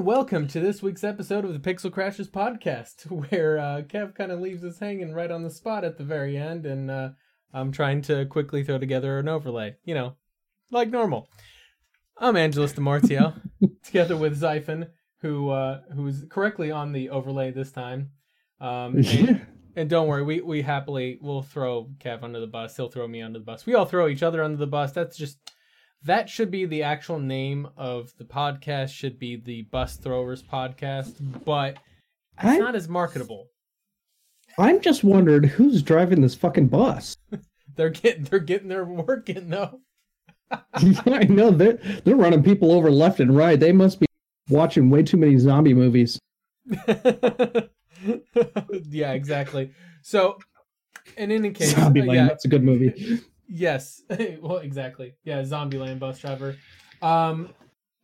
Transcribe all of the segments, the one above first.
And welcome to this week's episode of the Pixel Crashers podcast, where uh, Kev kind of leaves us hanging right on the spot at the very end, and uh, I'm trying to quickly throw together an overlay, you know, like normal. I'm Angelus de Mortiel, together with Xaiphen, who uh, who's correctly on the overlay this time. Um, and, and don't worry, we, we happily will throw Kev under the bus. He'll throw me under the bus. We all throw each other under the bus. That's just that should be the actual name of the podcast. Should be the Bus Throwers podcast, but it's I'm- not as marketable. I'm just wondering who's driving this fucking bus. They're getting they're getting their work in though. I know they're they're running people over left and right. They must be watching way too many zombie movies. yeah, exactly. So, in any case, Zombie uh, yeah, that's a good movie. Yes. well, exactly. Yeah, Zombieland bus driver. Um,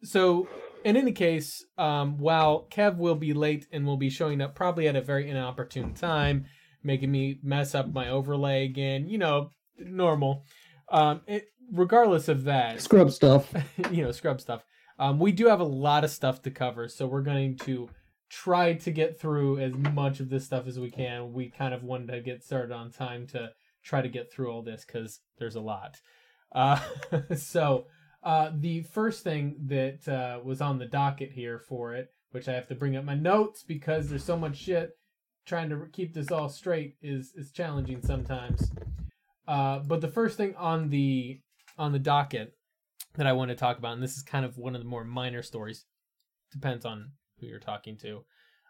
so in any case, um, while Kev will be late and will be showing up probably at a very inopportune time, making me mess up my overlay again, you know, normal. Um, it, regardless of that, Scrub stuff. you know, scrub stuff. Um, we do have a lot of stuff to cover, so we're going to try to get through as much of this stuff as we can. We kind of wanted to get started on time to try to get through all this because there's a lot. Uh, so uh, the first thing that uh, was on the docket here for it, which I have to bring up my notes because there's so much shit. Trying to keep this all straight is is challenging sometimes. Uh, but the first thing on the on the docket that I want to talk about, and this is kind of one of the more minor stories, depends on who you're talking to,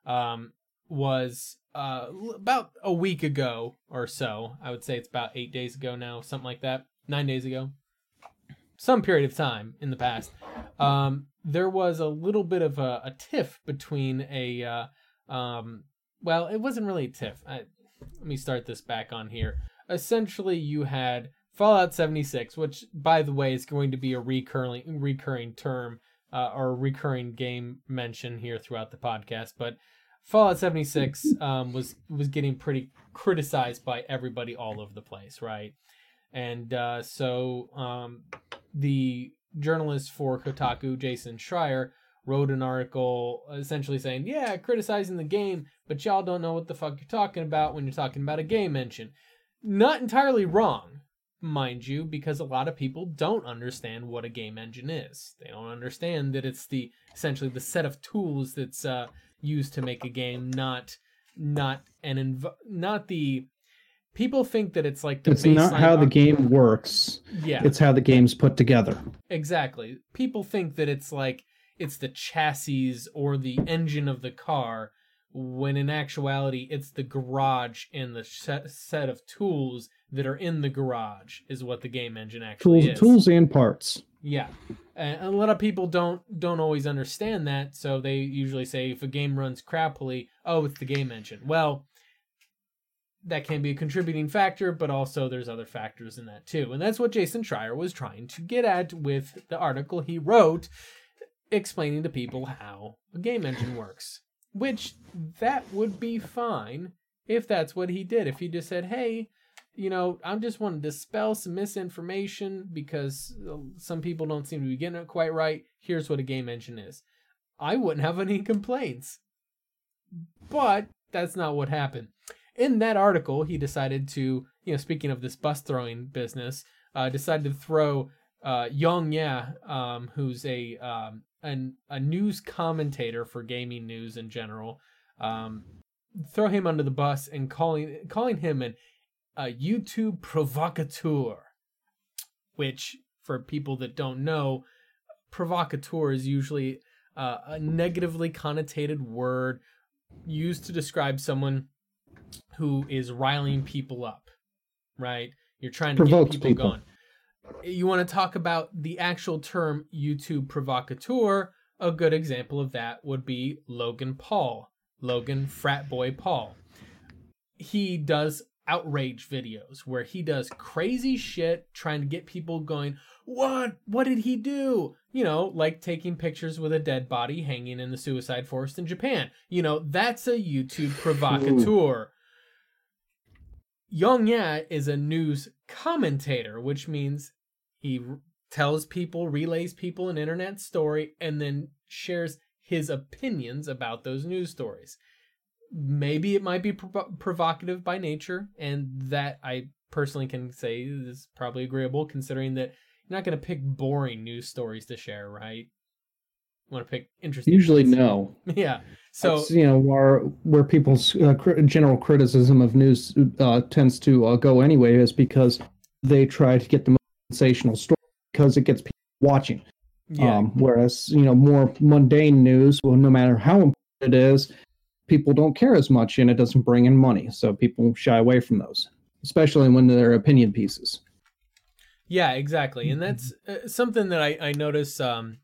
um, was uh, about a week ago or so. I would say it's about eight days ago now, something like that, nine days ago, some period of time in the past. Um, there was a little bit of a, a tiff between a, uh, um, well, it wasn't really a tiff. I, let me start this back on here. Essentially, you had Fallout 76, which, by the way, is going to be a recurring recurring term uh, or a recurring game mention here throughout the podcast. But Fallout 76 um, was was getting pretty criticized by everybody all over the place, right? And uh, so um, the journalist for Kotaku, Jason Schreier, wrote an article essentially saying, "Yeah, criticizing the game, but y'all don't know what the fuck you're talking about when you're talking about a game engine." Not entirely wrong, mind you, because a lot of people don't understand what a game engine is. They don't understand that it's the essentially the set of tools that's uh, used to make a game, not not an inv- not the people think that it's like the It's not how the game works. yeah It's how the game's put together. Exactly. People think that it's like it's the chassis or the engine of the car, when in actuality it's the garage and the set, set of tools that are in the garage is what the game engine actually Tools, is. tools and parts. Yeah, and a lot of people don't don't always understand that, so they usually say if a game runs crappily, oh, it's the game engine. Well, that can be a contributing factor, but also there's other factors in that too, and that's what Jason Schreier was trying to get at with the article he wrote, explaining to people how a game engine works. Which that would be fine if that's what he did. If he just said, "Hey, you know, I'm just wanting to dispel some misinformation because uh, some people don't seem to be getting it quite right. Here's what a game engine is. I wouldn't have any complaints. But that's not what happened. In that article, he decided to, you know, speaking of this bus throwing business, uh, decided to throw uh, YongYea, um, who's a, um, an, a news commentator for gaming news in general, um, throw him under the bus and calling calling him an a YouTube provocateur, which, for people that don't know, provocateur is usually uh, a negatively connotated word used to describe someone who is riling people up, right? You're trying to Provokes get people, people. going. You want to talk about the actual term YouTube provocateur? A good example of that would be Logan Paul, Logan Frat Boy Paul. He does outrage videos where he does crazy shit trying to get people going, What? What did he do? You know, like taking pictures with a dead body hanging in the suicide forest in Japan. You know, that's a YouTube provocateur. YongYea is a news commentator, which means he r- tells people, relays people an internet story, and then shares his opinions about those news stories. Maybe it might be prov- provocative by nature, and that I personally can say is probably agreeable, considering that you're not going to pick boring news stories to share, right? You want to pick interesting. Usually, ones. no. Yeah. So That's, you know where where people's uh, general criticism of news uh, tends to uh, go anyway is because they try to get the most sensational story because it gets people watching. yeah, Um, whereas you know more mundane news, well, no matter how important it is, people don't care as much, and it doesn't bring in money, so people shy away from those, especially when they're opinion pieces. Yeah, exactly. And that's uh, something that I, I notice um,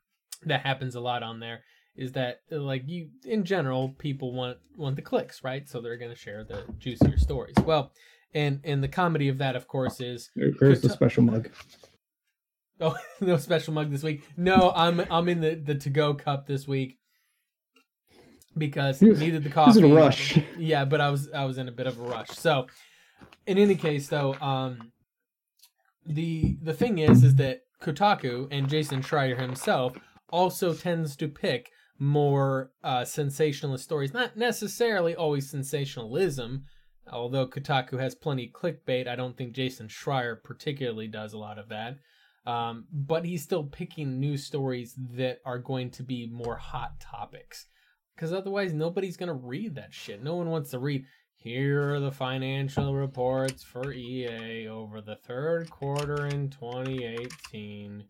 that happens a lot on there is that uh, like you in general people want want the clicks, right? So they're going to share the juicier stories. Well, and and the comedy of that of course is There's the special mug. oh no special mug this week. No, I'm I'm in the the to go cup this week because He was- needed the coffee. in a rush. yeah, but I was I was in a bit of a rush. So, in any case, though, um, the the thing is, is that Kotaku and Jason Schreier himself also tends to pick more uh, sensationalist stories. Not necessarily always sensationalism, although Kotaku has plenty of clickbait. I don't think Jason Schreier particularly does a lot of that. Um, but he's still picking news stories that are going to be more hot topics because otherwise nobody's gonna read that shit. No one wants to read. Here are the financial reports for EA over the third quarter in 2018.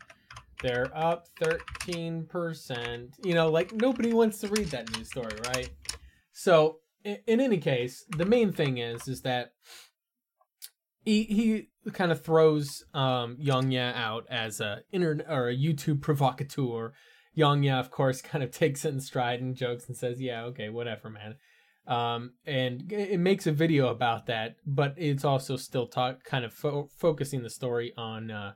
They're up 13%. You know, like nobody wants to read that news story, right? So, in, any case, the main thing is is that he he kind of throws um YongYea out as a internet or a YouTube provocateur YongYea, of course, kind of takes it in stride and jokes and says, "Yeah, okay, whatever, man." Um, and it makes a video about that, but it's also still talk kind of fo- focusing the story on uh,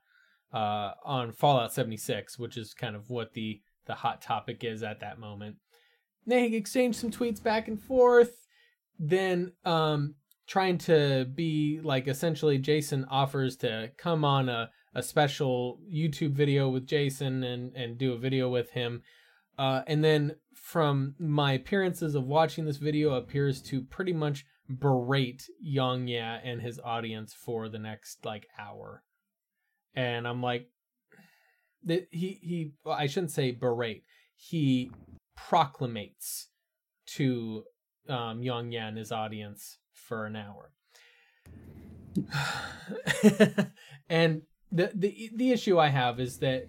uh, on Fallout 76, which is kind of what the the hot topic is at that moment. They exchange some tweets back and forth, then um, trying to be like essentially Jason offers to come on a a special YouTube video with Jason and and do a video with him. Uh, and then from my appearances of watching this video appears to pretty much berate YongYea and his audience for the next like hour. And I'm like that he he well, I shouldn't say berate. He proclamates to um YongYea and his audience for an hour. and the the the issue I have is that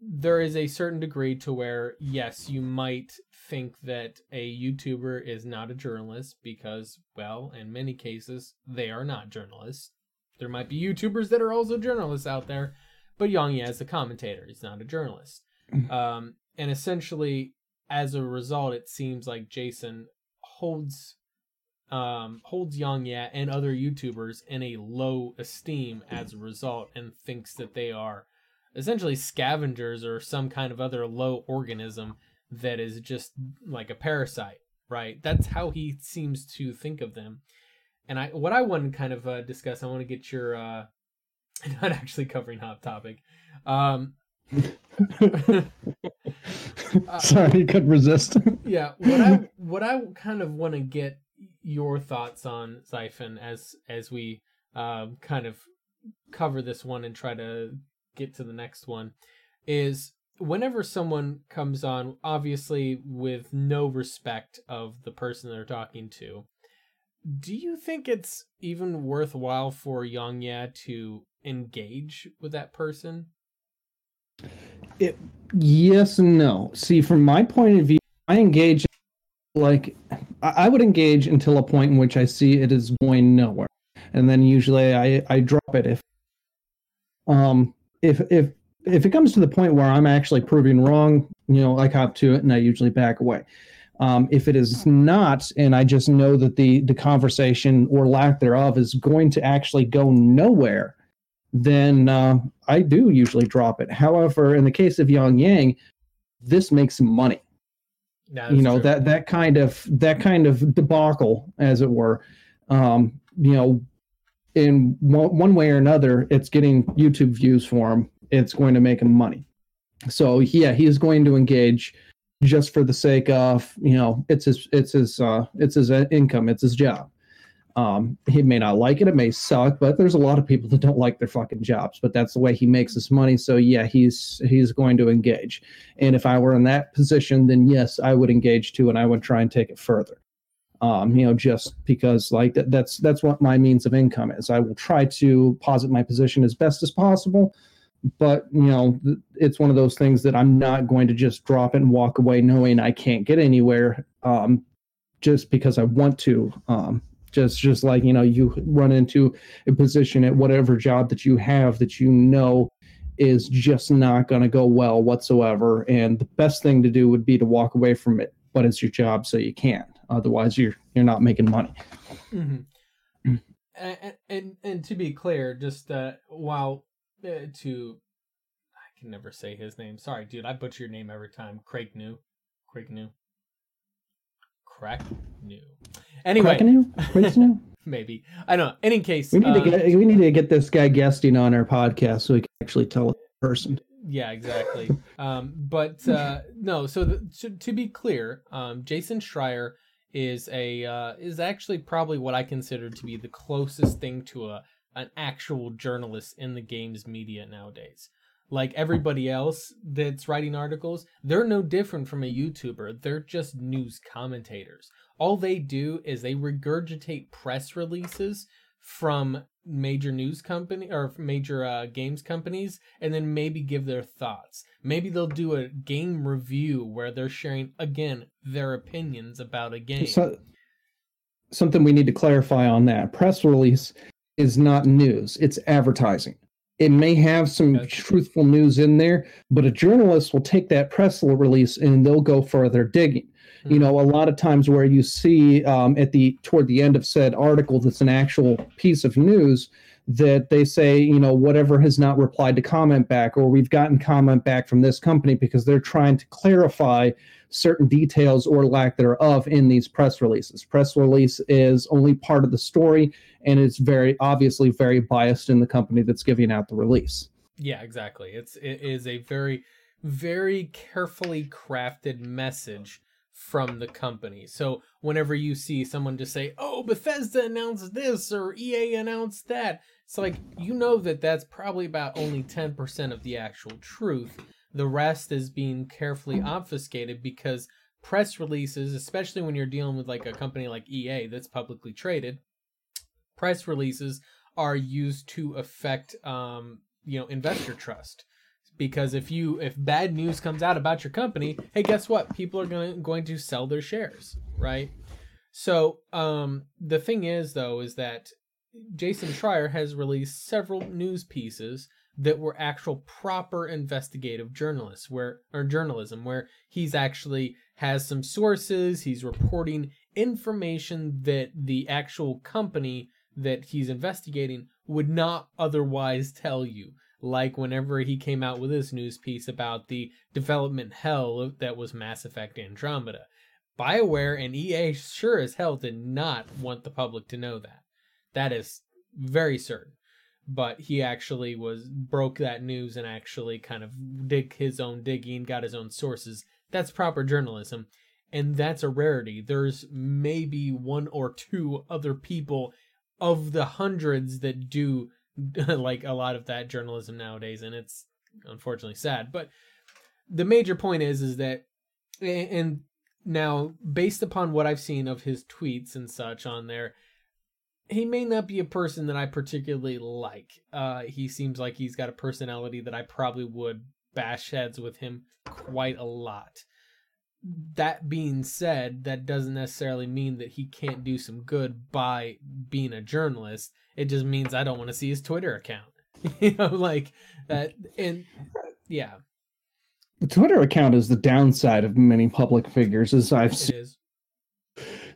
there is a certain degree to where yes, you might think that a YouTuber is not a journalist because well, in many cases they are not journalists. There might be YouTubers that are also journalists out there, but YongYea is a commentator. He's not a journalist. Um, and essentially, as a result, it seems like Jason holds um, holds YongYea and other YouTubers in a low esteem as a result, and thinks that they are essentially scavengers or some kind of other low organism that is just like a parasite, right? That's how he seems to think of them. And I, what I want to kind of uh, discuss, I want to get your, uh, not actually covering hot topic. Um, Sorry, you couldn't resist. yeah, what I, what I kind of want to get your thoughts on Xaiphen as as we um, kind of cover this one and try to get to the next one is whenever someone comes on obviously with no respect of the person they're talking to do you think it's even worthwhile for YongYea to engage with that person it, yes and no. See, from my point of view, I engage like I, would engage until a point in which I see it is going nowhere, and then usually I I drop it if um if if if it comes to the point where I'm actually proving wrong, you know, I cop to it and I usually back away. Um, if it is not, and I just know that the the conversation or lack thereof is going to actually go nowhere, then uh, I do usually drop it. However, in the case of YongYea, this makes money. No, you know true. that that kind of that kind of debacle, as it were. Um, you know, in one, one way or another, it's getting YouTube views for him. It's going to make him money. So yeah, he is going to engage just for the sake of you know it's his it's his uh it's his income it's his job um he may not like it it may suck but there's a lot of people that don't like their fucking jobs but that's the way he makes his money so yeah he's he's going to engage. And if i were in that position then yes i would engage too and i would try and take it further. Um you know just because like that, that's that's what my means of income is. I will try to posit my position as best as possible but you know it's one of those things that i'm not going to just drop it and walk away knowing i can't get anywhere um, just because i want to um, just just like you know you run into a position at whatever job that you have that you know is just not going to go well whatsoever and the best thing to do would be to walk away from it but it's your job so you can't otherwise you're you're not making money mm-hmm. Mm. and, and and to be clear just uh, while uh, to I can never say his name. Sorry, dude. I butcher your name every time. Craig New. Craig New. Crack New. Anyway. Maybe. I don't know. Any case. We need uh, to get we need to get this guy guesting on our podcast so we can actually tell a person. Yeah, exactly. um, but uh, no, so the, to, to, be clear, um, Jason Schreier is a uh, is actually probably what I consider to be the closest thing to a an actual journalist in the games media nowadays. Like everybody else that's writing articles, they're no different from a YouTuber. They're just news commentators. All they do is they regurgitate press releases from major news company or major uh, games companies and then maybe give their thoughts maybe they'll do a game review where they're sharing again their opinions about a game so, something we need to clarify on that press release is not news, it's advertising. It may have some okay. truthful news in there, but a journalist will take that press release and they'll go further digging. Mm-hmm. You hmm. know, a lot of times where you see um, at the toward the end of said article that's an actual piece of news that they say, you know, whatever has not replied to comment back, or we've gotten comment back from this company because they're trying to clarify certain details or lack thereof in these press releases. Press release is only part of the story and it's very obviously very biased in the company that's giving out the release. Yeah, exactly. It's it is a very very carefully crafted message from the company. So whenever you see someone just say, "Oh, Bethesda announced this" or "EA announced that," it's like you know that that's probably about only 10% of the actual truth. The rest is being carefully obfuscated because press releases, especially when you're dealing with like a company like EA that's publicly traded, press releases are used to affect um, you know investor trust. Because if you if bad news comes out about your company hey guess what? People are going going to sell their shares right? So um the thing is though is that jason schreier has released several news pieces that were actual proper investigative journalists where or journalism where he's actually has some sources he's reporting information that the actual company that he's investigating would not otherwise tell you like whenever he came out with this news piece about the development hell that was Mass Effect Andromeda. BioWare and EA sure as hell did not want the public to know that. That is very certain but he actually was broke that news and actually kind of dig his own digging, got his own sources. That's proper journalism, and that's a rarity. There's maybe one or two other people of the hundreds that do like a lot of that journalism nowadays, and it's unfortunately sad. But the major point is is that and now based upon what I've seen of his tweets and such on there, he may not be a person that I particularly like. Uh, he seems like he's got a personality that I probably would bash heads with him quite a lot. That being said, that doesn't necessarily mean that he can't do some good by being a journalist. It just means I don't want to see his Twitter account. you know, like that. And yeah. The Twitter account is the downside of many public figures, as I've seen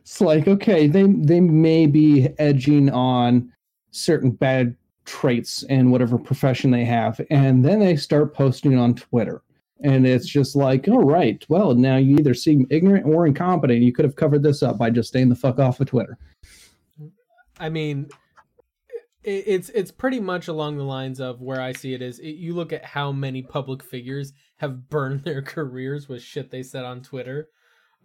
it's like okay they they may be edging on certain bad traits in whatever profession they have and then they start posting on twitter and it's just like all right well now you either seem ignorant or incompetent you could have covered this up by just staying the fuck off of twitter i mean it's it's pretty much along the lines of where I see it is. It, you look at how many public figures have burned their careers with shit they said on Twitter.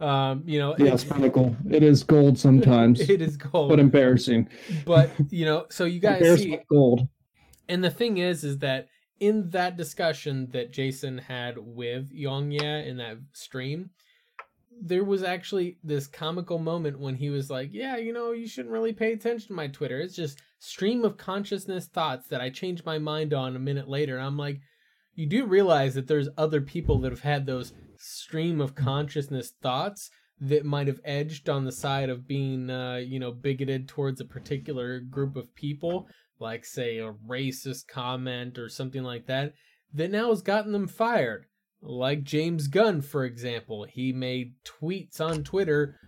Um, you know, yeah, it's. It is gold sometimes. it is gold, but embarrassing. But you know, so you guys see gold. And the thing is, is that in that discussion that Jason had with YongYea in that stream, there was actually this comical moment when he was like, "Yeah, you know, you shouldn't really pay attention to my Twitter. It's just stream of consciousness thoughts that I changed my mind on a minute later." And I'm like, you do realize that there's other people that have had those stream of consciousness thoughts that might have edged on the side of being, uh, you know, bigoted towards a particular group of people, like say a racist comment or something like that, that now has gotten them fired like James Gunn, for example. He made tweets on Twitter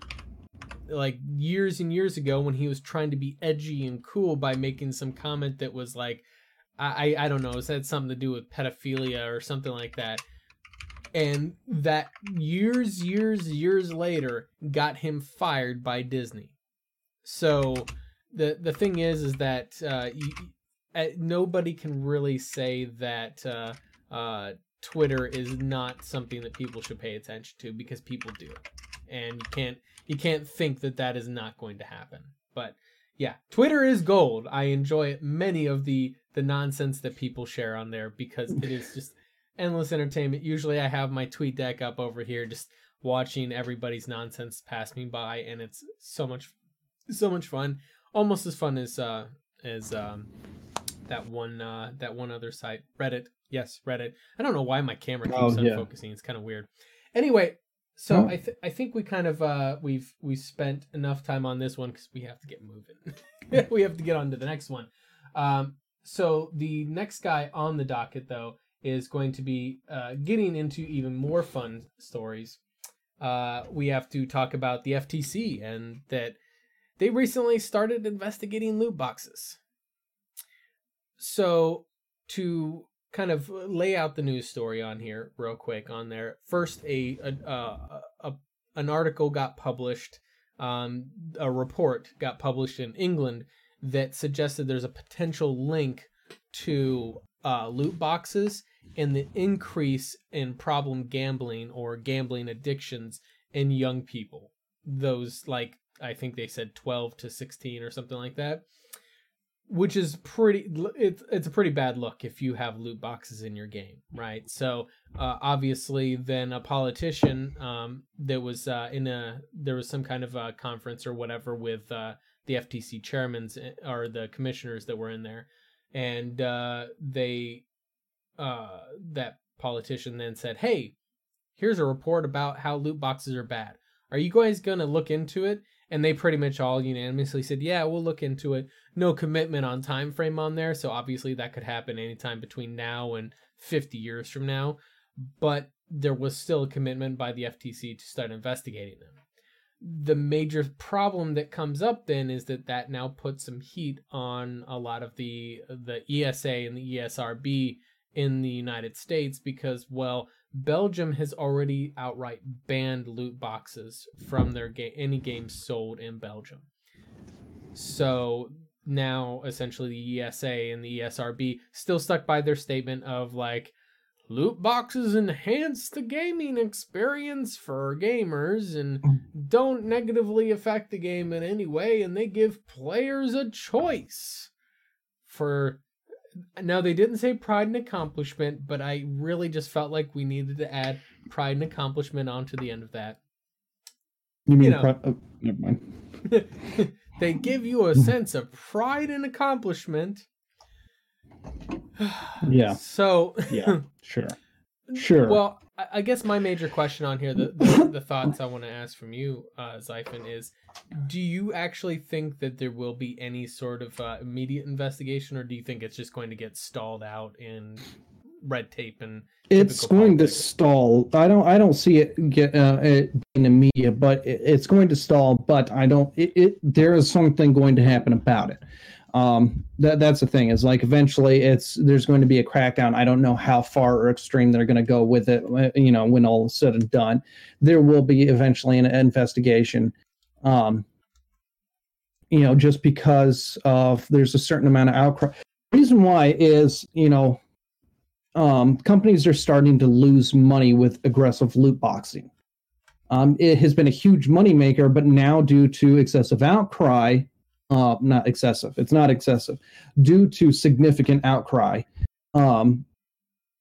like years and years ago when he was trying to be edgy and cool by making some comment that was like, I, I, don't know, it had something to do with pedophilia or something like that. And that years, years, years later got him fired by Disney. So the the thing is, is that uh, you, uh, nobody can really say that uh, uh, Twitter is not something that people should pay attention to because people do and you can't you can't think that that is not going to happen. But yeah, Twitter is gold. I enjoy many of the the nonsense that people share on there because it is just endless entertainment. Usually, I have my tweet deck up over here, just watching everybody's nonsense pass me by, and it's so much so much fun. Almost as fun as uh as um that one uh that one other site, Reddit. Yes, Reddit. I don't know why my camera keeps oh, yeah. unfocusing. It's kind of weird. Anyway, so I th- I think we kind of uh we've we spent enough time on this one because we have to get moving. we have to get on to the next one. Um, so the next guy on the docket though is going to be uh, getting into even more fun stories. Uh, we have to talk about the FTC and that they recently started investigating loot boxes. So to kind of lay out the news story on here real quick on there. First, a, a, a, an article got published, um, a report got published in England that suggested there's a potential link to uh, loot boxes and the increase in problem gambling or gambling addictions in young people. Those like I think they said 12 to 16 or something like that which is pretty it's it's a pretty bad look if you have loot boxes in your game right so uh, obviously then a politician um, that was uh, in a there was some kind of a conference or whatever with uh, the FTC chairmans eh, or the commissioners that were in there and uh, they uh, that politician then said hey here's a report about how loot boxes are bad are you guys going to look into it and they pretty much all unanimously said, "Yeah, we'll look into it." No commitment on time frame on there, so obviously that could happen anytime between now and 50 years from now, but there was still a commitment by the FTC to start investigating them. The major problem that comes up then is that that now puts some heat on a lot of the the ESA and the ESRB in the United States because well, Belgium has already outright banned loot boxes from their any games sold in Belgium. So now essentially the ESA and the ESRB still stuck by their statement of like loot boxes enhance the gaming experience for gamers and don't negatively affect the game in any way and they give players a choice for now they didn't say pride and accomplishment, but I really just felt like we needed to add pride and accomplishment onto the end of that. You mean you know, pri- oh, never mind. they give you a sense of pride and accomplishment. yeah. So yeah, sure, sure. Well, I guess my major question on here, the the, the thoughts I want to ask from you, uh, Xaiphen, is: Do you actually think that there will be any sort of uh, immediate investigation, or do you think it's just going to get stalled out in red tape and? It's going politics? to stall. I don't. I don't see it get uh, it being immediate, but it, it's going to stall. But I don't. It, it there is something going to happen about it um, that that's the thing is like eventually it's there's going to be a crackdown. I don't know how far or extreme they're going to go with it. Uh, you know, when all is said and done, there will be eventually an investigation. Um, you know, just because of there's a certain amount of outcry. Reason why is, you know, um, companies are starting to lose money with aggressive loot boxing. Um, it has been a huge moneymaker, but now due to excessive outcry, uh, not excessive, it's not excessive, due to significant outcry, um,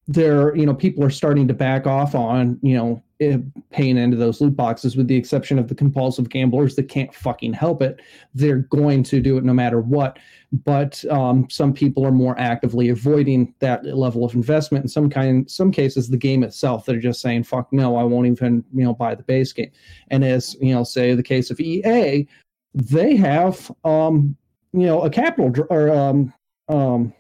there, you know, people are starting to back off on, you know, eh, paying into those loot boxes, with the exception of the compulsive gamblers that can't fucking help it. They're going to do it no matter what. But um, some people are more actively avoiding that level of investment. In some kind, some cases, the game itself, they're just saying, "Fuck no, I won't even, you know, buy the base game." And as you know, say the case of EA, they have, um, you know, a capital or um, um,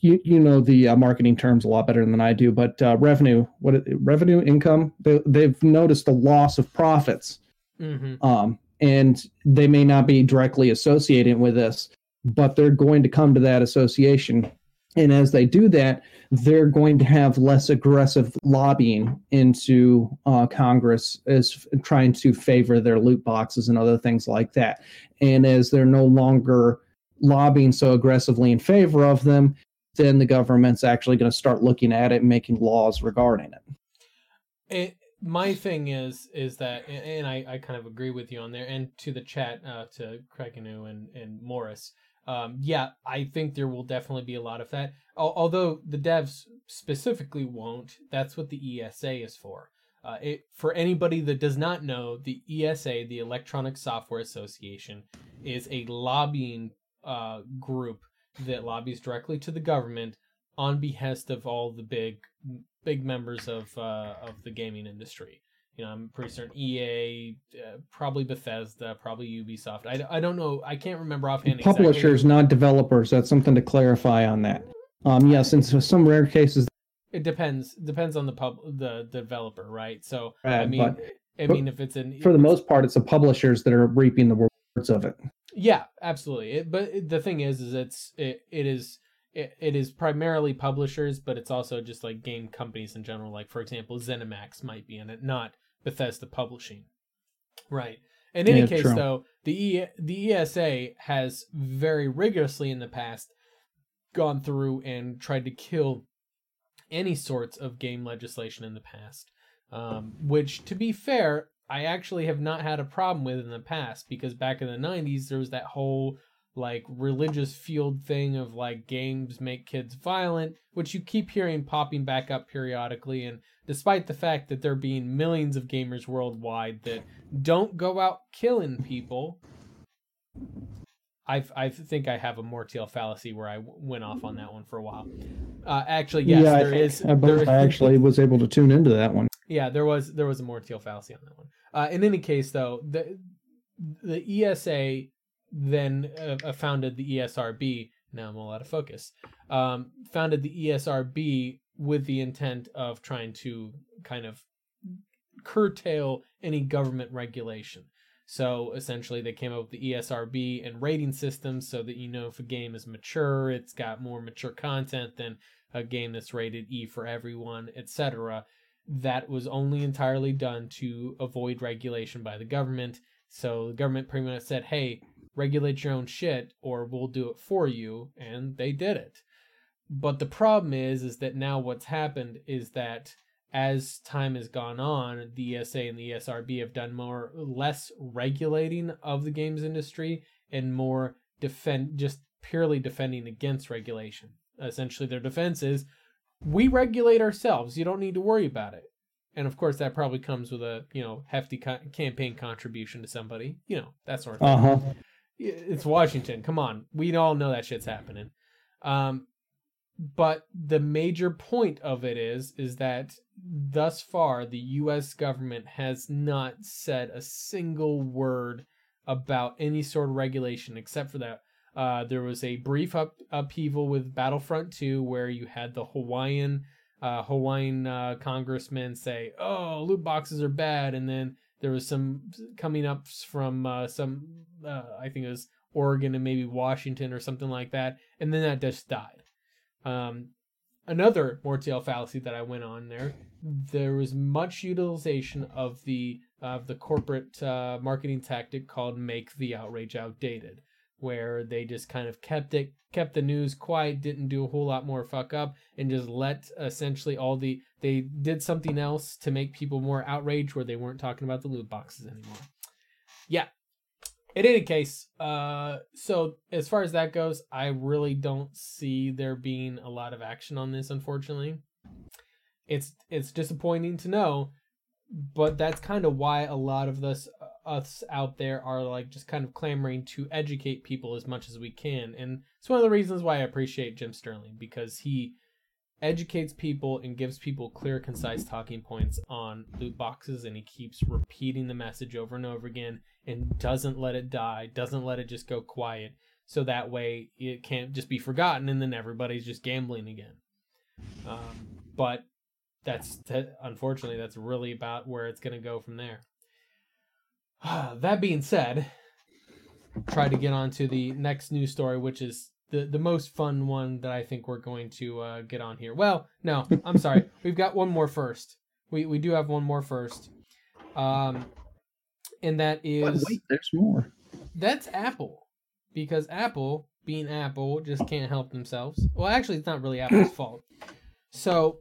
you you know the uh, marketing terms a lot better than I do, but uh, revenue, what revenue income, they, they've noticed a loss of profits, Mm-hmm. um, and they may not be directly associated with this, but they're going to come to that association, and as they do that, they're going to have less aggressive lobbying into uh, Congress as trying to favor their loot boxes and other things like that, and as they're no longer lobbying so aggressively in favor of them, then the government's actually going to start looking at it and making laws regarding it. It, my thing is is that and I, I kind of agree with you on there and to the chat uh to Krakenu and and Morris um yeah I think there will definitely be a lot of that although the devs specifically won't that's what the ESA is for uh it for anybody that does not know the ESA the Electronic Software Association is a lobbying uh group that lobbies directly to the government on behest of all the big big members of uh, of the gaming industry. You know, I'm pretty certain EA, uh, probably Bethesda, probably Ubisoft. I, I don't know. I can't remember offhand. exactly. Publishers, not developers. That's something to clarify on that. Um, yes, in so- some rare cases, It depends. Depends on the pub the, developer, right? So I mean, but- I mean, if it's an for the most part, it's the publishers that are reaping the rewards of it. Yeah, absolutely. It, but the thing is, is it's it, it is it, it is primarily publishers, but it's also just like game companies in general. Like for example, ZeniMax might be in it, not Bethesda Publishing. Right. In any Yeah, case, true. though, the e, the ESA has very rigorously in the past gone through and tried to kill any sorts of game legislation in the past. Um, which, to be fair, I actually have not had a problem with in the past because back in the 90s, there was that whole like religious field thing of like games make kids violent, which you keep hearing popping back up periodically. And despite the fact that there being millions of gamers worldwide that don't go out killing people, I I think I have a Mortiel fallacy where I w- went off on that one for a while. Uh, actually, yes, yeah, I there think- is. I, there- I actually was able to tune into that one. yeah, there was there was a Mortiel fallacy on that one. Uh, in any case, though, the the ESA then uh, uh, founded the ESRB. Now I'm all out of focus. Um, founded the ESRB with the intent of trying to kind of curtail any government regulation. So essentially, they came up with the ESRB and rating systems so that you know if a game is mature, it's got more mature content than a game that's rated E for everyone, etc. That was only entirely done to avoid regulation by the government. So the government pretty much said, "Hey, regulate your own shit, or we'll do it for you," and they did it. But the problem is, is that now what's happened is that as time has gone on, the ESA and the ESRB have done more less regulating of the games industry and more defend just purely defending against regulation. Essentially, their defense is we regulate ourselves. You don't need to worry about it. And of course, that probably comes with a you know hefty co- campaign contribution to somebody. You know that sort of thing Uh huh. It's Washington. Come on, we all know that shit's happening. Um, but the major point of it is is that thus far the U.S. government has not said a single word about any sort of regulation except for that. Uh, there was a brief up, upheaval with Battlefront 2 where you had the Hawaiian uh, Hawaiian uh, say, "Oh, loot boxes are bad," and then there was some coming up from uh, some uh, I think it was Oregon and maybe Washington or something like that, and then that just died. Um, another Mortiel fallacy that I went on there. There was much utilization of the of the corporate uh, marketing tactic called "make the outrage outdated," where they just kind of kept it kept the news quiet, didn't do a whole lot more fuck up, and just let essentially all the they did something else to make people more outraged, where they weren't talking about the loot boxes anymore. Yeah. In any case, uh, so as far as that goes, I really don't see there being a lot of action on this. Unfortunately, it's it's disappointing to know, but that's kind of why a lot of this us out there are like just kind of clamoring to educate people as much as we can. And it's one of the reasons why I appreciate Jim Sterling because he educates people and gives people clear, concise talking points on loot boxes and he keeps repeating the message over and over again and doesn't let it die, doesn't let it just go quiet. So that way it can't just be forgotten and then everybody's just gambling again. Um, but that's that, unfortunately that's really about where it's going to go from there. that being said, try to get on to the next news story, which is the, the most fun one that I think we're going to uh, get on here. Well, no, I'm sorry. We've got one more first. We we do have one more first. Um, and that is wait, there's more. That's Apple, because Apple, being Apple, just can't help themselves. Well, actually, it's not really Apple's fault. So,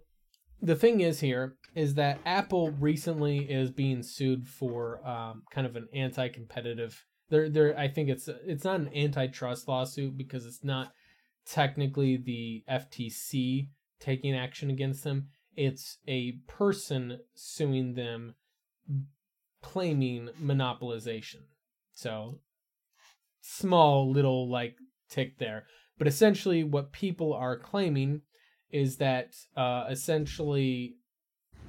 the thing is here is that Apple recently is being sued for um, kind of an anti-competitive. There, there. I think it's it's not an antitrust lawsuit because it's not technically the FTC taking action against them. It's a person suing them, claiming monopolization. So small little like tick there, but essentially what people are claiming is that uh, essentially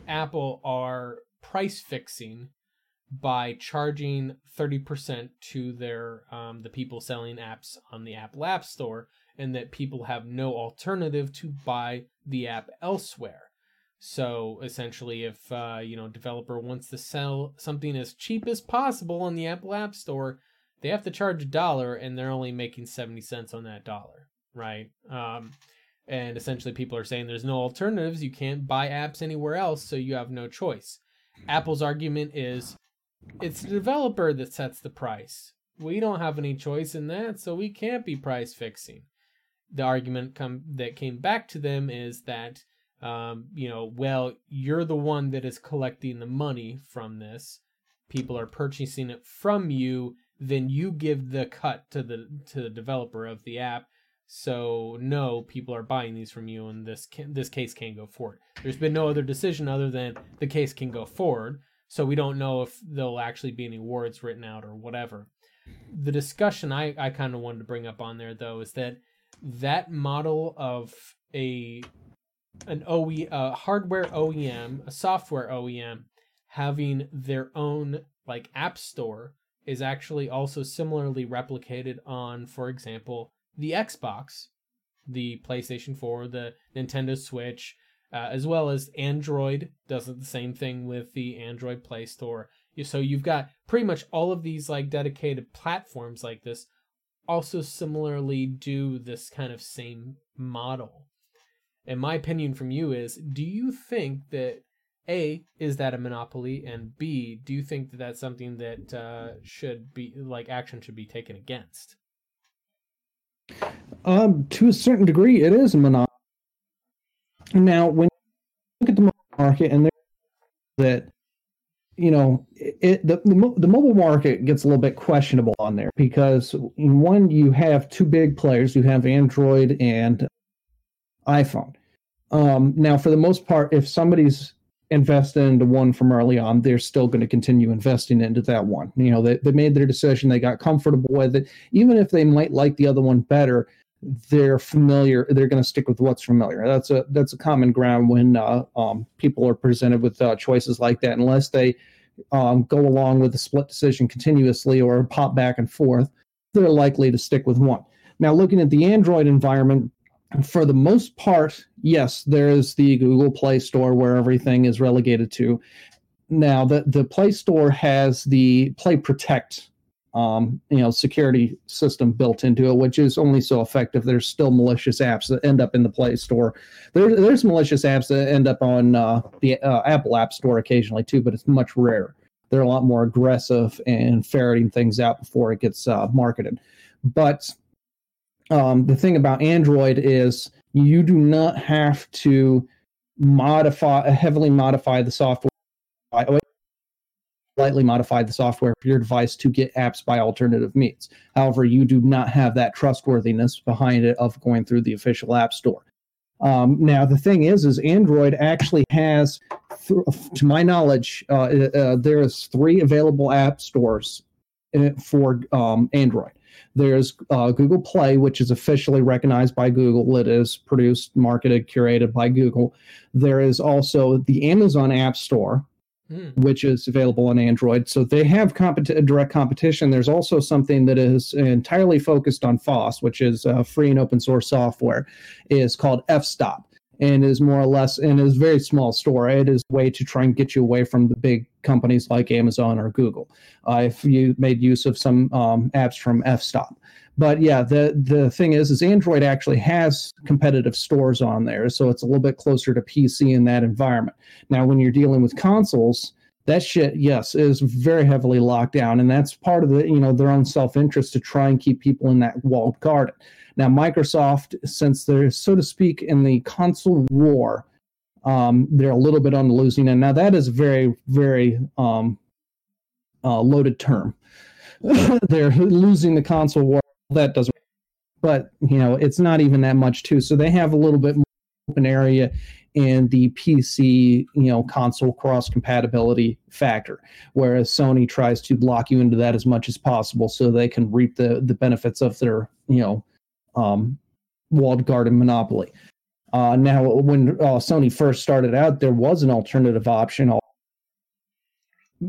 Apple are price fixing by charging 30% to their um, the people selling apps on the Apple App Store and that people have no alternative to buy the app elsewhere. So essentially if uh, you know developer wants to sell something as cheap as possible on the Apple App Store, they have to charge a dollar and they're only making 70 cents on that dollar, right? Um, and essentially people are saying there's no alternatives. You can't buy apps anywhere else so you have no choice. Apple's argument is it's the developer that sets the price. We don't have any choice in that so we can't be price fixing. The argument come that came back to them is that um, you know well you're the one that is collecting the money from this. People are purchasing it from you. Then you give the cut to the to the developer of the app so no, people are buying these from you, and this can, this case can go forward. There's been no other decision other than the case can go forward. So we don't know if there'll actually be any warrants written out or whatever. The discussion I, I kind of wanted to bring up on there though is that that model of a an OE a hardware OEM, a software OEM having their own like app store is actually also similarly replicated on, for example, the Xbox, the PlayStation 4, the Nintendo Switch, uh, as well as Android does the same thing with the Android Play Store. So you've got pretty much all of these like dedicated platforms like this also similarly do this kind of same model. And my opinion from you is do you think that A, is that a monopoly? And B, do you think that that's something that uh, should be like action should be taken against? Um, to a certain degree, it is a monopoly. Now, when you look at the market and that you know it, the, the the mobile market gets a little bit questionable on there because one you have two big players you have android and iphone um, now for the most part if somebody's invested into one from early on, they're still going to continue investing into that one. You know, they, they made their decision, they got comfortable with it. Even if they might like the other one better, they're familiar. They're going to stick with what's familiar. That's a that's a common ground when uh, um, people are presented with uh, choices like that. Unless they um, go along with the split decision continuously or pop back and forth, they're likely to stick with one. Now, looking at the Android environment, for the most part, yes, there is the Google Play Store where everything is relegated to. Now, the, the Play Store has the Play Protect um, you know security system built into it, which is only so effective. There's still malicious apps that end up in the Play Store. There, there's malicious apps that end up on uh, the uh, Apple App Store occasionally too, but it's much rarer. They're a lot more aggressive and ferreting things out before it gets uh, marketed. But um, the thing about Android is you do not have to modify heavily modify the software slightly modify the software for your device to get apps by alternative means. However, you do not have that trustworthiness behind it of going through the official app store. Um, now, the thing is, is Android actually has, to my knowledge, uh, uh, there is three available app stores uh, for um, Android. There's uh, Google Play, which is officially recognized by Google. It is produced, marketed, curated by Google. There is also the Amazon App Store, mm. which is available on Android. So they have competi- direct competition. There's also something that is entirely focused on FOSS, which is uh, free and open source software, is called F-Stop and is more or less and is very small store. It is a way to try and get you away from the big companies like Amazon or Google. Uh, if you made use of some um, apps from F-Stop. But yeah, the the thing is, is Android actually has competitive stores on there, so it's a little bit closer to PC in that environment. Now, when you're dealing with consoles, that shit, yes, is very heavily locked down, and that's part of the you know their own self interest to try and keep people in that walled garden. Now, Microsoft, since they're so to speak in the console war, um, they're a little bit on the losing end. Now, that is very very um, uh, loaded term. they're losing the console war that doesn't but you know it's not even that much too so they have a little bit more open area in the pc you know console cross compatibility factor whereas sony tries to block you into that as much as possible so they can reap the the benefits of their you know um walled garden monopoly uh now when uh, sony first started out there was an alternative option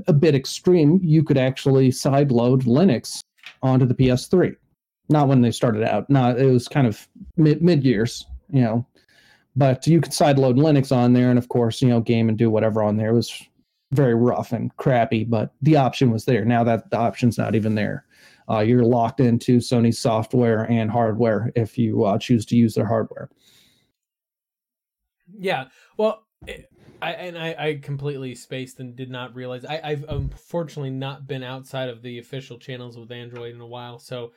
a bit extreme you could actually sideload linux onto the ps3 not when they started out. No, it was kind of mid mid years, you know. But you could sideload Linux on there, and of course, you know, game and do whatever on there. It was very rough and crappy, but the option was there. Now that the option's not even there, uh, you're locked into Sony's software and hardware if you uh, choose to use their hardware. Yeah, well, I and I, I completely spaced and did not realize. I, I've unfortunately not been outside of the official channels with Android in a while, so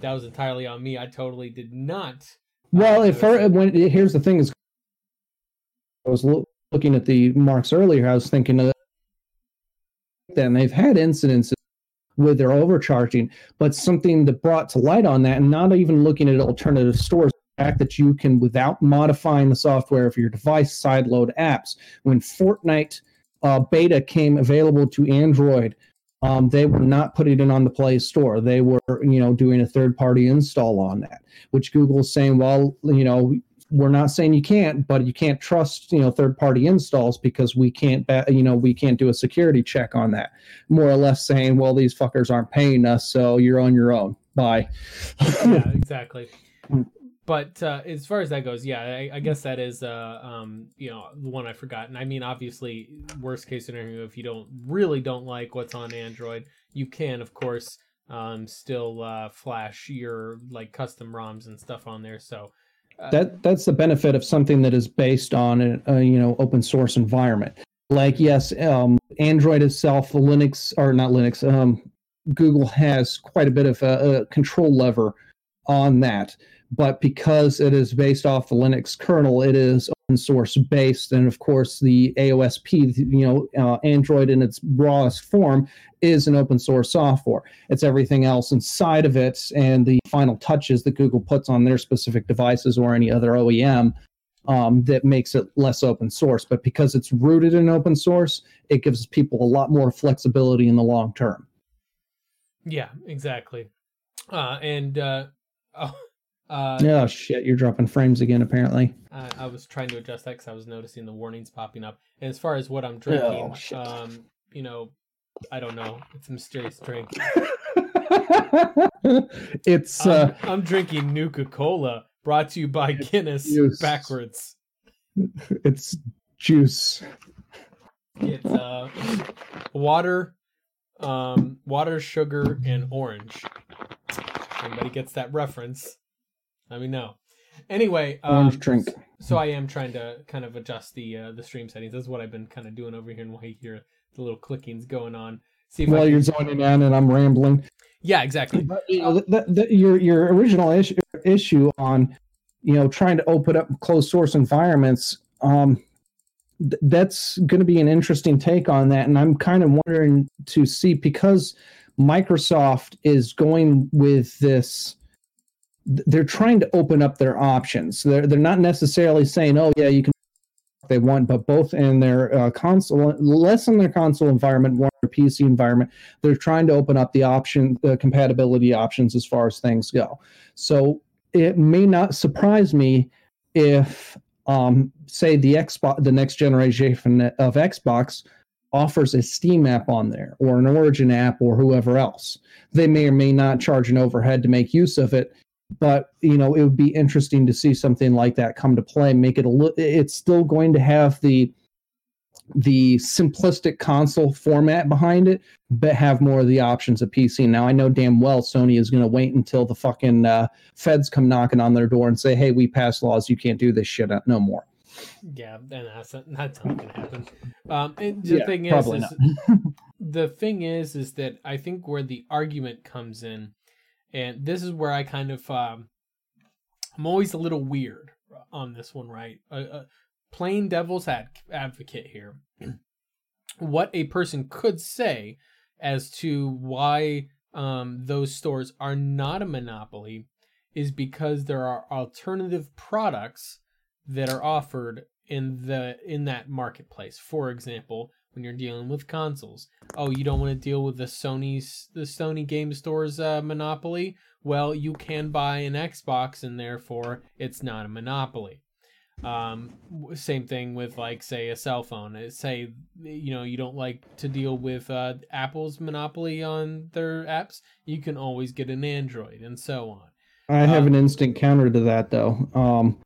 that was entirely on me. I totally did not. Well, if her, when here's the thing is, I was lo- looking at the marks earlier. I was thinking of then they've had incidences with their overcharging, but something that brought to light on that, and not even looking at alternative stores, the fact that you can, without modifying the software of your device, sideload apps. When Fortnite uh, beta came available to Android, um, they were not putting it on the Play Store. They were, you know, doing a third-party install on that, which Google's saying, well, you know, we're not saying you can't, but you can't trust, you know, third-party installs because we can't, you know, we can't do a security check on that. More or less saying, well, these fuckers aren't paying us, so you're on your own. Bye. yeah, exactly. but uh, as far as that goes, yeah, I, I, guess that is, uh, um, you know, the one I forgot. And I mean, obviously, worst case scenario, if you don't really don't like what's on Android, you can, of course, um, still uh, flash your like custom ROMs and stuff on there. So uh, that that's the benefit of something that is based on a, a you know open source environment. Like yes, um, Android itself, Linux or not Linux, um, Google has quite a bit of a, a control lever on that but because it is based off the Linux kernel, it is open source based, and of course the AOSP, you know, uh, Android in its rawest form is an open source software. It's everything else inside of it, and the final touches that Google puts on their specific devices or any other OEM um, that makes it less open source. But because it's rooted in open source, it gives people a lot more flexibility in the long term. Yeah, exactly. Uh, and uh, oh, uh, oh shit! You're dropping frames again. Apparently. I, I was trying to adjust that because I was noticing the warnings popping up. And as far as what I'm drinking, oh, um, you know, I don't know. It's a mysterious drink. it's. I'm, uh, I'm drinking Nuka Cola, brought to you by Guinness. Juice. Backwards. It's juice. It's uh, water, Um, water, sugar, and orange. Anybody gets that reference? Let me know. Anyway, um, Orange drink. So I am trying to kind of adjust the uh, the stream settings. That's what I've been kind of doing over here, and while you hear the little clickings going on. See if I While can- you're zoning in and I'm rambling. yeah, exactly. But, you know, the, the, your your original issue, issue on you know trying to open up closed source environments um th- that's going to be an interesting take on that and i'm kind of wondering to see because microsoft is going with this th- they're trying to open up their options. They're, they're not necessarily saying oh yeah you can they want but both in their uh, console less in their console environment more in their pc environment they're trying to open up the option the compatibility options as far as things go. So it may not surprise me if um, say the xbox the next generation of xbox offers a steam app on there or an origin app or whoever else. They may or may not charge an overhead to make use of it but you know it would be interesting to see something like that come to play make it a little it's still going to have the the simplistic console format behind it but have more of the options of pc now i know damn well sony is going to wait until the fucking uh, feds come knocking on their door and say hey we passed laws. You can't do this shit no more. Yeah, and that's that's not gonna happen. Um, and the Yeah, thing is, is the thing is, is that I think where the argument comes in, and this is where I kind of, um, I'm always a little weird on this one, right? A, a plain devil's ad- advocate here. what a person could say as to why um, those stores are not a monopoly is because there are alternative products that are offered in the in that marketplace. For example, when you're dealing with consoles, oh, you don't want to deal with the Sony's the Sony Game Store's uh, monopoly. Well, you can buy an Xbox, and therefore it's not a monopoly. Um, same thing with like say a cell phone. Uh, Say you know you don't like to deal with uh, Apple's monopoly on their apps. You can always get an Android, and so on. I have Uh, an instant counter to that, though. Um,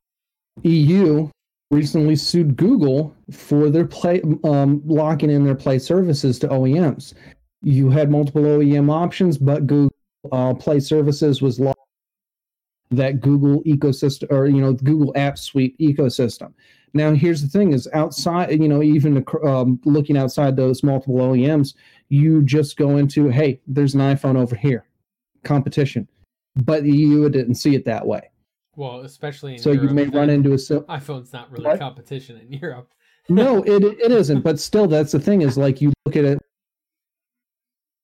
EU recently sued Google for their play um, locking in their Play services to OEMs. You had multiple OEM options, but Google uh, Play Services was locked that Google ecosystem or you know Google App Suite ecosystem. Now, here's the thing: is outside, you know, even um, looking outside those multiple OEMs, you just go into, hey, there's an iPhone over here, competition but EU didn't see it that way. Well, especially in So you may run into a si- iPhone's not really What? competition in Europe. no, it it isn't. But still, that's the thing is like you look at it.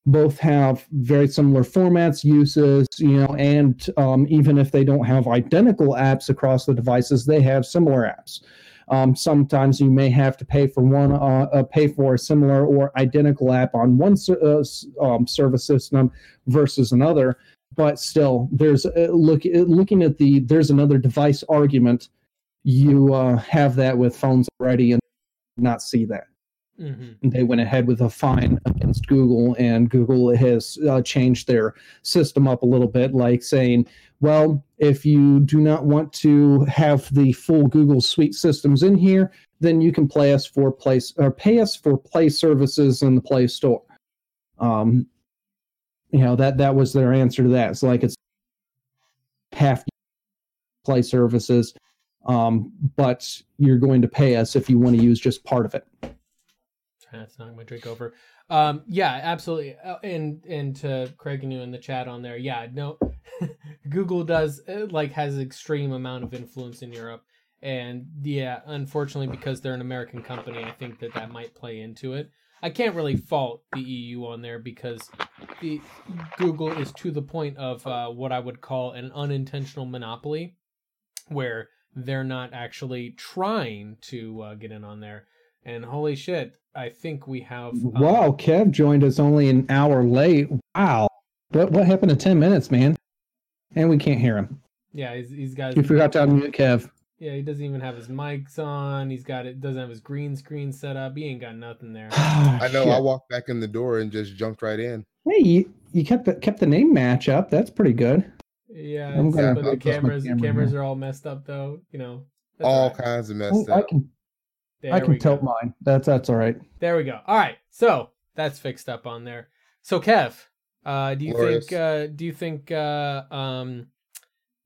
Both have very similar formats, uses, you know, and um, even if they don't have identical apps across the devices, they have similar apps. Um, sometimes you may have to pay for one, uh, uh, pay for a similar or identical app on one uh, um, service system versus another. But still, there's uh, look uh, looking at the there's another device argument. You uh, have that with phones already, and not see that hmm they went ahead with a fine against Google, and Google has uh, changed their system up a little bit, like saying, well, if you do not want to have the full Google Suite systems in here, then you can play us for place or pay us for Play services in the Play Store. Um, you know that that was their answer to that. It's like it's half Play services, um, but you're going to pay us if you want to use just part of it. That's not my drink over. Um, yeah, absolutely. Uh, And and to Craig and you in the chat on there, yeah, no, Google does uh, like has extreme amount of influence in Europe, and yeah, unfortunately, because they're an American company, I think that that might play into it. I can't really fault the EU on there because the Google is to the point of uh, what I would call an unintentional monopoly, where they're not actually trying to uh, get in on there. And holy shit, I think we have. um, Wow, Kev joined us only an hour late. Wow. What what happened to 10 minutes, man? And we can't hear him. Yeah, he's, he's got. You forgot to unmute Kev. Yeah, he doesn't even have his mics on. He's got it. Doesn't have his green screen set up. He ain't got nothing there. I know. Shit. I walked back in the door and just jumped right in. Hey, you, you kept the kept the name match up. That's pretty good. Yeah, I'm it's- gonna but the cameras camera cameras here. are all messed up though. You know. All all right. kinds of Oh, messed I up. I can There I can we tilt go. mine. That's that's all right. There we go. All right, so that's fixed up on there. So Kev, uh, do you Glorious. think uh, do you think uh, um,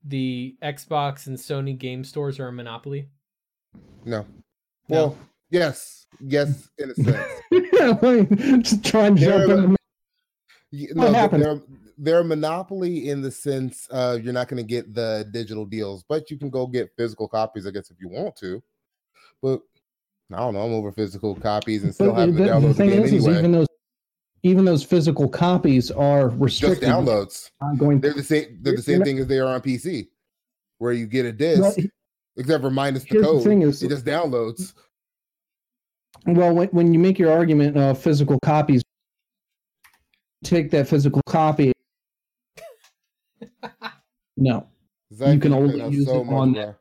the Xbox and Sony game stores are a monopoly? No. No. Well, yes, yes, in a sense. Just try and jump They're- in. Y- What No, but happened? they're they're a monopoly in the sense uh you're not going to get the digital deals, but you can go get physical copies, I guess, if you want to. But I don't know. I'm over physical copies and still But having to the, download the the, game is, is anyway. even those even those physical copies are restricted. Just restricted. downloads. I'm going They're the same. They're the same thing as they are on PC, where you get a disc, Well, except for minus the here's the code. thing is- it just downloads. Well, when, when you make your argument of physical copies, take that physical copy. No, Zach, You can only cutting out use it on- bro.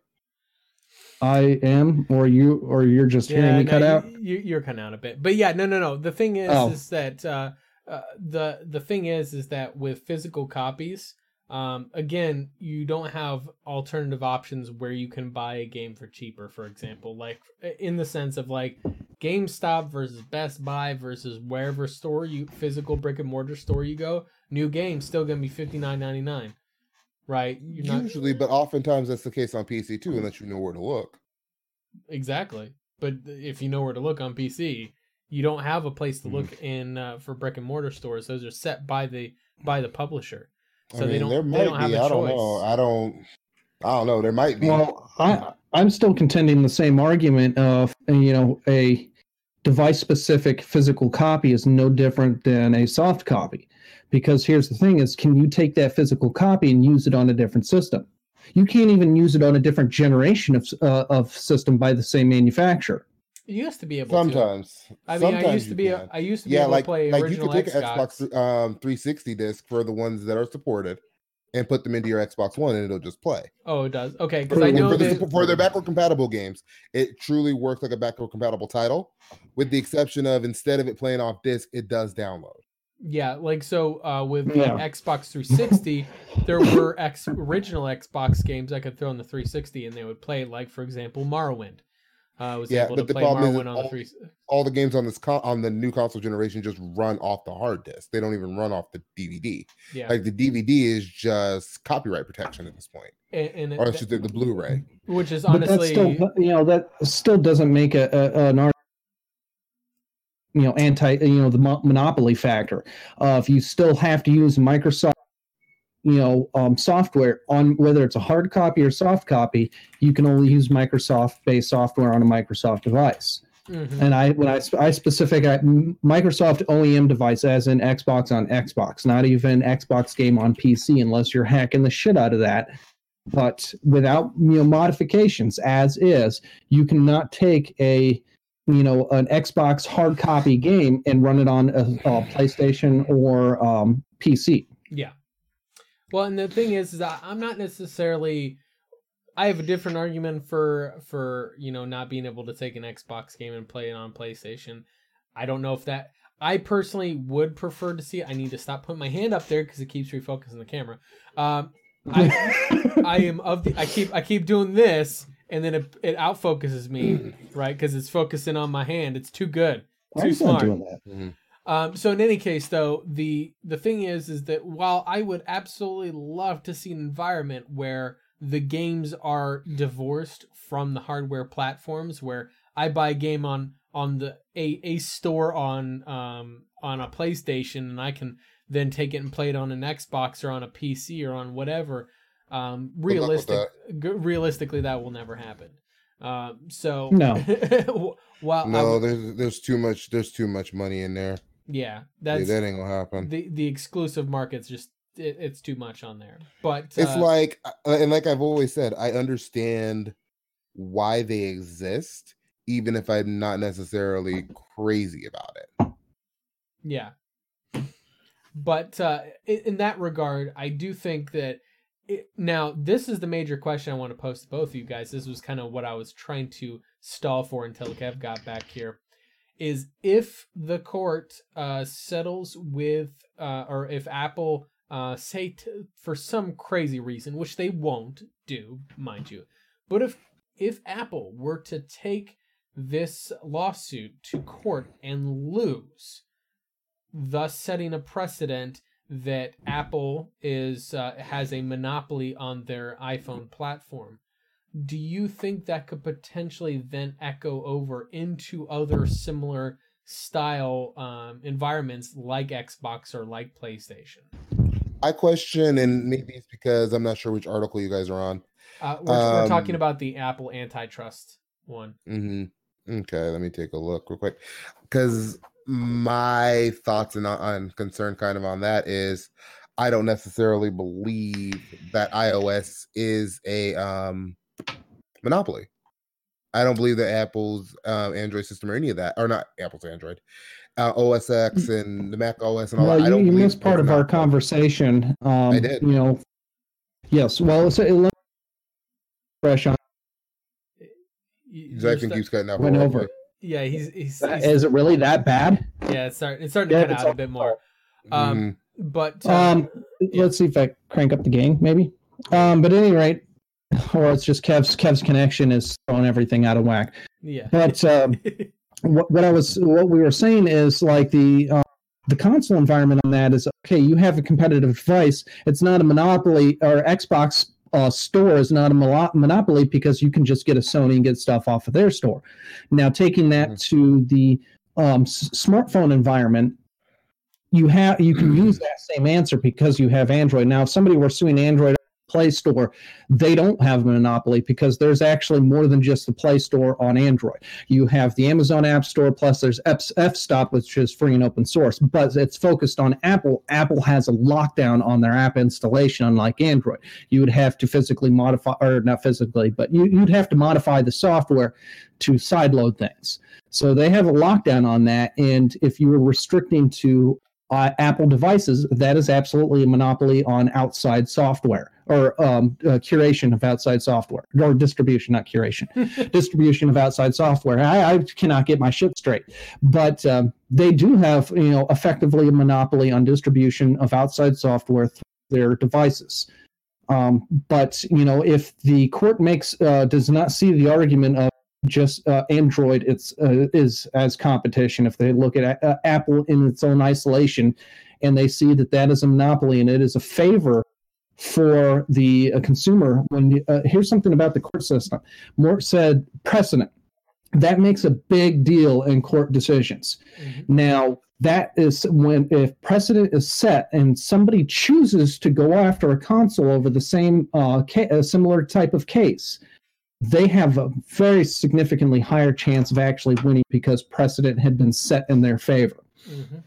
I am, or you, or you're just hearing me no, cut out. You, you're cutting out a bit, but yeah, no, no, no. The thing is, Oh. is that uh, uh, the the thing is, is that with physical copies, um, again, you don't have alternative options where you can buy a game for cheaper. For example, like in the sense of like GameStop versus Best Buy versus wherever store you physical brick and mortar store you go, new game still gonna be fifty nine ninety nine, right? You're not Usually, but oftentimes that's the case on PC too, unless you know where to look. Exactly. But if you know where to look on PC, you don't have a place to Mhm. look in uh, for brick and mortar stores. Those are set by the by the publisher. So I they don't- there they might don't have be. a I don't choice. know. I don't. I don't know. There might be. Well, I I'm still contending the same argument of you know a device specific physical copy is no different than a soft copy because here's the thing is can you take that physical copy and use it on a different system you can't even use it on a different generation of uh, of system by the same manufacturer You used to be able to. Sometimes. I mean, I used to be. can. I used to be yeah, able like to play like you original could take an Xbox. Xbox um 360 disc for the ones that are supported, and put them into your Xbox One, and it'll just play. Oh, it does. Okay, because I know for, the, that. supp- for their backward compatible games, it truly works like a backward compatible title, with the exception of instead of it playing off disc, it does download. Yeah, like so uh, with the Yeah. Xbox 360, there were ex- original Xbox games I could throw in the 360 and they would play. Like for example, Morrowind. Uh, I was Yeah, able but to the play problem Morrowind it on the all- 3. All the games on this con- on the new console generation just run off the hard disk. They don't even run off the DVD. Yeah, Like the DVD is just copyright protection at this point, and, and it- or I should say the Blu-ray. which is but that's honestly still you know that still doesn't make a, a an argument you know anti you know the mo- monopoly factor uh, if you still have to use microsoft you know um, software on whether it's a hard copy or soft copy you can only use microsoft based software on a microsoft device Mhm. and i when i, I specific I, microsoft oem device as in xbox on xbox not even xbox game on pc unless you're hacking the shit out of that but without you know modifications as is you cannot take a you know an xbox hard copy game and run it on a, a playstation or um, pc Yeah. Well, and the thing is, is that I'm not necessarily. I have a different argument for for you know not being able to take an Xbox game and play it on PlayStation. I don't know if that. I personally would prefer to see. I need to stop putting my hand up there because it keeps refocusing the camera. Um, I I am of the. I keep I keep doing this, and then it it out focuses me right because it's focusing on my hand. It's too good. Too I'm smart. doing that Um, so in any case, though, the the thing is, is that while I would absolutely love to see an environment where the games are divorced from the hardware platforms, where I buy a game on on the a, a store on um on a PlayStation and I can then take it and play it on an Xbox or on a PC or on whatever. Um, luck with realistic, g- realistically, that will never happen. Um, so No. while No, would- there's there's too much there's too much money in there. yeah, Yeah, that ain't gonna happen. the the exclusive market's just it, it's too much on there. But it's uh, like uh, and like I've always said, I understand why they exist, even if I'm not necessarily crazy about it. yeah. But uh, in, in that regard, I do think that it, now this is the major question I want to pose to both of you guys. This was kind of what I was trying to stall for until Kev got back here. Is if the court uh, settles with, uh, or if Apple uh, say t- for some crazy reason, which they won't do, mind you, but if if Apple were to take this lawsuit to court and lose, thus setting a precedent that Apple is uh, has a monopoly on their iPhone platform. Do you think that could potentially then echo over into other similar style um, environments like Xbox or like PlayStation? I question, and maybe it's because I'm not sure which article you guys are on. Uh, we're, we're talking Um, about the Apple antitrust one. hmm Okay, let me take a look real quick. Because my thoughts and on concern kind of on that is I don't necessarily believe that iOS is a um monopoly. I don't believe that Apple's um, Android system or any of that, or not Apple's Android, uh, OS X and the Mac OS and all Well, that. I you, don't you believe missed part of our conversation. Um, I did. You know, yes. Well, so it, fresh on. You- Zach keeps start- cutting out. Went over. quick. Yeah, he's he's, he's Is it really that bad? yeah, it's starting it's starting to Yeah, cut it's out a bit more. Um, Mhm. but uh, Um, let's see if I crank up the gain, maybe. Um, but at any rate, or it's just Kev's Kev's connection is throwing everything out of whack. yeah, But um, what, what I was what we were saying is like the uh, the console environment on that is okay. You have a competitive device. It's not a monopoly, or Xbox uh, store is not a monopoly because you can just get a Sony and get stuff off of their store. Now taking that Mhm. to the um, s- smartphone environment. You have you can use that same answer because you have Android. Now, if somebody were suing Android Play Store, they don't have a monopoly because there's actually more than just the Play Store on Android. You have the Amazon App Store, plus there's F Stop, which is free and open source, but it's focused on Apple. Apple has a lockdown on their app installation, unlike Android. You would have to physically modify, or not physically, but you, you'd have to modify the software to sideload things. So they have a lockdown on that. And if you were restricting to uh, Apple devices, that is absolutely a monopoly on outside software or um, uh, curation of outside software or distribution, not curation, distribution of outside software. I, I cannot get my shit straight, but um, they do have, you know, effectively a monopoly on distribution of outside software through their devices. Um, but you know, if the court makes uh, does not see the argument of just uh, Android it's uh, is as competition. If they look at uh, Apple in its own isolation, and they see that that is a monopoly and it is a favor for the uh, consumer. When uh, here's something about the court system. Mort said precedent. That makes a big deal in court decisions. Mhm. Now, that is when if precedent is set and somebody chooses to go after a console over the same uh, ca- a similar type of case, they have a very significantly higher chance of actually winning because precedent had been set in their favor. Mhm.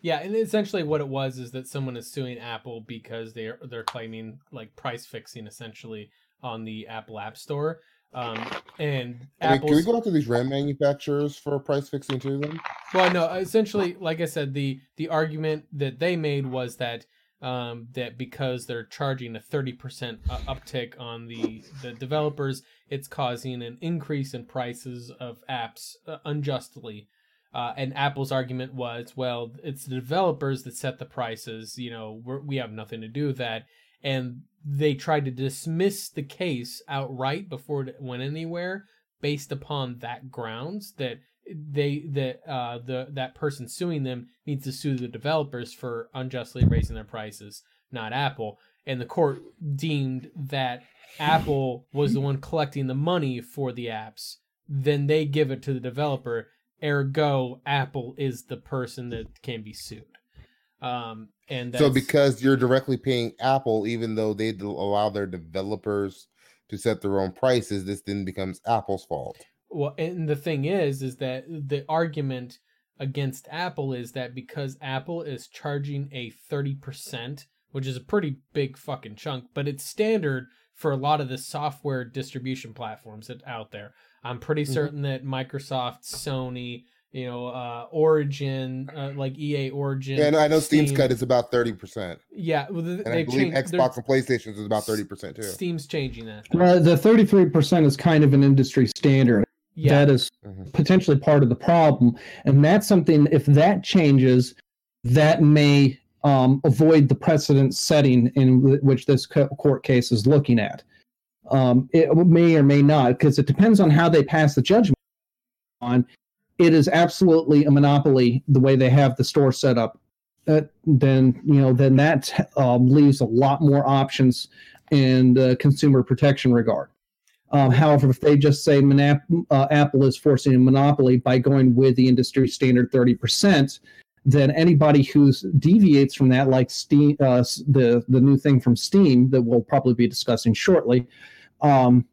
Yeah, and essentially what it was is that someone is suing Apple because they're they're claiming like price fixing essentially on the Apple App Store. Um, and I mean, can we go after these RAM manufacturers for price fixing too? Then well, no, essentially, like I said, the the argument that they made was that um, that because they're charging a thirty percent uptick on the the developers, it's causing an increase in prices of apps uh, unjustly. Uh, and Apple's argument was, well, it's the developers that set the prices. You know, we have nothing to do with that. And they tried to dismiss the case outright before it went anywhere, based upon that grounds that they that uh the that person suing them needs to sue the developers for unjustly raising their prices, not Apple. And the court deemed that Apple was the one collecting the money for the apps. Then they give it to the developer. Ergo, Apple is the person that can be sued. Um, and so because you're directly paying Apple, even though they allow their developers to set their own prices, this then becomes Apple's fault. Well, and the thing is, is that the argument against Apple is that because Apple is charging a 30%, which is a pretty big fucking chunk, but it's standard for a lot of the software distribution platforms that out there. I'm pretty Mhm. certain that Microsoft, Sony, you know, uh, Origin, uh, like EA Origin. Yeah, and I know Steam's Steam- cut is about thirty percent, Yeah, well, th- and I believe changed. Xbox and playstation's is about thirty percent too. Steam's changing that. Well, the 33% is kind of an industry standard. Yeah, That is Mhm. potentially part of the problem. And that's something, if that changes, that may um, avoid the precedent setting in wh- which this co- court case is looking at. Um, it may or may not, because it depends on how they pass the judgment on. it is absolutely a monopoly the way they have the store set up. Uh, then you know, then that um, leaves a lot more options in the consumer protection regard. Um, however, if they just say Monap- uh, Apple is forcing a monopoly by going with the industry standard 30%, then anybody who deviates from that, like Steam, uh, the the new thing from Steam that we'll probably be discussing shortly, um,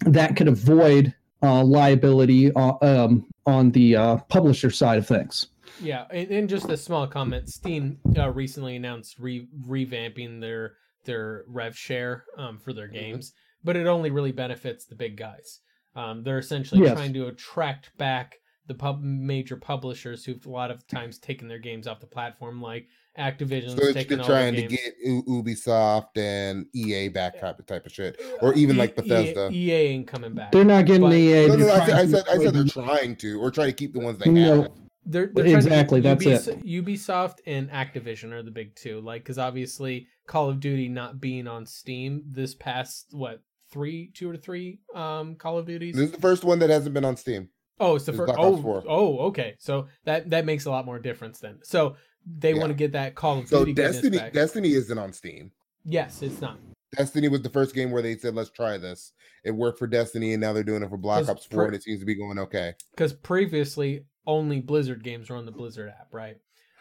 that could avoid uh, liability uh, um, on the uh, publisher side of things. Yeah, and, and just a small comment: Steam uh, recently announced re- revamping their their rev share um, for their games, but it only really benefits the big guys. Um, they're essentially Yes. trying to attract back the pub- major publishers who've a lot of times taken their games off the platform, like Activision. So they're all trying their to get U- Ubisoft and EA back type of type of shit, or even like Bethesda. EA, EA ain't coming back. They're not getting But- EA. no, no, they're no, I said, I trying said, to I said they're trying to, or trying to keep the ones they No. have. They're, they're Exactly, To, that's Ubis- it. Ubisoft and Activision are the big two. Like, because obviously Call of Duty not being on Steam this past what three, two or three um Call of Duties. This is the first one that hasn't been on Steam. oh, it's the first. is Black Ops Oh, oh, okay. So that that makes a lot more difference then. So they Yeah. want to get that Call of So Duty Destiny. Destiny isn't on Steam. yes, it's not. Destiny was the first game where they said, "Let's try this." It worked for Destiny, and now they're doing it for Black Ops Four, for- and it seems to be going okay. Because previously only Blizzard games were on the Blizzard app, right?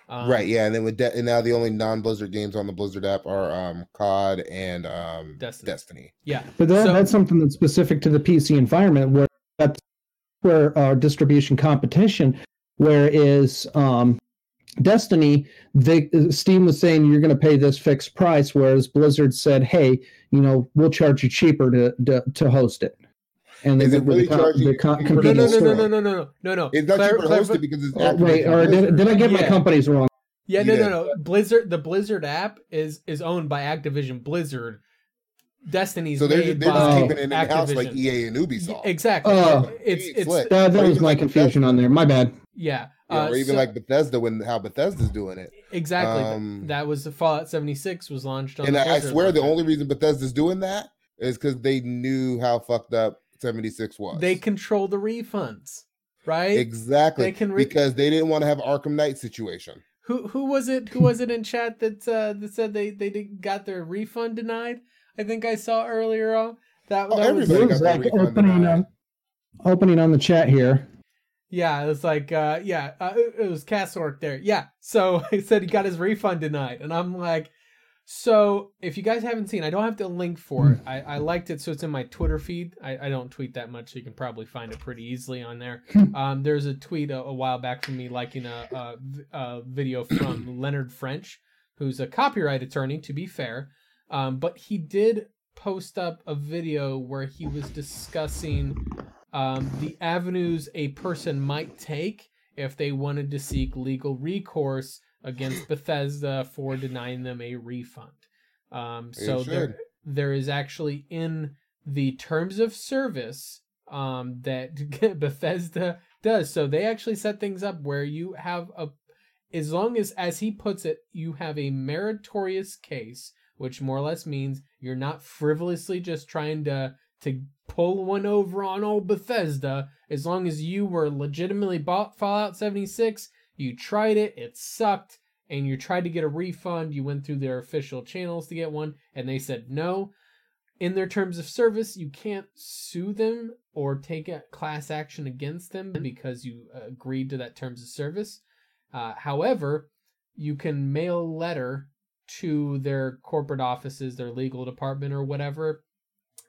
Um, right? Yeah, and then with De- and now the only non-Blizzard games on the Blizzard app are um, COD and um, Destiny. Destiny. Yeah. But that, So- that's something that's specific to the PC environment, where that's where uh, distribution competition, whereas um, Destiny, they Steam was saying you're going to pay this fixed price, whereas Blizzard said, "Hey, you know, we'll charge you cheaper to to, to host it." And Is it really the, charging the you co- No, no, competing no, no, no, no, no, no, no, no. It's not Clar- cheaper clarify- hosted because it's Oh, wait, or did, did I get my companies wrong? Yeah, no, did. no, no. Blizzard, the Blizzard app is is owned by Activision Blizzard. Destiny's So they're made they're just Oh. keeping it in house like EA and Ubisoft. Exactly. Oh. it's It's it's. That, that was my like confusion Bethesda. on there. My bad. yeah. Yeah, uh, or even so- like Bethesda when how Bethesda's doing it. exactly. um, that was the Fallout 76 was launched on. And the I, I Blizzard swear the launcher. only reason Bethesda's doing that is because they knew how fucked up 76 was. they control the refunds, right? exactly they can re- because they didn't want to have Arkham Knight situation. Who who was it? Who was it in chat that uh, that said they they did, got their refund denied? I think I saw earlier on that. Oh, that was, everybody It got was their like refund opening denied. on, opening on the chat here. Yeah, it was like, uh, yeah, uh, it it was Cassork there. Yeah, so he said he got his refund denied, and I'm like, so if you guys haven't seen, I don't have to link for it. I, I liked it, so it's in my Twitter feed. I, I don't tweet that much, so you can probably find it pretty easily on there. um, there's a tweet a, a while back from me liking a video from Leonard French, who's a copyright attorney, to be fair, um, but he did post up a video where he was discussing um, the avenues a person might take if they wanted to seek legal recourse against Bethesda for denying them a refund. Um, so there, there is actually in the terms of service um, that Bethesda does. So they actually set things up where you have a, as long as, as he puts it, you have a meritorious case, which more or less means you're not frivolously just trying to to pull one over on old Bethesda. As long as you were legitimately bought Fallout 76, you tried it, it sucked, and you tried to get a refund. You went through their official channels to get one, and they said no. In their terms of service, you can't sue them or take a class action against them because you agreed to that terms of service. Uh, however, you can mail a letter to their corporate offices, their legal department, or whatever,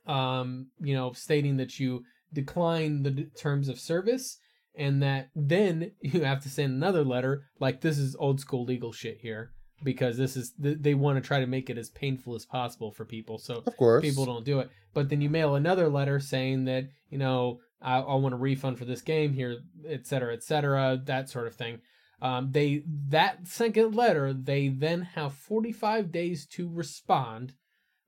um, you know, stating that you decline the terms of service, and that then you have to send another letter. Like this is old school legal shit here because this is th- they want to try to make it as painful as possible for people. So Of course, people don't do it. But then you mail another letter saying that you know I, I want a refund for this game here, et cetera, et cetera, that sort of thing. Um, they that second letter they then have 45 days to respond,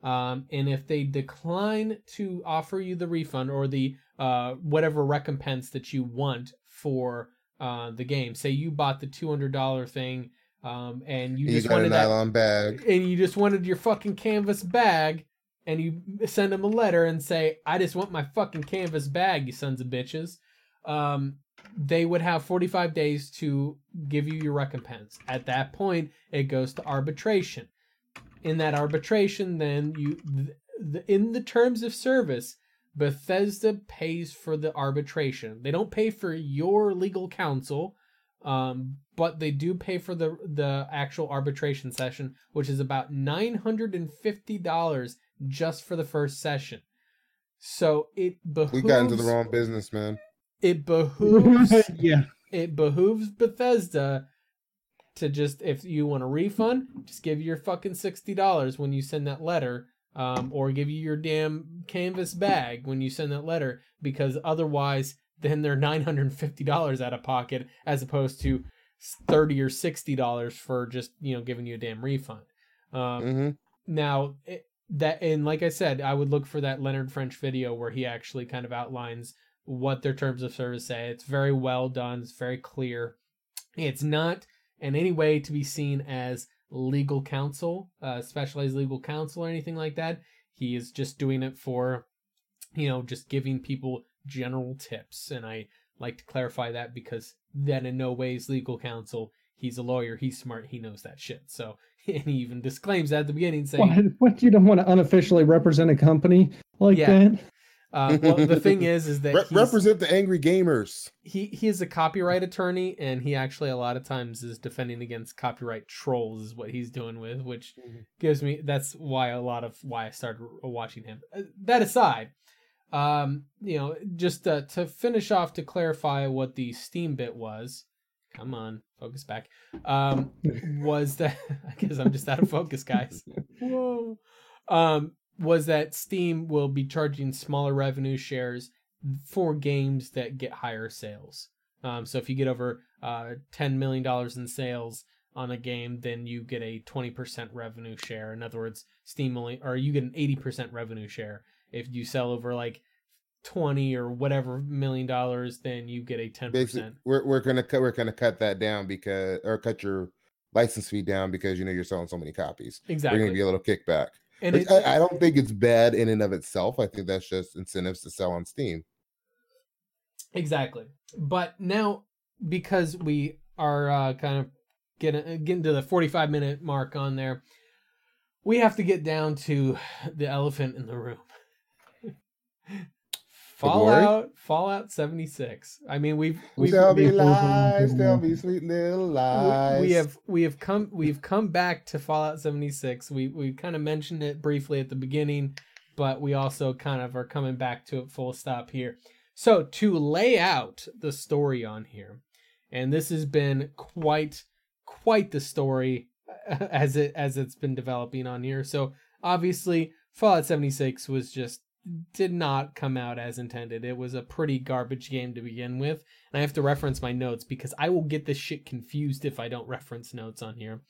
um, and if they decline to offer you the refund or the uh, whatever recompense that you want for uh, the game, say you bought the $200 thing. Um, and you you, just got a wanted that nylon bag. and you just wanted your fucking canvas bag and you send them a letter and say i just want my fucking canvas bag you sons of bitches um, they would have 45 days to give you your recompense. At that point, it goes to arbitration. In that arbitration, then you, th- th- in the terms of service, Bethesda pays for the arbitration. They don't pay for your legal counsel, um, but they do pay for the the actual arbitration session, which is about nine hundred and fifty dollars just for the first session. So it behooves. We got into the wrong business, man. It behooves. yeah. it behooves Bethesda to just if you want a refund, just give your fucking sixty dollars when you send that letter, um, or give you your damn canvas bag when you send that letter, because otherwise, then they're nine hundred and fifty dollars out of pocket as opposed to thirty or sixty dollars for just you know giving you a damn refund. Um, hmm now it, that and like I said, I would look for that Leonard French video where he actually kind of outlines what their terms of service say. It's very well done. It's very clear. It's not in any way to be seen as legal counsel, uh, specialized legal counsel or anything like that. He is just doing it for, you know, just giving people general tips. And I like to clarify that because that in no way is legal counsel. He's a lawyer. He's smart. He knows that shit. So, and he even disclaims at the beginning saying, What, what you don't want to unofficially represent a company like Yeah. that? Uh, well, the thing is, is that Re- represent the angry gamers. he he is a copyright attorney and he actually a lot of times is defending against copyright trolls is what he's doing with which Mhm. gives me that's why a lot of why i started watching him Uh, that aside um you know just uh, to finish off to clarify what the steam bit was come on focus back um was that i guess i'm just out of focus guys whoa um was that steam will be charging smaller revenue shares for games that get higher sales. Um, so if you get over uh, ten million dollars in sales on a game, then you get a twenty percent revenue share. In other words, Steam only, or you get an eighty percent revenue share. If you sell over like twenty or whatever million dollars, then you get a ten Basically, percent. we're we're gonna cut we're gonna cut that down because or cut your license fee down because you know you're selling so many copies. Exactly we're gonna be a little kickback. And it, I, I don't think it's bad in and of itself. I think that's just incentives to sell on Steam. Exactly. But now, because we are uh, kind of getting getting to the forty-five minute mark on there, we have to get down to the elephant in the room. glory? Fallout, Fallout seventy six. I mean, we've we've tell me we've- lies, tell me sweet little lies. we, we have we have come we've come back to Fallout 76. We we kind of mentioned it briefly at the beginning, but we also kind of are coming back to it full stop here. So to lay out the story on here, and this has been quite quite the story as it as it's been developing on here. So obviously Fallout 76 was just did not come out as intended. It was a pretty garbage game to begin with. And I have to reference my notes because I will get this shit confused if I don't reference notes on here.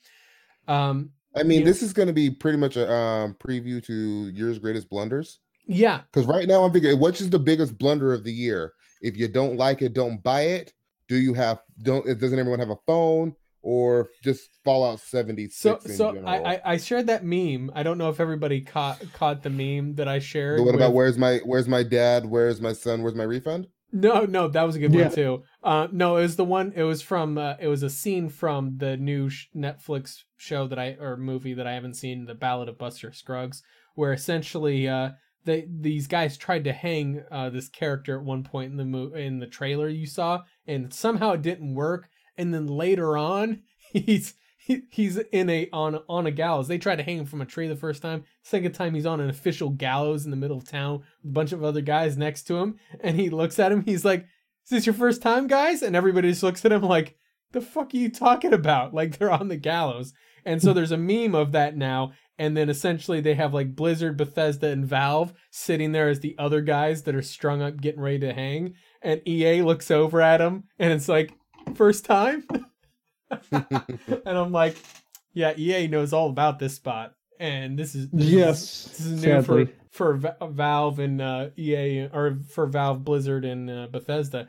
Um I mean, this is going to be pretty much a um, preview to year's greatest blunders. yeah, Because right now I'm thinking, which is the biggest blunder of the year? If you don't like it, don't buy it. Do you have don't? Doesn't everyone have a phone or just Fallout 76 so in so general? I, I I shared that meme. I don't know if everybody caught caught the meme that I shared. But what about where's my where's my dad? Where's my son? Where's my refund? No, no, that was a good Yeah. one too. Uh, no, it was the one. It was from. Uh, it was a scene from the new sh- Netflix show that I or movie that I haven't seen, The Ballad of Buster Scruggs, where essentially uh, they these guys tried to hang uh, this character at one point in the mo- in the trailer you saw, and somehow it didn't work. And then later on, he's he, he's in a on on a gallows. They tried to hang him from a tree the first time. Second time, he's on an official gallows in the middle of town with a bunch of other guys next to him. And he looks at him. He's like, "Is this your first time, guys?" And everybody just looks at him like, "The fuck are you talking about?" Like they're on the gallows. And so there's a meme of that now. And then essentially they have like Blizzard, Bethesda, and Valve sitting there as the other guys that are strung up, getting ready to hang. And EA looks over at him, and it's like, first time. and I'm like, yeah, EA knows all about this spot, and this is this is- Yes, this is new for sadly. for Va- Valve and uh, EA or for Valve, Blizzard, and uh, Bethesda.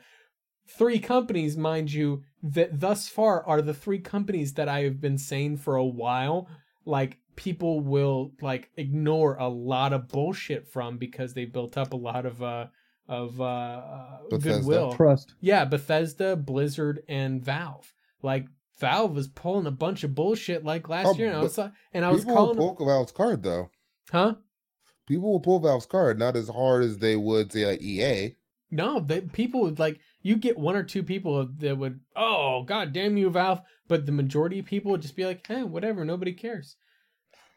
Three companies, mind you, that thus far are the three companies that I have been saying for a while. Like people will like ignore a lot of bullshit from because they built up a lot of uh of uh, uh goodwill. Trust. Yeah, Bethesda, Blizzard, and Valve. Like Valve was pulling a bunch of bullshit like last Oh, year, and I was like, and I was People calling, will pull Valve's card though. huh? People will pull Valve's card, not as hard as they would say like EA. No, they, people would like you get one or two people that would, oh god damn you, Valve, but the majority of people would just be like, hey, whatever, nobody cares.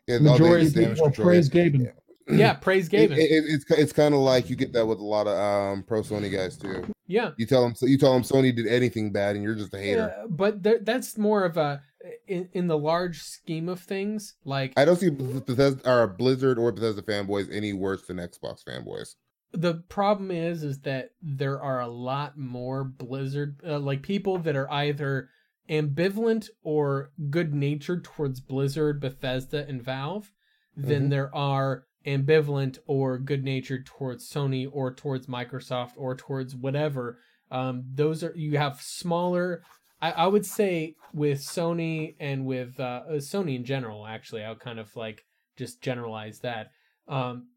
Yeah, no, they Majority use of damage people control. praise Yeah. Gaben. Yeah, praise It, gaming. it, it's it's kind of like you get that with a lot of um pro Sony guys too. yeah, You tell them you tell them Sony did anything bad, and you're just a hater. Yeah, but there, that's more of a in in the large scheme of things. Like I don't see Bethesda or Blizzard or Bethesda fanboys any worse than Xbox fanboys. the problem is, is that there are a lot more Blizzard uh, like people that are either ambivalent or good natured towards Blizzard, Bethesda, and Valve than Mhm. there are ambivalent or good natured towards Sony or towards Microsoft or towards whatever. Um, those are you have smaller. I, I would say with Sony and with uh, uh, Sony in general, actually, I'll kind of like just generalize that. Um,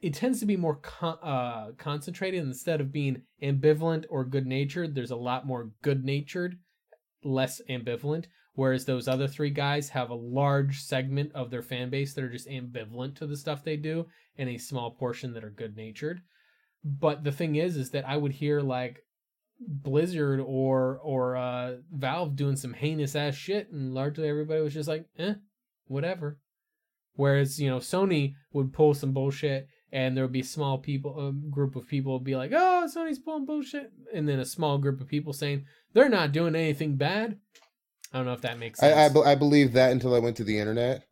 it tends to be more con- uh, concentrated instead of being ambivalent or good natured. There's a lot more good natured, less ambivalent. Whereas those other three guys have a large segment of their fan base that are just ambivalent to the stuff they do, and a small portion that are good natured. But the thing is, is that I would hear like Blizzard or or uh, Valve doing some heinous ass shit, and largely everybody was just like, eh, whatever. Whereas you know Sony would pull some bullshit, and there would be a small people a group of people would be like, oh, Sony's pulling bullshit, and then a small group of people saying they're not doing anything bad. I don't know if that makes I, I, sense. be- I believe that until I went to the internet.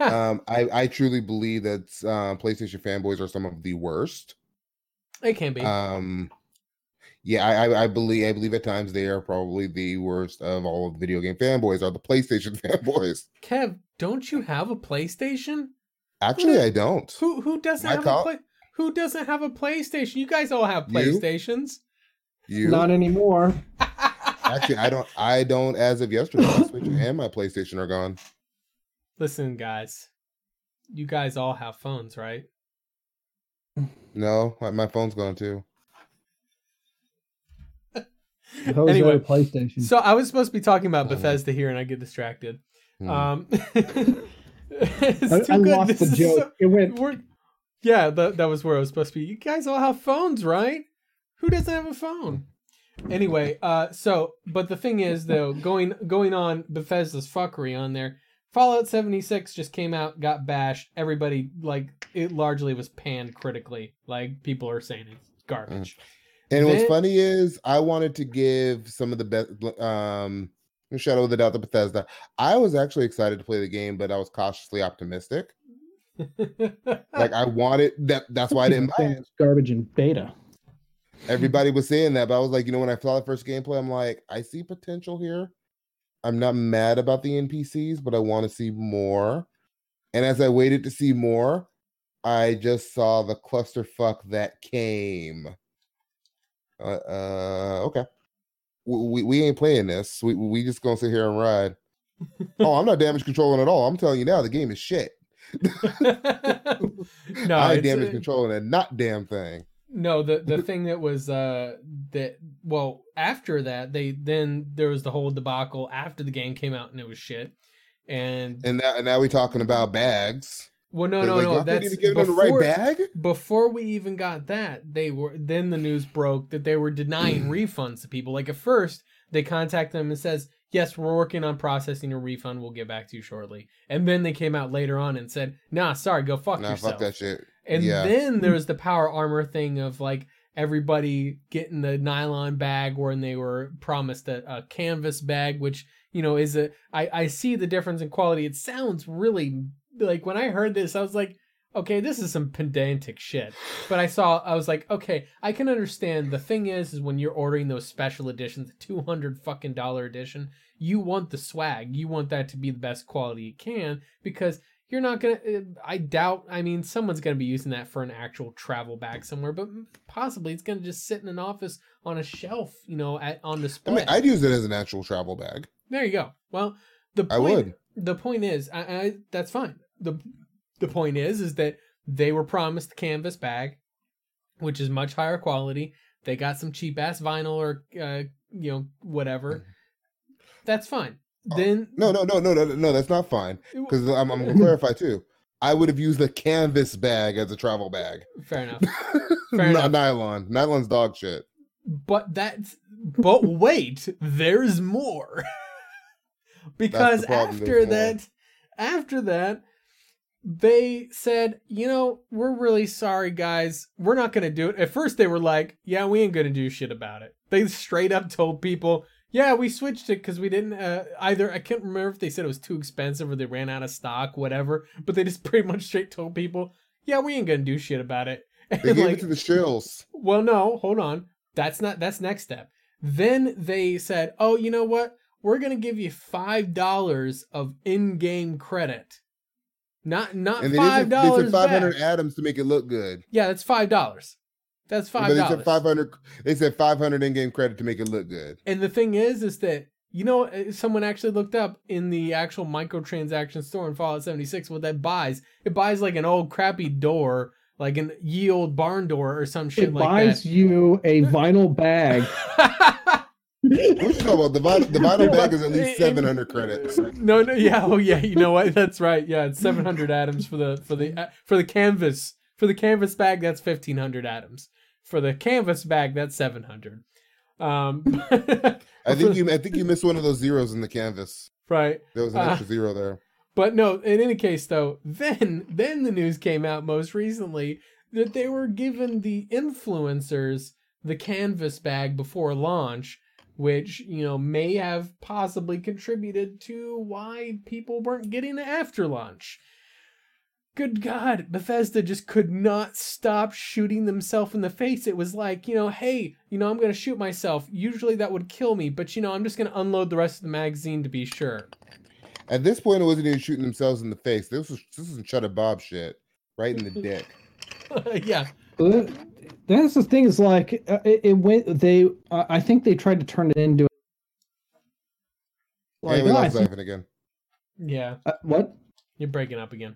um, I, I truly believe that uh, PlayStation fanboys are some of the worst. it can be. Um, yeah, I, I, I believe I believe at times they are probably the worst of all of the video game fanboys. Are the PlayStation fanboys? Kev, don't you have a PlayStation? Actually, I don't. Who who doesn't My have call- a play? Who doesn't have a PlayStation? You guys all have You? PlayStations. You Not anymore. actually, I don't. I don't. As of yesterday, my Switch and my PlayStation are gone. Listen, guys, you guys all have phones, right? No, my, my phone's gone too. Anyway, PlayStation. So I was supposed to be talking about Oh. Bethesda here, and I get distracted. Hmm. Um, it's I, too I good. lost This the joke. so- it went. we're- yeah, that that was where I was supposed to be. You guys all have phones, right? Who doesn't have a phone? Anyway, uh, so but the thing is though, going going on Bethesda's fuckery on there, Fallout 76 just came out, got bashed. Everybody like it largely was panned critically. Like people are saying it's garbage. And what's funny is I wanted to give some of the best um Shadow of the Doubt to Bethesda. I was actually excited to play the game, but I was cautiously optimistic. Like I wanted that that's why I didn't buy it. It's garbage in beta. Everybody was saying that, but I was like, you know, when I saw the first gameplay, I'm like, I see potential here. I'm not mad about the NPCs, but I want to see more. And as I waited to see more, I just saw the clusterfuck that came. Uh, uh okay. We, we we ain't playing this. We we just gonna sit here and ride. oh, I'm not damage controlling at all. I'm telling you now, the game is shit. no, I damage uh, controlling a not damn thing. No, the the thing that was uh that well after that they then there was the whole debacle after the game came out and it was shit, and And now, and now we talking about bags. well no no like, no "Y'all couldn't that's them the right before, bag. before we even got that they were then the news broke that they were denying refunds to people like at first they contact them and says yes we're working on processing a refund we'll get back to you shortly and then they came out later on and said nah sorry go fuck Nah, yourself fuck that shit. And Yeah. then hmm. there was the power armor thing of like everybody getting the nylon bag when they were promised a, a canvas bag, which you know is a I I see the difference in quality. It sounds really like when I heard this, I was like, okay, this is some pedantic shit. But I saw, I was like, okay, I can understand. The thing is, is when you're ordering those special editions, the two hundred fucking dollar edition, you want the swag. You want that to be the best quality you can because you're not gonna. uh, I doubt. I mean, someone's gonna be using that for an actual travel bag somewhere, but possibly it's gonna just sit in an office on a shelf, you know, at on I mean, I'd use it as an actual travel bag. There you go. Well, the I point, would. The point is, I, I that's fine. the The point is, is that they were promised the canvas bag, which is much higher quality. They got some cheap ass vinyl or uh, you know whatever. That's fine. Oh. Then No, no, no, no, no, no. That's not fine because I'm, I'm gonna clarify too. I would have used a canvas bag as a travel bag. fair enough. Fair Not enough. nylon. Nylon's dog shit. But that's but wait, there's more. because problem, after there's more. that after that they said, "You know, we're really sorry guys. We're not to do it." At first they were like, "Yeah, we ain't to do shit about it." They straight up told people, "Yeah, we switched it cuz we didn't uh, either I can't remember if they said it was too expensive or they ran out of stock, whatever, but they just pretty much straight told people, "Yeah, we ain't to do shit about it." They And, gave like, it to the shells. well, no, hold on. That's not that's next step. Then they said, "Oh, you know what? We're going to give you $5 of in-game credit." Not not And they, $5 they said 500 atoms to make it look good. Yeah, that's $5. That's five. But they $5. said 500. They said 500 in-game credit to make it look good. And the thing is, is that you know, uh, someone actually looked up in the actual microtransaction store in Fallout 76 what that buys. It buys like an old crappy door, like an ye old barn door or some shit It like buys you a vinyl bag. that. What you talking about? The vinyl, the vinyl bag is at least 700 credits. no, no, yeah, oh yeah, you know what? That's right. Yeah, it's 700 atoms for the for the uh, for the canvas for the canvas bag. That's 1500 atoms. For the canvas bag, that's 700. Um, I think you. I think you missed one of those zeros in the canvas. right. There was an Uh, extra zero there. But no, in any case though, then then the news came out most recently that they were giving the influencers the canvas bag before launch, which, you know, may have possibly contributed to why people weren't getting it after launch. Good God, Bethesda just could not stop shooting themselves in the face. It was like, you know, hey, you know, I'm going to shoot myself. Usually that would kill me, but, you know, I'm just going to unload the rest of the magazine to be sure. At this point, it wasn't even shooting themselves in the face. This was this is Chutter Bob shit, right in the dick. yeah. That's the thing is like uh, it, it went. They uh, I think they tried to turn it into. Hey, Like, we oh, I lost think- again. Yeah. uh, what? You're breaking up again.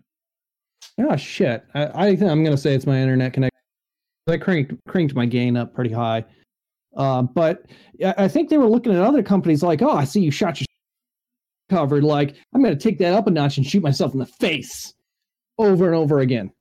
Oh shit! I, I I'm gonna say it's my internet connection. I cranked cranked my gain up pretty high. Uh, but I think they were looking at other companies like, oh, I see you shot your covered. Like, I'm gonna take that up a notch and shoot myself in the face over and over again.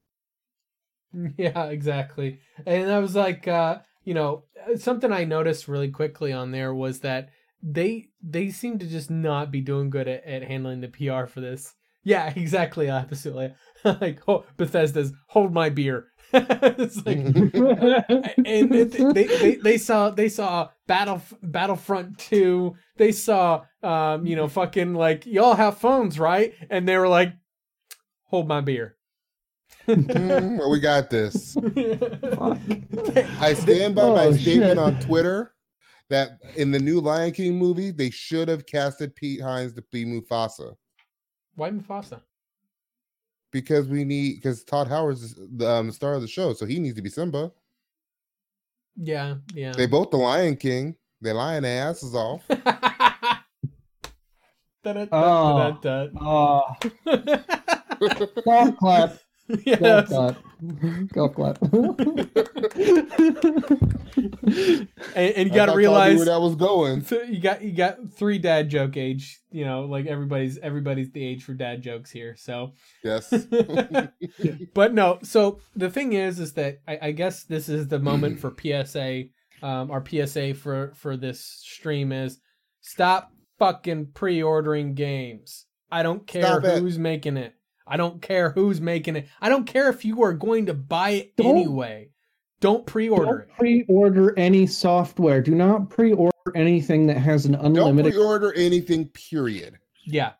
Yeah, exactly. And I was like, uh, you know, something I noticed really quickly on there was that they they seem to just not be doing good at, at handling the PR for this. Yeah, exactly, absolutely. like oh, Bethesda's hold my beer. it's like and it, they, they they saw they saw battle battlefront 2 they saw um you know fucking like y'all have phones right and they were like hold my beer Mm, well, we got this. I stand by my Oh, statement shit. on Twitter that in the new Lion King movie, they should have casted Pete Hines to be Mufasa why Mufasa because we need because Todd Howard's is the um, star of the show, so he needs to be Simba. yeah yeah They both the Lion King. They lying their asses off. Da-da-da-da-da. Oh, golf clap, yeah, golf clap, golf clap. and, and you got to thought y'all knew realize where that was going. you got you got three dad joke age. You know, like everybody's everybody's the age for dad jokes here. So, Yes. but no. So the thing is, is that I, I guess this is the moment for PSA. Um, our PSA for for this stream is stop fucking pre-ordering games. I don't care who's making it. I don't care who's making it. I don't care if you are going to buy it Don't- anyway. Don't pre-order Don't it. pre-order any software. Do not pre-order anything that has an unlimited. Don't unlimited. pre-order anything. Period. Yeah.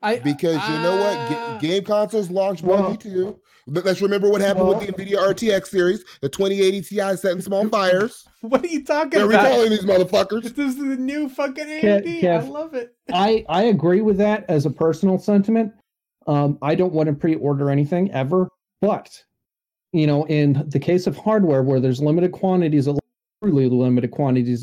I Because you know what? Ah. Ga- game consoles launched Well- one too. Let's remember what happened with the NVIDIA RTX series, the 2080 Ti setting small fires. What are you talking They're about? recalling these motherfuckers. This is the new fucking Kev- AMD. I love it. I I agree with that as a personal sentiment. Um, I don't want to pre-order anything ever, but you know, in the case of hardware where there's limited quantities, of truly limited quantities,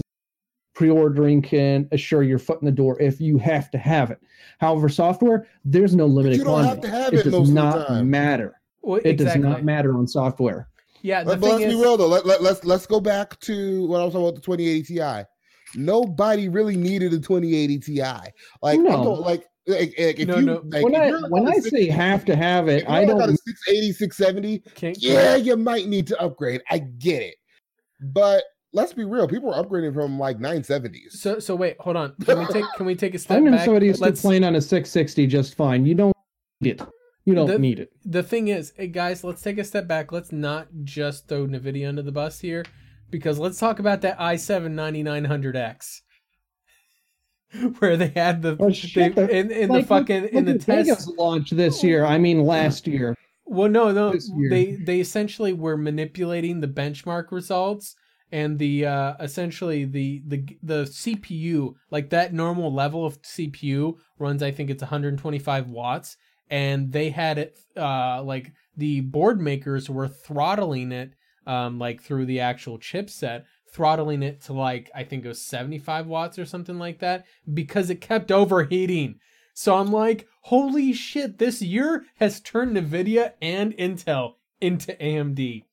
pre-ordering can assure your foot in the door if you have to have it. However, software there's no limited you don't have quantity. to have it it does most of the not time. matter. Well, It exactly. does not matter on software. Yeah, the Let, but thing let's is, be real though. Let, let, let's let's go back to what I was talking about the 2080 Ti. Nobody really needed a 2080 Ti. Like I'm No. like like, like if No, you no. like, when if I when on a I say have to have it, I don't. a 680, 670. Can't- Yeah, you might need to upgrade. I get it, but let's be real. People are upgrading from like 970s. So so wait, hold on. Can we take can we take a I step I know back? somebody who's still Let's- playing on a 660 just fine. You don't need it. You don't The- need it. the thing is, hey guys, let's take a step back. Let's not just throw Nvidia under the bus here, because let's talk about that i7 9900X, where they had the Oh, shit, they're- in in Like, the fucking in the test. Vega's launch this year. I mean, last year. Well, no, no, they they essentially were manipulating the benchmark results and the uh essentially the the the CPU like that normal level of CPU runs I think it's 125 watts and they had it uh like the board makers were throttling it um like through the actual chipset throttling it to like I think it was 75 watts or something like that because it kept overheating. So I'm like, holy shit, this year has turned Nvidia and Intel into AMD.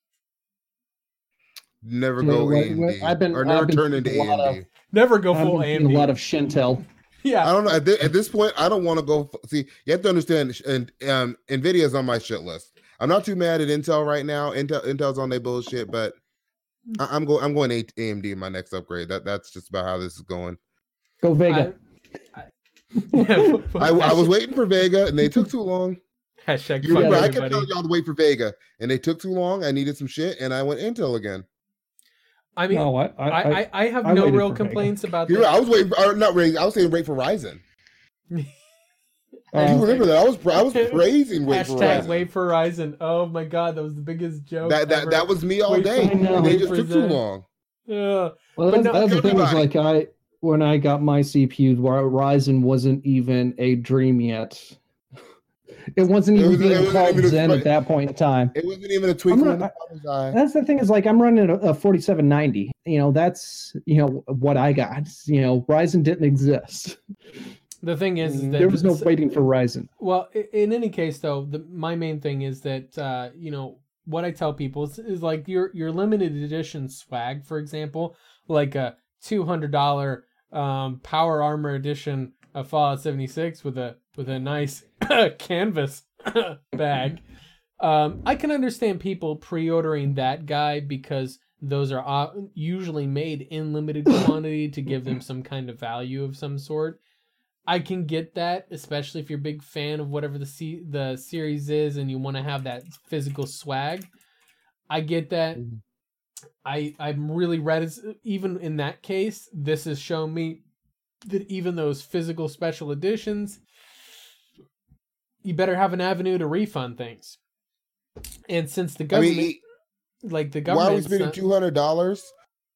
Never Yeah, go what- AMD what- I've been- or never I've been turn into a lot AMD. of- Never go I've full been AMD. a lot of Shintel. yeah. I don't know. At, thi- at this point, I don't want to go. f- See, you have to understand, and um, Nvidia is on my shit list. I'm not too mad at Intel right now. Intel, Intel's on their bullshit, but I, I'm going. I'm going A- AMD in my next upgrade. That that's just about how this is going. Go Vega. I, I, yeah, I, I was waiting for Vega, and they took too long. Hashtag You remember, I kept everybody. telling y'all to wait for Vega, and they took too long. I needed some shit, and I went Intel again. I mean, no, I, I, I, I, I have I no real for Vega. complaints about You're this. right, I was waiting. For, or not waiting. I was saying wait for Ryzen. Uh, you remember that? I was I was praising wait for Hashtag Ryzen. wait for Ryzen. Oh my god, that was the biggest joke. that that ever. that was me all Wait day. for- I know. and they just took too long. Yeah. Well, that's, no- that's the thing is like I when I got my CPU, Ry- Ryzen wasn't even a dream yet. It wasn't It even was- being wasn't called even a- Zen at that point in time. It wasn't even a twinkle not- in the. That's the thing is like I'm running a, a 4790. You know, that's you know what I got. You know, Ryzen didn't exist. The thing is, is that There was no waiting for Ryzen. Well, in any case, though, the, my main thing is that uh, you know what I tell people is, is like your your limited edition swag, for example, like a two hundred dollar um, Power Armor edition of Fallout seventy six with a with a nice canvas bag. Um, I can understand people pre-ordering that guy because those are uh, usually made in limited quantity to give them some kind of value of some sort. I can get that, especially if you're a big fan of whatever the se- the series is and you want to have that physical swag. I get that. Mhm. I I'm really reticent. Even in that case, this has shown me that even those physical special editions, you better have an avenue to refund things. And since the I government, mean, like the government, why are we spending two hundred dollars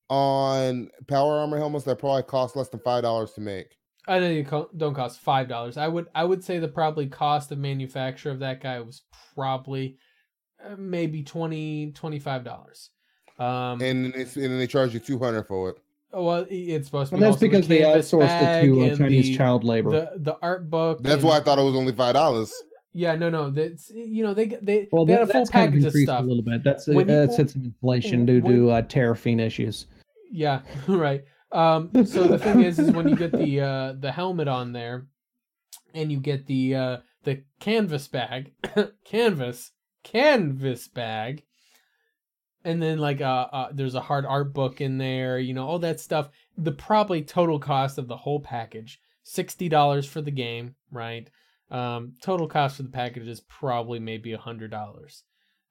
on power armor helmets that probably cost less than five dollars to make? I know you don't cost five dollars. I would I would say the probably cost of manufacture of that guy was probably uh, maybe 20 25 dollars. Um, And it's, and they charge you two hundred for it. well, it's supposed to And be that's also the because they canvas outsourced it to uh, Chinese the, child labor. the the art book. That's and- why I thought it was only five dollars. Yeah, no, no. That's you know they they well, they had a full that's kind of package of stuff. a little bit. That's When you- that's hit some inflation due when- to uh, tariffing issues. Yeah, right. Um, so the thing is, is when you get the uh, the helmet on there, and you get the uh, the canvas bag, canvas canvas bag, and then like uh, uh, there's a hard art book in there, you know, all that stuff. The probably total cost of the whole package sixty dollars for the game, right? Um, total cost for the package is probably maybe a hundred dollars,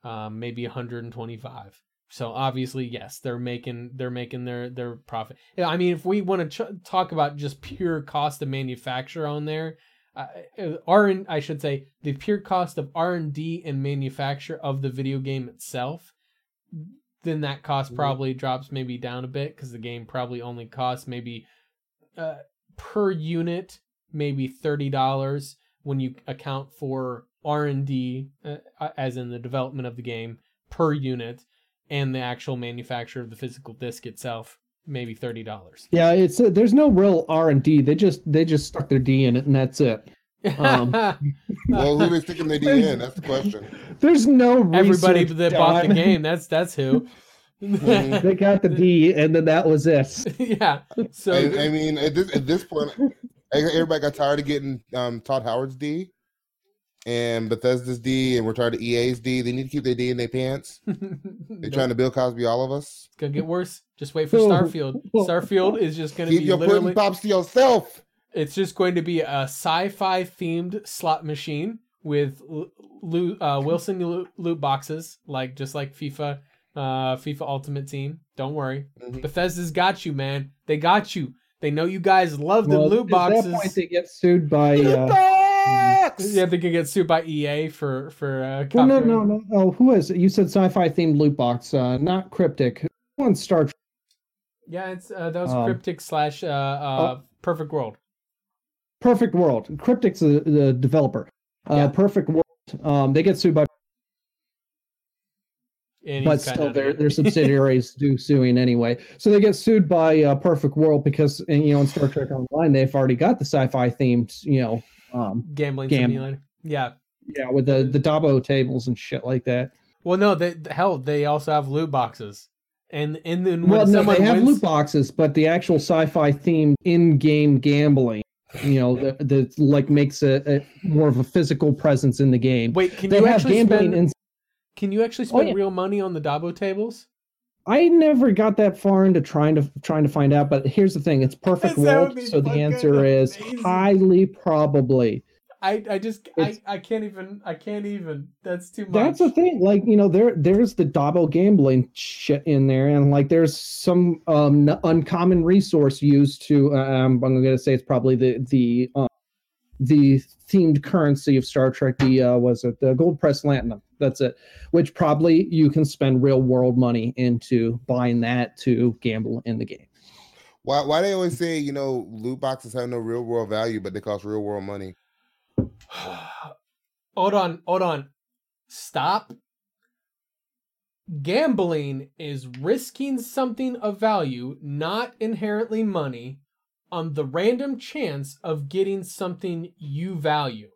um, maybe a hundred and twenty-five. So obviously, yes, they're making they're making their their profit. I mean, if we want to ch- talk about just pure cost of manufacture on there, uh, R and I should say the pure cost of R and D and manufacture of the video game itself, then that cost Mhm. probably drops maybe down a bit because the game probably only costs maybe uh, per unit maybe thirty dollars when you account for R and D, uh, as in the development of the game per unit, and the actual manufacture of the physical disc itself, maybe thirty dollars. Yeah, it's uh, there's no real R and D. They just they just stuck their D in it, and that's it. Um, Well, who they sticking their D in? That's the question. There's no Everybody research that bought the game, that's that's who. They got the D, and then that was it. yeah. So I, I mean, at this at this point, everybody got tired of getting um, Todd Howard's D and Bethesda's D, and we're tired of EA's D. They need to keep their D in their pants. They're trying to Bill Cosby all of us. It's gonna get worse. Just wait for. Starfield. Starfield is just gonna Keep be your literally. pudding pops to yourself. It's just going to be a sci-fi themed slot machine with l- lo- uh, Wilson loot boxes, like just like FIFA, uh, FIFA Ultimate Team. Don't worry, Mhm. Bethesda's got you, man. They got you. They know you guys love the Well, loot At boxes. that point, they get sued by. Uh, Box! yeah, they could get sued by EA for for. Uh, well, no, copyright. no, no. Oh, who is it? You said sci-fi themed loot box, uh, not cryptic. Who on Star Trek? Yeah, it's uh, that was Um, Cryptic slash uh, uh, Perfect World. Perfect World. Cryptic's the, the developer. Uh, Yeah. Perfect World. Um, they get sued by, And but still, their their subsidiaries do suing anyway. So they get sued by uh, Perfect World because and, you know in Star Trek Online they've already got the sci-fi themed you know um, gambling Gam- simulator. Yeah. yeah with the the Dabo tables and shit like that. Well, no, they hell, they also have loot boxes, and and then Well, no, they have wins, loot boxes, but the actual sci-fi themed in-game gambling, you know, that that like makes a, a more of a physical presence in the game. wait, can they you have actually gambling. spend? In, Can you actually Oh, yeah. real money on the Dabo tables? I never got that far into trying to trying to find out, but here's the thing: it's perfect world, so the answer is amazing. highly probably. I I just I, It's- I can't even I can't even. That's too much. That's the thing. Like you know, there there's the Dabo gambling shit in there, and like there's some um uncommon resource used to. Um, I'm gonna say it's probably the the um, the themed currency of Star Trek. The uh, was it the gold press latinum? That's it. Which probably you can spend real world money into buying that to gamble in the game. Why why they always say, you know, loot boxes have no real world value, but they cost real world money? hold on, hold on. Stop. Gambling is risking something of value, not inherently money, on the random chance of getting something you value.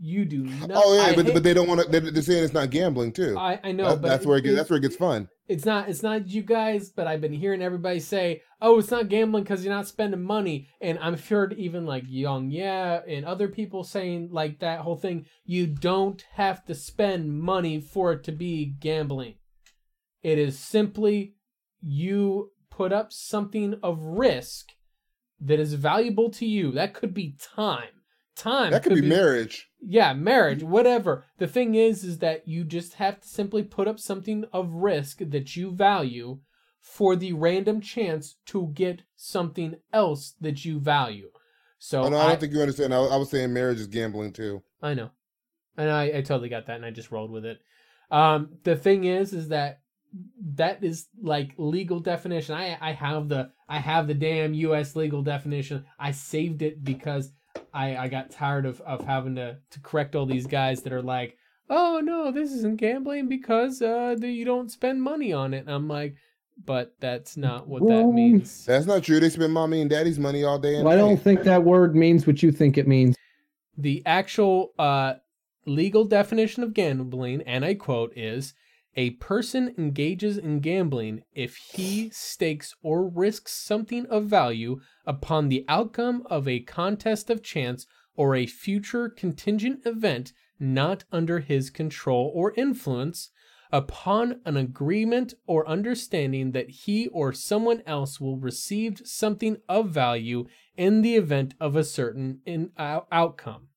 You do oh, not. oh yeah, I but hate- but they don't want to. They're, they're saying it's not gambling too. I, I know, That- but that's where it gets. That's where it gets fun. it's not it's not you guys but i've been hearing everybody say oh it's not gambling because you're not spending money and i'm heard even like YongYea and other people saying like that whole thing you don't have to spend money for it to be gambling it is simply you put up something of risk that is valuable to you that could be time time That could be marriage. yeah marriage whatever the thing is is that you just have to simply put up something of risk that you value for the random chance to get something else that you value so Oh no, I I, don't think you understand. I, was- I was saying marriage is gambling too. I know and I, I totally got that and i just rolled with it um the thing is is that that is like legal definition i i have the i have the damn us legal definition i saved it because i i got tired of of having to to correct all these guys that are like oh no this isn't gambling because uh the, you don't spend money on it and i'm like but that's not what that means That's not true. They spend mommy and daddy's money all day. And Well, I don't think that word means what you think it means. the actual uh, legal definition of gambling, and I quote, is a person engages in gambling if he stakes or risks something of value upon the outcome of a contest of chance or a future contingent event not under his control or influence, upon an agreement or understanding that he or someone else will receive something of value in the event of a certain in, uh, outcome.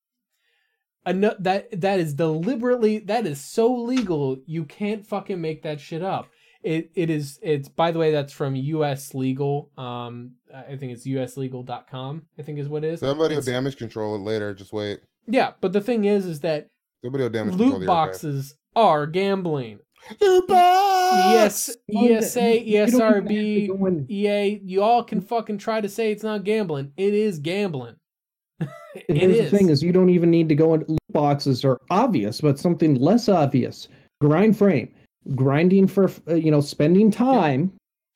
Ano- that that is deliberately that is so legal you can't fucking make that shit up. It it is it's by the way that's from US legal um I think it's uslegal.com I think is what it is. Somebody will damage control it later. Just wait. Yeah, but the thing is is that Somebody will damage control loot the boxes are gambling. archive. Loot box. Yes, ESA, You don't even have to ESRB, EA, you all can fucking try to say it's not gambling. It is gambling. It And here's is. the thing: is you don't even need to go into loot boxes are obvious, but something less obvious: grind frame, grinding for uh, you know spending time.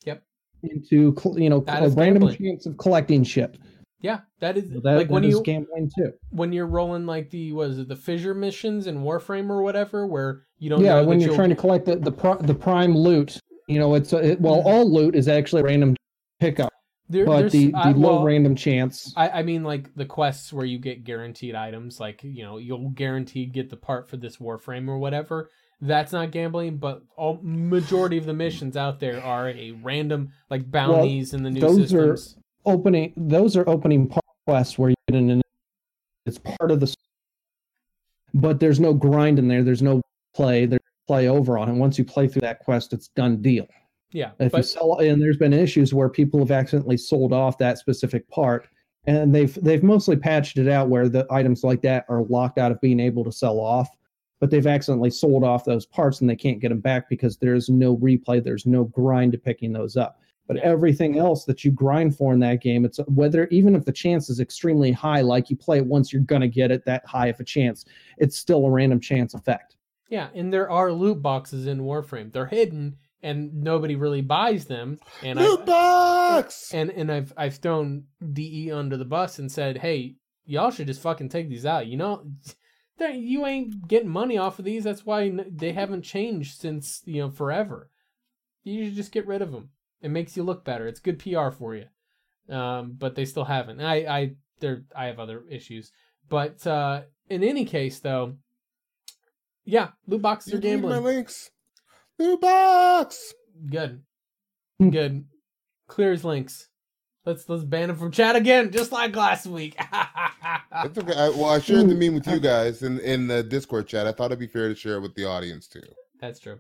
Yep. Into cl- you know a random gambling. chance of collecting shit. Yeah, that is Well, that, like when that is you gambling too. when you're rolling like the was it the fissure missions in Warframe or whatever, where you don't Yeah, know when you're you'll- trying to collect the the, the prime loot, you know, it's it, well, Mhm. all loot is actually random pickup, there, but the the I- low well, random chance. I, I mean, like the quests where you get guaranteed items, like you know, you'll guaranteed get the part for this Warframe or whatever. That's not gambling, but all majority of the missions out there are a random like bounties in the new those are- systems. opening those are opening quests where you get an it's part of the but there's no grind in there there's no play there's play over on it once you play through that quest it's done deal yeah, if you sell and there's been issues where people have accidentally sold off that specific part and they've they've mostly patched it out where the items like that are locked out of being able to sell off but they've accidentally sold off those parts and they can't get them back because there's no replay there's no grind to picking those up. But everything else that you grind for in that game it's whether even if the chance is extremely high like you play it once you're gonna get it that high of a chance it's still a random chance effect. Yeah, and there are loot boxes in Warframe. They're hidden, and nobody really buys them. And Loot I box. and and I've I've thrown DE under the bus and said, hey, y'all should just fucking take these out. You know, you ain't getting money off of these. That's why they haven't changed since you know forever. You should just get rid of them. It makes you look better. It's good PR for you. Um, but they still haven't. I I there I have other issues. But uh, in any case, though, yeah, loot boxes You are read my links. Loot box. Good, Hmm. good. Clears links. Let's let's ban him from chat again, just like last week. It's okay. I, well, I shared the meme with you guys in in the Discord chat. I thought it'd be fair to share it with the audience too. That's true.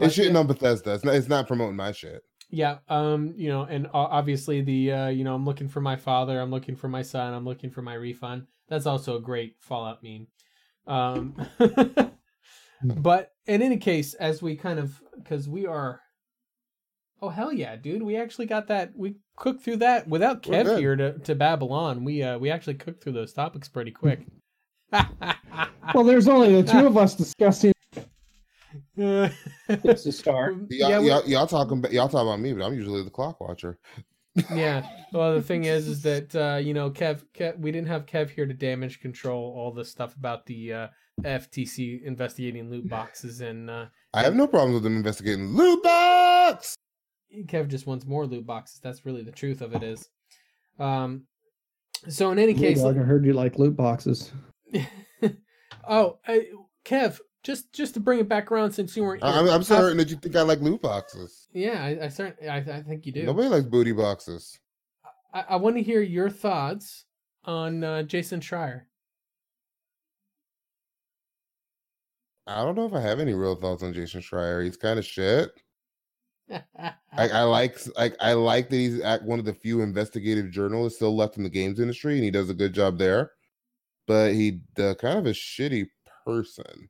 It's But, shitting yeah, on Bethesda. It's not, it's not promoting my shit. yeah, um, you know, and obviously the uh, you know, I'm looking for my father, I'm looking for my son, I'm looking for my refund. That's also a great Fallout meme. Um, but in any case, as we kind of because we are, oh hell yeah, dude, we actually got that. We cooked through that without Kev here to to Babylon. We uh we actually cooked through those topics pretty quick. well there's only the two of us discussing it's a to start Y'all, we- y'all, y'all talking about y'all talking about me, but I'm usually the clock watcher. yeah. Well, the thing is, is that uh, you know, Kev, Kev, we didn't have Kev here to damage control all the stuff about the uh, FTC investigating loot boxes, and uh, I have no problems with them investigating loot box. Kev just wants more loot boxes. That's really the truth of it is. Um, so in any case, Dog, i heard you like loot boxes oh, I, Kev, just just to bring it back around since you weren't here, I- I'm, I'm certain that you think I like loot boxes. yeah, I, I certainly, I, I think you do. Nobody likes booty boxes. I, I want to hear your thoughts on uh, Jason Schreier. I don't know if I have any real thoughts on Jason Schreier. He's kind of shit. I, I like like I like that he's at one of the few investigative journalists still left in the games industry, and he does a good job there. But he uh, kind of a shitty person.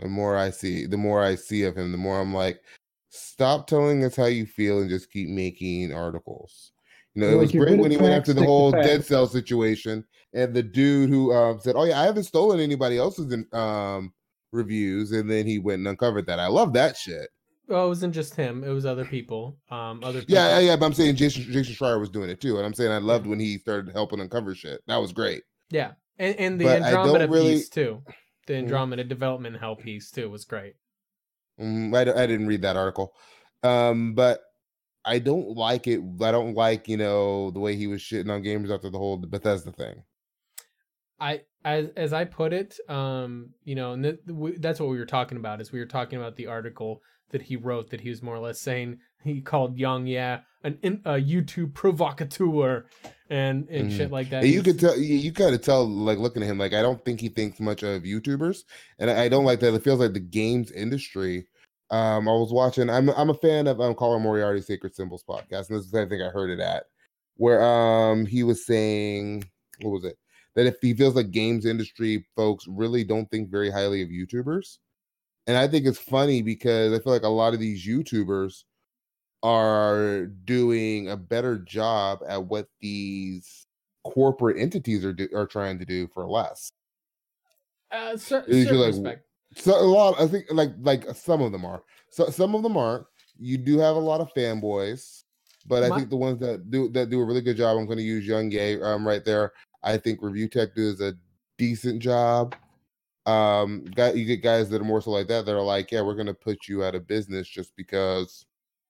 The more I see, the more I see of him, the more I'm like, stop telling us how you feel and just keep making articles. You know, it was you're great when he went after the whole facts. dead cell situation, and the dude who um, said, "Oh yeah, I haven't stolen anybody else's um, reviews," and then he went and uncovered that. I love that shit. Well, it wasn't just him; it was other people. Um, other people. Yeah, yeah, yeah. But I'm saying Jason Jason Schreier was doing it too, and I'm saying I loved when he started helping uncover shit. That was great. yeah, and and the But Andromeda really- piece too. The Mhm. Andromeda development hell piece too was great. Mm, I, d- I didn't read that article, um, but I don't like it. I don't like you know the way he was shitting on gamers after the whole Bethesda thing. I as as I put it, um, you know, and th- we, that's what we were talking about. Is we were talking about the article that he wrote that he was more or less saying he called YongYea, an in, a YouTube provocateur and and Mhm. shit like that. And you could tell, you, you kind of tell, like looking at him, like I don't think he thinks much of YouTubers, and I, I don't like that. It feels like the games industry. Um, I was watching. I'm I'm a fan of um, Colin Moriarty's Sacred Symbols podcast, and this is I think I heard it at where um he was saying what was it that if he feels like games industry folks really don't think very highly of YouTubers, and I think it's funny because I feel like a lot of these YouTubers are doing a better job at what these corporate entities are do, are trying to do for less. uh, cer- certain like- respect. So a lot, I think, like like some of them are. So some of them aren't. You do have a lot of fanboys But I My- think the ones that do that do a really good job, I'm going to use YongYea um, right there. I think Review Tech does a decent job. Um, guy, you get guys that are more so like that that are like, yeah, we're going to put you out of business just because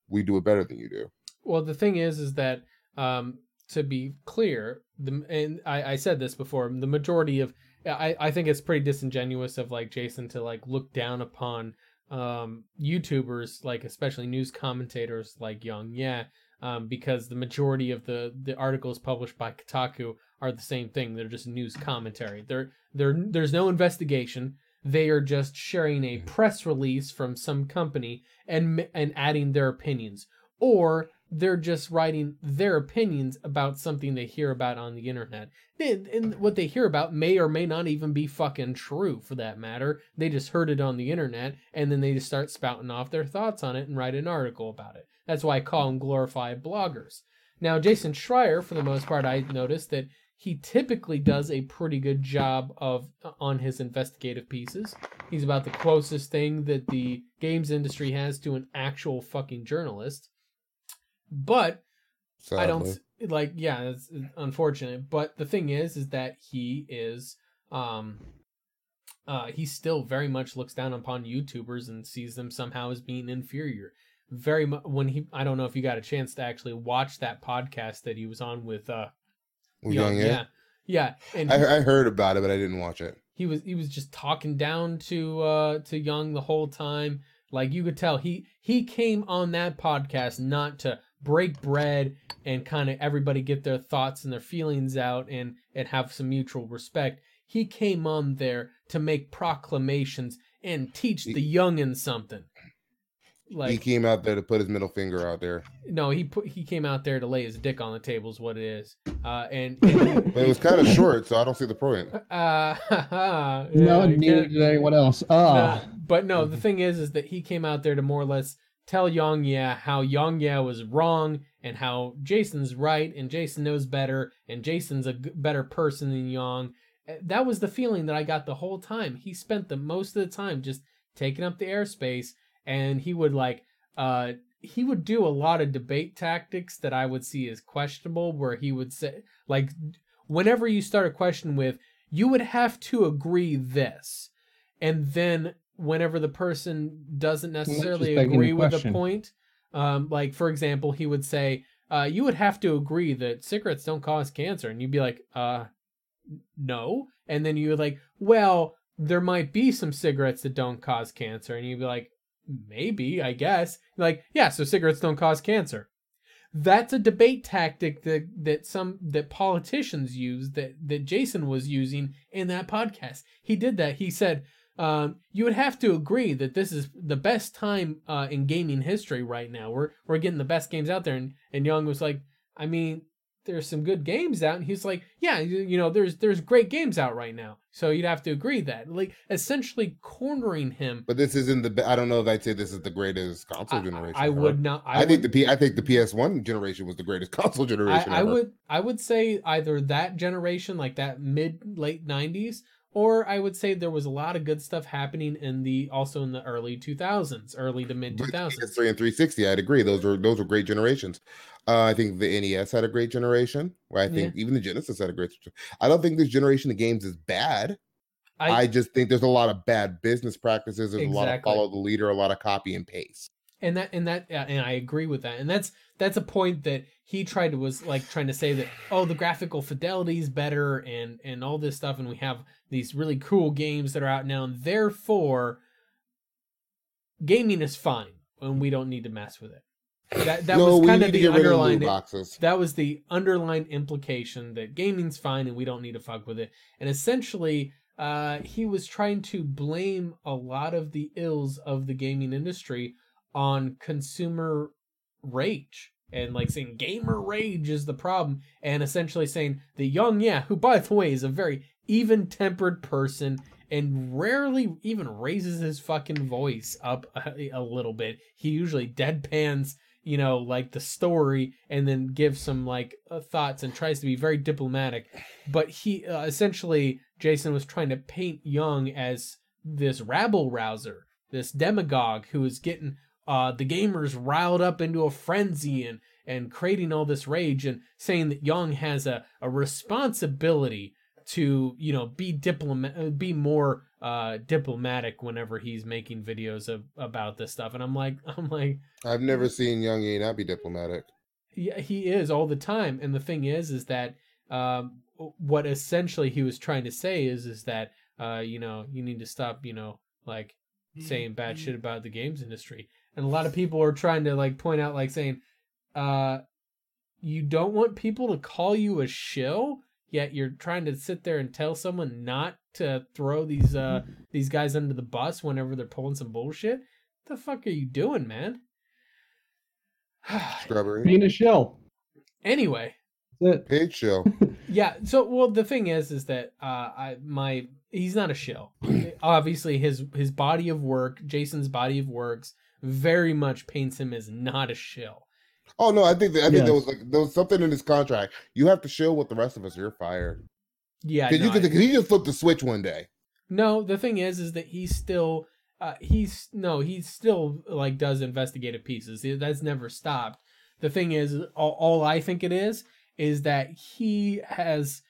we do it better than you do. Well, the thing is, is that um, to be clear, the and I, I said this before, the majority of I, I think it's pretty disingenuous of like Jason to like look down upon um, YouTubers, like especially news commentators like YongYea, um, because the majority of the the articles published by Kotaku are the same thing. They're just news commentary. They're they're there's no investigation. They are just sharing a press release from some company and and adding their opinions, or they're just writing their opinions about something they hear about on the internet. And, and what they hear about may or may not even be fucking true for that matter. They just heard it on the internet and then they just start spouting off their thoughts on it and write an article about it. That's why I call them glorified bloggers. Now, Jason Schreier, for the most part, I noticed that he typically does a pretty good job of uh, on his investigative pieces. He's about the closest thing that the games industry has to an actual fucking journalist. But Sadly. I don't like yeah, it's unfortunate, but the thing is is that he is um uh he still very much looks down upon YouTubers and sees them somehow as being inferior. Very much when he I don't know if you got a chance to actually watch that podcast that he was on with uh Young, YongYea? yeah. Yeah, and he- I, I heard about it, but I didn't watch it. he was he was just talking down to uh to Young the whole time. Like you could tell he he came on that podcast not to break bread and kind of everybody get their thoughts and their feelings out and and have some mutual respect. He came on there to make proclamations and teach the youngin something. Like he came out there to put his middle finger out there. no, he put he came out there to lay his dick on the table is what it is. Uh and, and But it was kind of short, so I don't see the point. uh no, yeah, you neither can't- did anyone else. Ah, Nah, but no, the thing is, is that he came out there to more or less tell YongYea how YongYea was wrong and how Jason's right and Jason knows better and Jason's a g- better person than Yang. Uh, That was the feeling that I got the whole time. He spent the most of the time just taking up the airspace and he would like uh he would do a lot of debate tactics that I would see as questionable where he would say like whenever you start a question with you would have to agree this and then whenever the person doesn't necessarily just begging the agree with a point um, like for example he would say uh, you would have to agree that cigarettes don't cause cancer and you'd be like uh no and then you would like well there might be some cigarettes that don't cause cancer and you'd be like maybe i guess like yeah so cigarettes don't cause cancer that's a debate tactic that that some that politicians use that that Jason was using in that podcast. He did that. He said um, you would have to agree that this is the best time uh, in gaming history right now. We're we're getting the best games out there, and and Young was like, I mean, there's some good games out, and he's like, yeah, you, you know, there's there's great games out right now. So you'd have to agree that, like, essentially cornering him. But this isn't the. I don't know if I'd say this is the greatest console I, generation. I ever. would not. I, I, think would, the P. I think the PS One generation was the greatest console generation. I ever. would I would say either that generation, like that mid late '90s, or I would say there was a lot of good stuff happening in the also in the early 2000s, early to mid 2000s. PS3 and 360, I'd agree. Those were those were great generations. Uh, I think the NES had a great generation. Where I think even the Genesis had a great. I don't think this generation of games is bad. I, I, just think there's a lot of bad business practices. There's a lot of follow the leader, a lot of copy and paste. And that and that yeah, and I agree with that. And that's that's a point that he tried to was like trying to say that oh the graphical fidelity is better and and all this stuff and we have these really cool games that are out now and therefore gaming is fine and we don't need to mess with it. That that no, was kind of the of underlying that was the underlying implication that gaming's fine and we don't need to fuck with it. And essentially, uh, he was trying to blame a lot of the ills of the gaming industry on consumer rage and like saying gamer rage is the problem and essentially saying the YongYea who by the way is a very even tempered person and rarely even raises his fucking voice up a, a little bit. He usually deadpans you know like the story and then gives some like uh, thoughts and tries to be very diplomatic. But he uh, essentially jason was trying to paint young as this rabble rouser this demagogue who is getting uh, the gamers riled up into a frenzy and and creating all this rage and saying that Young has a, a responsibility to you know be diplomat be more uh diplomatic whenever he's making videos of about this stuff and i'm like i'm like I've never seen Young E not be diplomatic. yeah, he is all the time. And the thing is, is that um, what essentially he was trying to say is, is that uh, you know, you need to stop, you know, like saying bad shit about the games industry. And a lot of people are trying to like point out, like saying, uh, you don't want people to call you a shill, yet you're trying to sit there and tell someone not to throw these uh these guys under the bus whenever they're pulling some bullshit. What the fuck are you doing, man? Strawberry. Being a shell. anyway, That's it. Page show. yeah. So, well, the thing is, is that uh, I my he's not a shill. Obviously, his his body of work, Jason's body of works, very much paints him as not a shill. Oh no, I think that, I think there was like there was something in his contract. You have to show with the rest of us. You're fired. Yeah. Because no, I- he just flipped the switch one day. No, the thing is, is that he's still, uh, he's no, he still like does investigative pieces. That's never stopped. The thing is, all, all I think it is is that he has,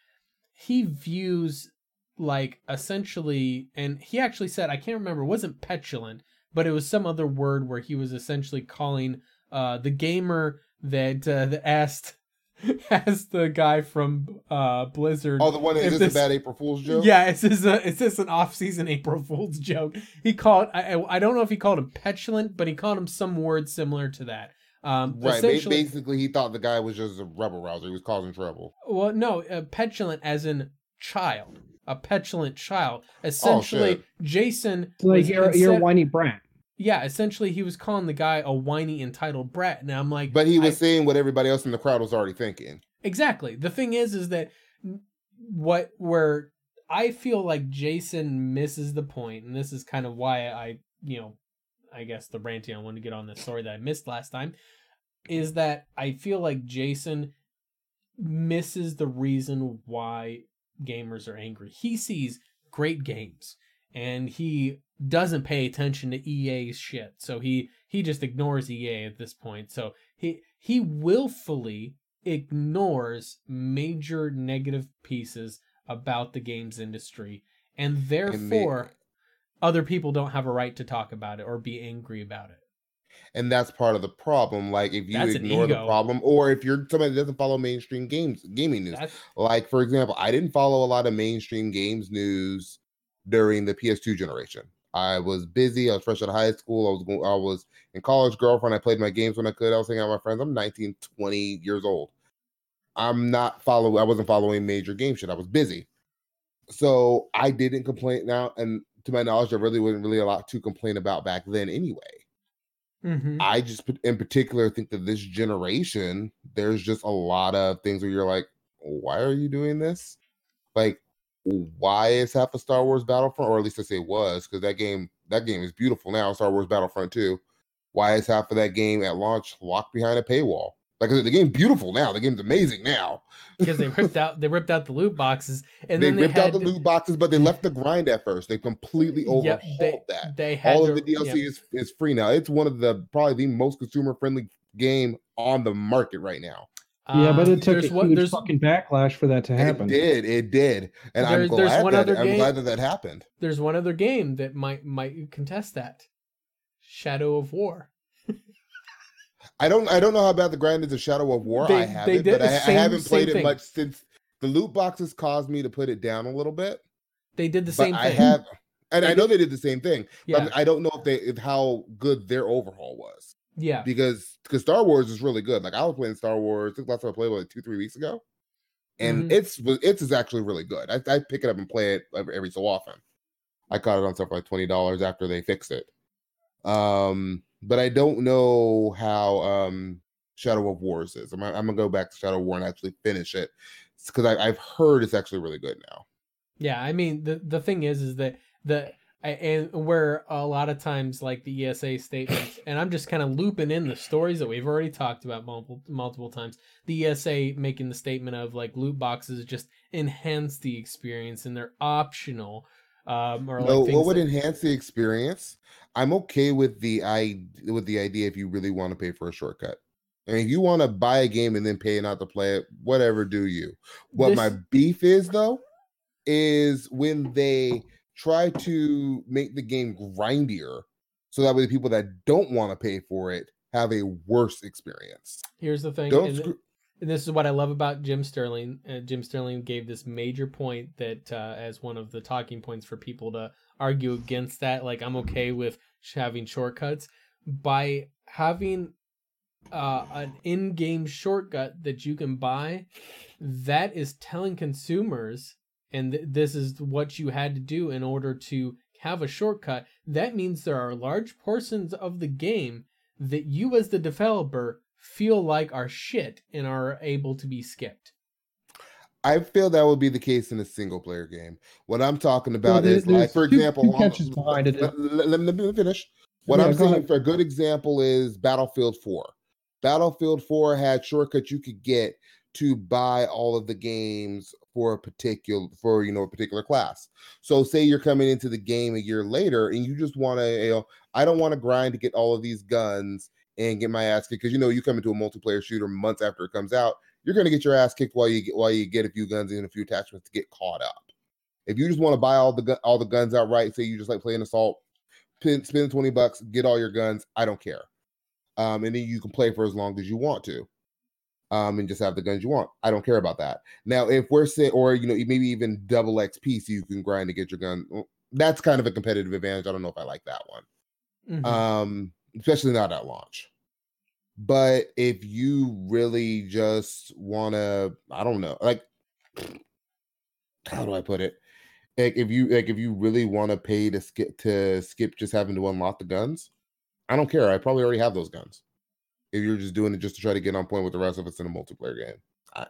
he views like essentially, and he actually said, I can't remember, wasn't petulant, but it was some other word where he was essentially calling uh the gamer that uh, that asked asked the guy from uh Blizzard. Oh, the one that if is this- a bad April Fool's joke. yeah, is this a is this an off season April Fool's joke? He called I I I don't know if he called him petulant, but he called him some word similar to that. Um, Right. essentially, Basically, he thought the guy was just a rebel rouser. He was causing trouble. well, no, uh, petulant as in child, a petulant child. Essentially, Oh. Jason It's like was you're, you're a whiny brat. Yeah, essentially he was calling the guy a whiny entitled brat, and I'm like, But he was I- saying what everybody else in the crowd was already thinking. Exactly. The thing is, is that what where I feel like Jason misses the point, and this is kind of why I, you know, I guess the ranting I wanted to get on this story that I missed last time, is that I feel like Jason misses the reason why gamers are angry. He sees great games and he doesn't pay attention to EA's shit. So he he just ignores EA at this point. So he he willfully ignores major negative pieces about the games industry and therefore other people don't have a right to talk about it or be angry about it. And that's part of the problem. Like if you That's ignore the problem, or if you're somebody that doesn't follow mainstream games gaming news. That's Like for example, I didn't follow a lot of mainstream games news during the PS2 generation. I was busy. I was fresh out of high school. I was going, I was in college. Girlfriend. I played my games when I could. I was hanging out with my friends. I'm 19, 20 years old. I'm not following. I wasn't following major game shit. I was busy, so I didn't complain. Now, and to my knowledge, there really wasn't really a lot to complain about back then. Anyway, Mhm. I just, in particular, think that this generation, there's just a lot of things where you're like, why are you doing this? Like, why is half a Star Wars Battlefront, or at least I say was, because that game, that game is beautiful now. Star Wars Battlefront 2. Why is half of that game at launch locked behind a paywall? Like the game's beautiful now. The game's amazing now. because they ripped out they ripped out the loot boxes and they then they ripped had out the loot boxes, but they left the grind at first. They completely overhauled Yep, they, that. they had All to- of the DLC is, is free now. It's one of the probably the most consumer friendly game on the market right now. Yeah, but Um, it took a there's one- huge there's- fucking backlash for that to happen. It did, it did, and I'm There's- there's glad one that other I'm game- glad that that happened. there's one other game that might might contest that. Shadow of War. I don't, I don't know how bad the grind is of Shadow of War. They- I they haven't, did but the I, I haven't played it thing. much since the loot boxes caused me to put it down a little bit. They did the But same I thing. have, and They I know they did the same thing. yeah, But I don't know if they, if how good their overhaul was. Yeah. because because Star Wars is really good. Like I was playing Star Wars. I think last time I played was like two three weeks ago, and Mhm. it's it's is actually really good. I, I pick it up and play it every, every so often. I caught it on stuff for like twenty dollars after they fixed it. Um, but I don't know how um Shadow of Wars is. I'm, I'm gonna go back to Shadow of War and actually finish it because I've heard it's actually really good now. Yeah, I mean the the thing is is that the I- and where a lot of times like the ESA statements and I'm just kind of looping in the stories that we've already talked about multiple multiple times. The ESA making the statement of like loot boxes just enhance the experience and they're optional. Um, or like no, things what would that- enhance the experience? I'm okay with the I with the idea if you really want to pay for a shortcut. And if you want to buy a game and then pay not to play it, whatever, do you? What This- my beef is though, is when they try to make the game grindier, so that way the people that don't want to pay for it have a worse experience. Here's the thing. Don't and, screw- and this is what I love about Jim Sterling. Uh, Jim Sterling gave this major point that uh, as one of the talking points for people to argue against that. Like I'm okay with having shortcuts by having uh, an in-game shortcut that you can buy. That is telling consumers, and th- this is what you had to do in order to have a shortcut. That means there are large portions of the game that you as the developer feel like are shit and are able to be skipped. I feel that would be the case in a single player game. What I'm talking Well, about there- is like, for two- example, two catches let- behind it. Let, let- let- let me finish. What Yeah, I'm saying ahead. for a good example is Battlefield 4. Battlefield 4 had shortcuts you could get to buy all of the games for a particular for you know a particular class. So say you're coming into the game a year later and you just want to you know I don't want to grind to get all of these guns and get my ass kicked because you know you come into a multiplayer shooter months after it comes out you're to get your ass kicked while you get while you get a few guns and a few attachments to get caught up. If you just want to buy all the gu- all the guns outright, say you just like playing assault, spend, spend 20 bucks, get all your guns, I don't care. Um, and then you can play for as long as you want to. Um, and just have the guns you want. I don't care about that. Now, if we're saying, or you know, maybe even double XP so you can grind to get your gun, that's kind of a competitive advantage. I don't know if I like that one Mhm. um especially not at launch but if you really just want to i don't know like how do i put it like if you like if you really want to pay to skip to skip just having to unlock the guns i don't care i probably already have those guns if you're just doing it just to try to get on point with the rest of us in a multiplayer game I,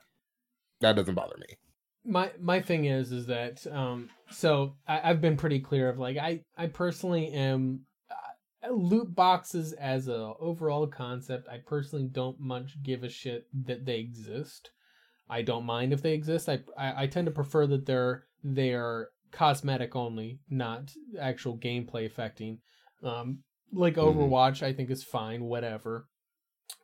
that doesn't bother me my my thing is is that um so I, I've been pretty clear of like I I personally am uh, loot boxes as a overall concept. I personally don't much give a shit that they exist. I don't mind if they exist. I I, I tend to prefer that they're they are cosmetic only, not actual gameplay affecting. Um, like Mhm. Overwatch, I think is fine. Whatever.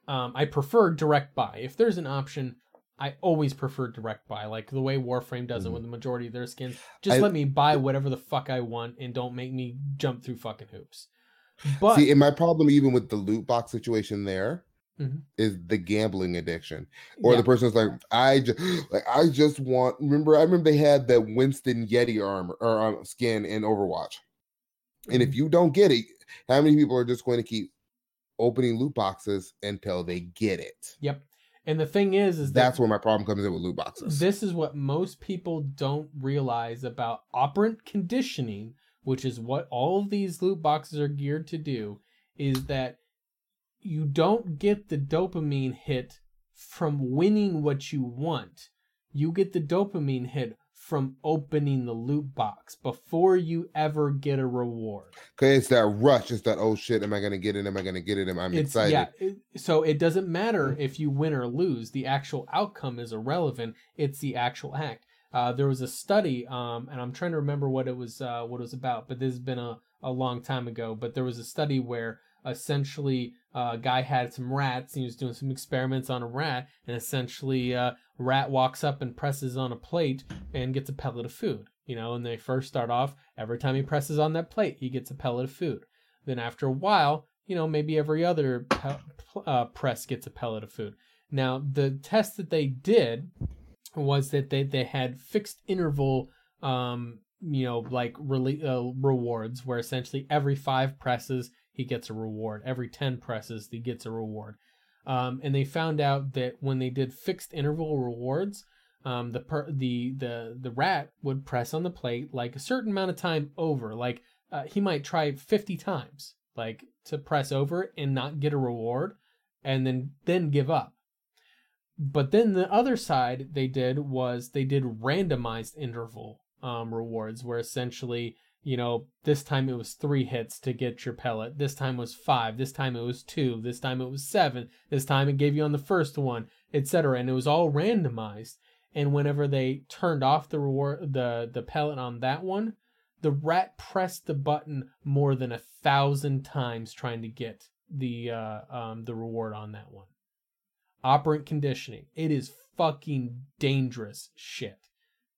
Um, I prefer direct buy. If there's an option, I always prefer direct buy, like the way Warframe does it Mhm. with the majority of their skins. Just I- let me buy whatever the fuck I want and don't make me jump through fucking hoops. But see and my problem even with the loot box situation there is Mhm. the gambling addiction or yeah, the person's like i just like i just want remember i remember they had that winston yeti armor or um, skin in overwatch and Mm-hmm. if you don't get it how many people are just going to keep opening loot boxes until they get it yep. And the thing is, is that's that where my problem comes in with loot boxes this is what most people don't realize about operant conditioning, which is what all of these loot boxes are geared to do, is that you don't get the dopamine hit from winning what you want. You get the dopamine hit from opening the loot box before you ever get a reward. because it's that rush. It's that oh shit am i gonna get it? Am i gonna get it? Am i'm excited yeah it, so it doesn't matter if you win or lose. The actual outcome is irrelevant. It's the actual act. Uh, there was a study um, and i'm trying to remember what it was uh, what it was about but this has been a, a long time ago but there was a study where essentially uh, a guy had some rats and he was doing some experiments on a rat and essentially uh, rat walks up and presses on a plate and gets a pellet of food you know and they first start off every time he presses on that plate he gets a pellet of food. Then after a while you know maybe every other pe- uh, press gets a pellet of food. Now the test that they did was that they, they had fixed interval um you know like uh, rewards where essentially every five presses he gets a reward. Every 10 presses he gets a reward. Um, and they found out that when they did fixed interval rewards um, the per- the the the rat would press on the plate like a certain amount of time over. Like uh, he might try 50 times like to press over and not get a reward and then then give up. But then the other side they did was they did randomized interval um, rewards where essentially you know this time it was three hits to get your pellet. This time was five. This time it was two. This time it was seven. This time it gave you on the first one etc and it was all randomized. And whenever they turned off the reward the the pellet on that one the rat pressed the button more than a thousand times trying to get the uh um the reward on that one. Operant conditioning. It is fucking dangerous shit.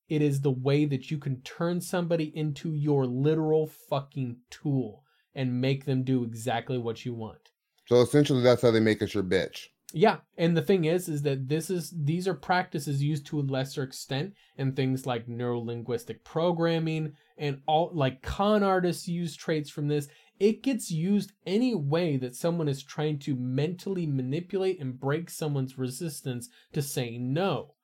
It is the way that you can turn somebody into your literal fucking tool and make them do exactly what you want. So essentially, that's how they make us your bitch. Yeah, and the thing is, is that this is these are practices used to a lesser extent in things like neurolinguistic programming and all like con artists use traits from this. It gets used any way that someone is trying to mentally manipulate and break someone's resistance to saying no.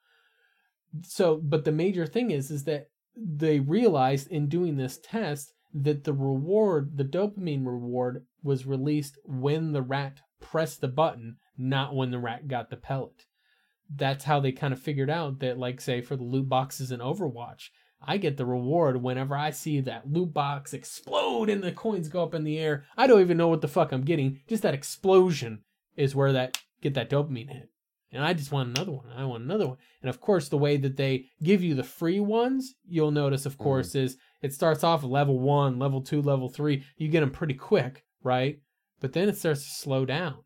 So, but the major thing is, is that they realized in doing this test that the reward, the dopamine reward, was released when the rat pressed the button, not when the rat got the pellet. That's how they kind of figured out that, like, say, for the loot boxes in Overwatch, I get the reward whenever I see that loot box explode and the coins go up in the air. I don't even know what the fuck I'm getting. Just that explosion is where that get that dopamine hit. And I just want another one. I want another one. And of course, the way that they give you the free ones, you'll notice, of mm-hmm. course, is it starts off level one, level two, level three. You get them pretty quick, right? But then it starts to slow down,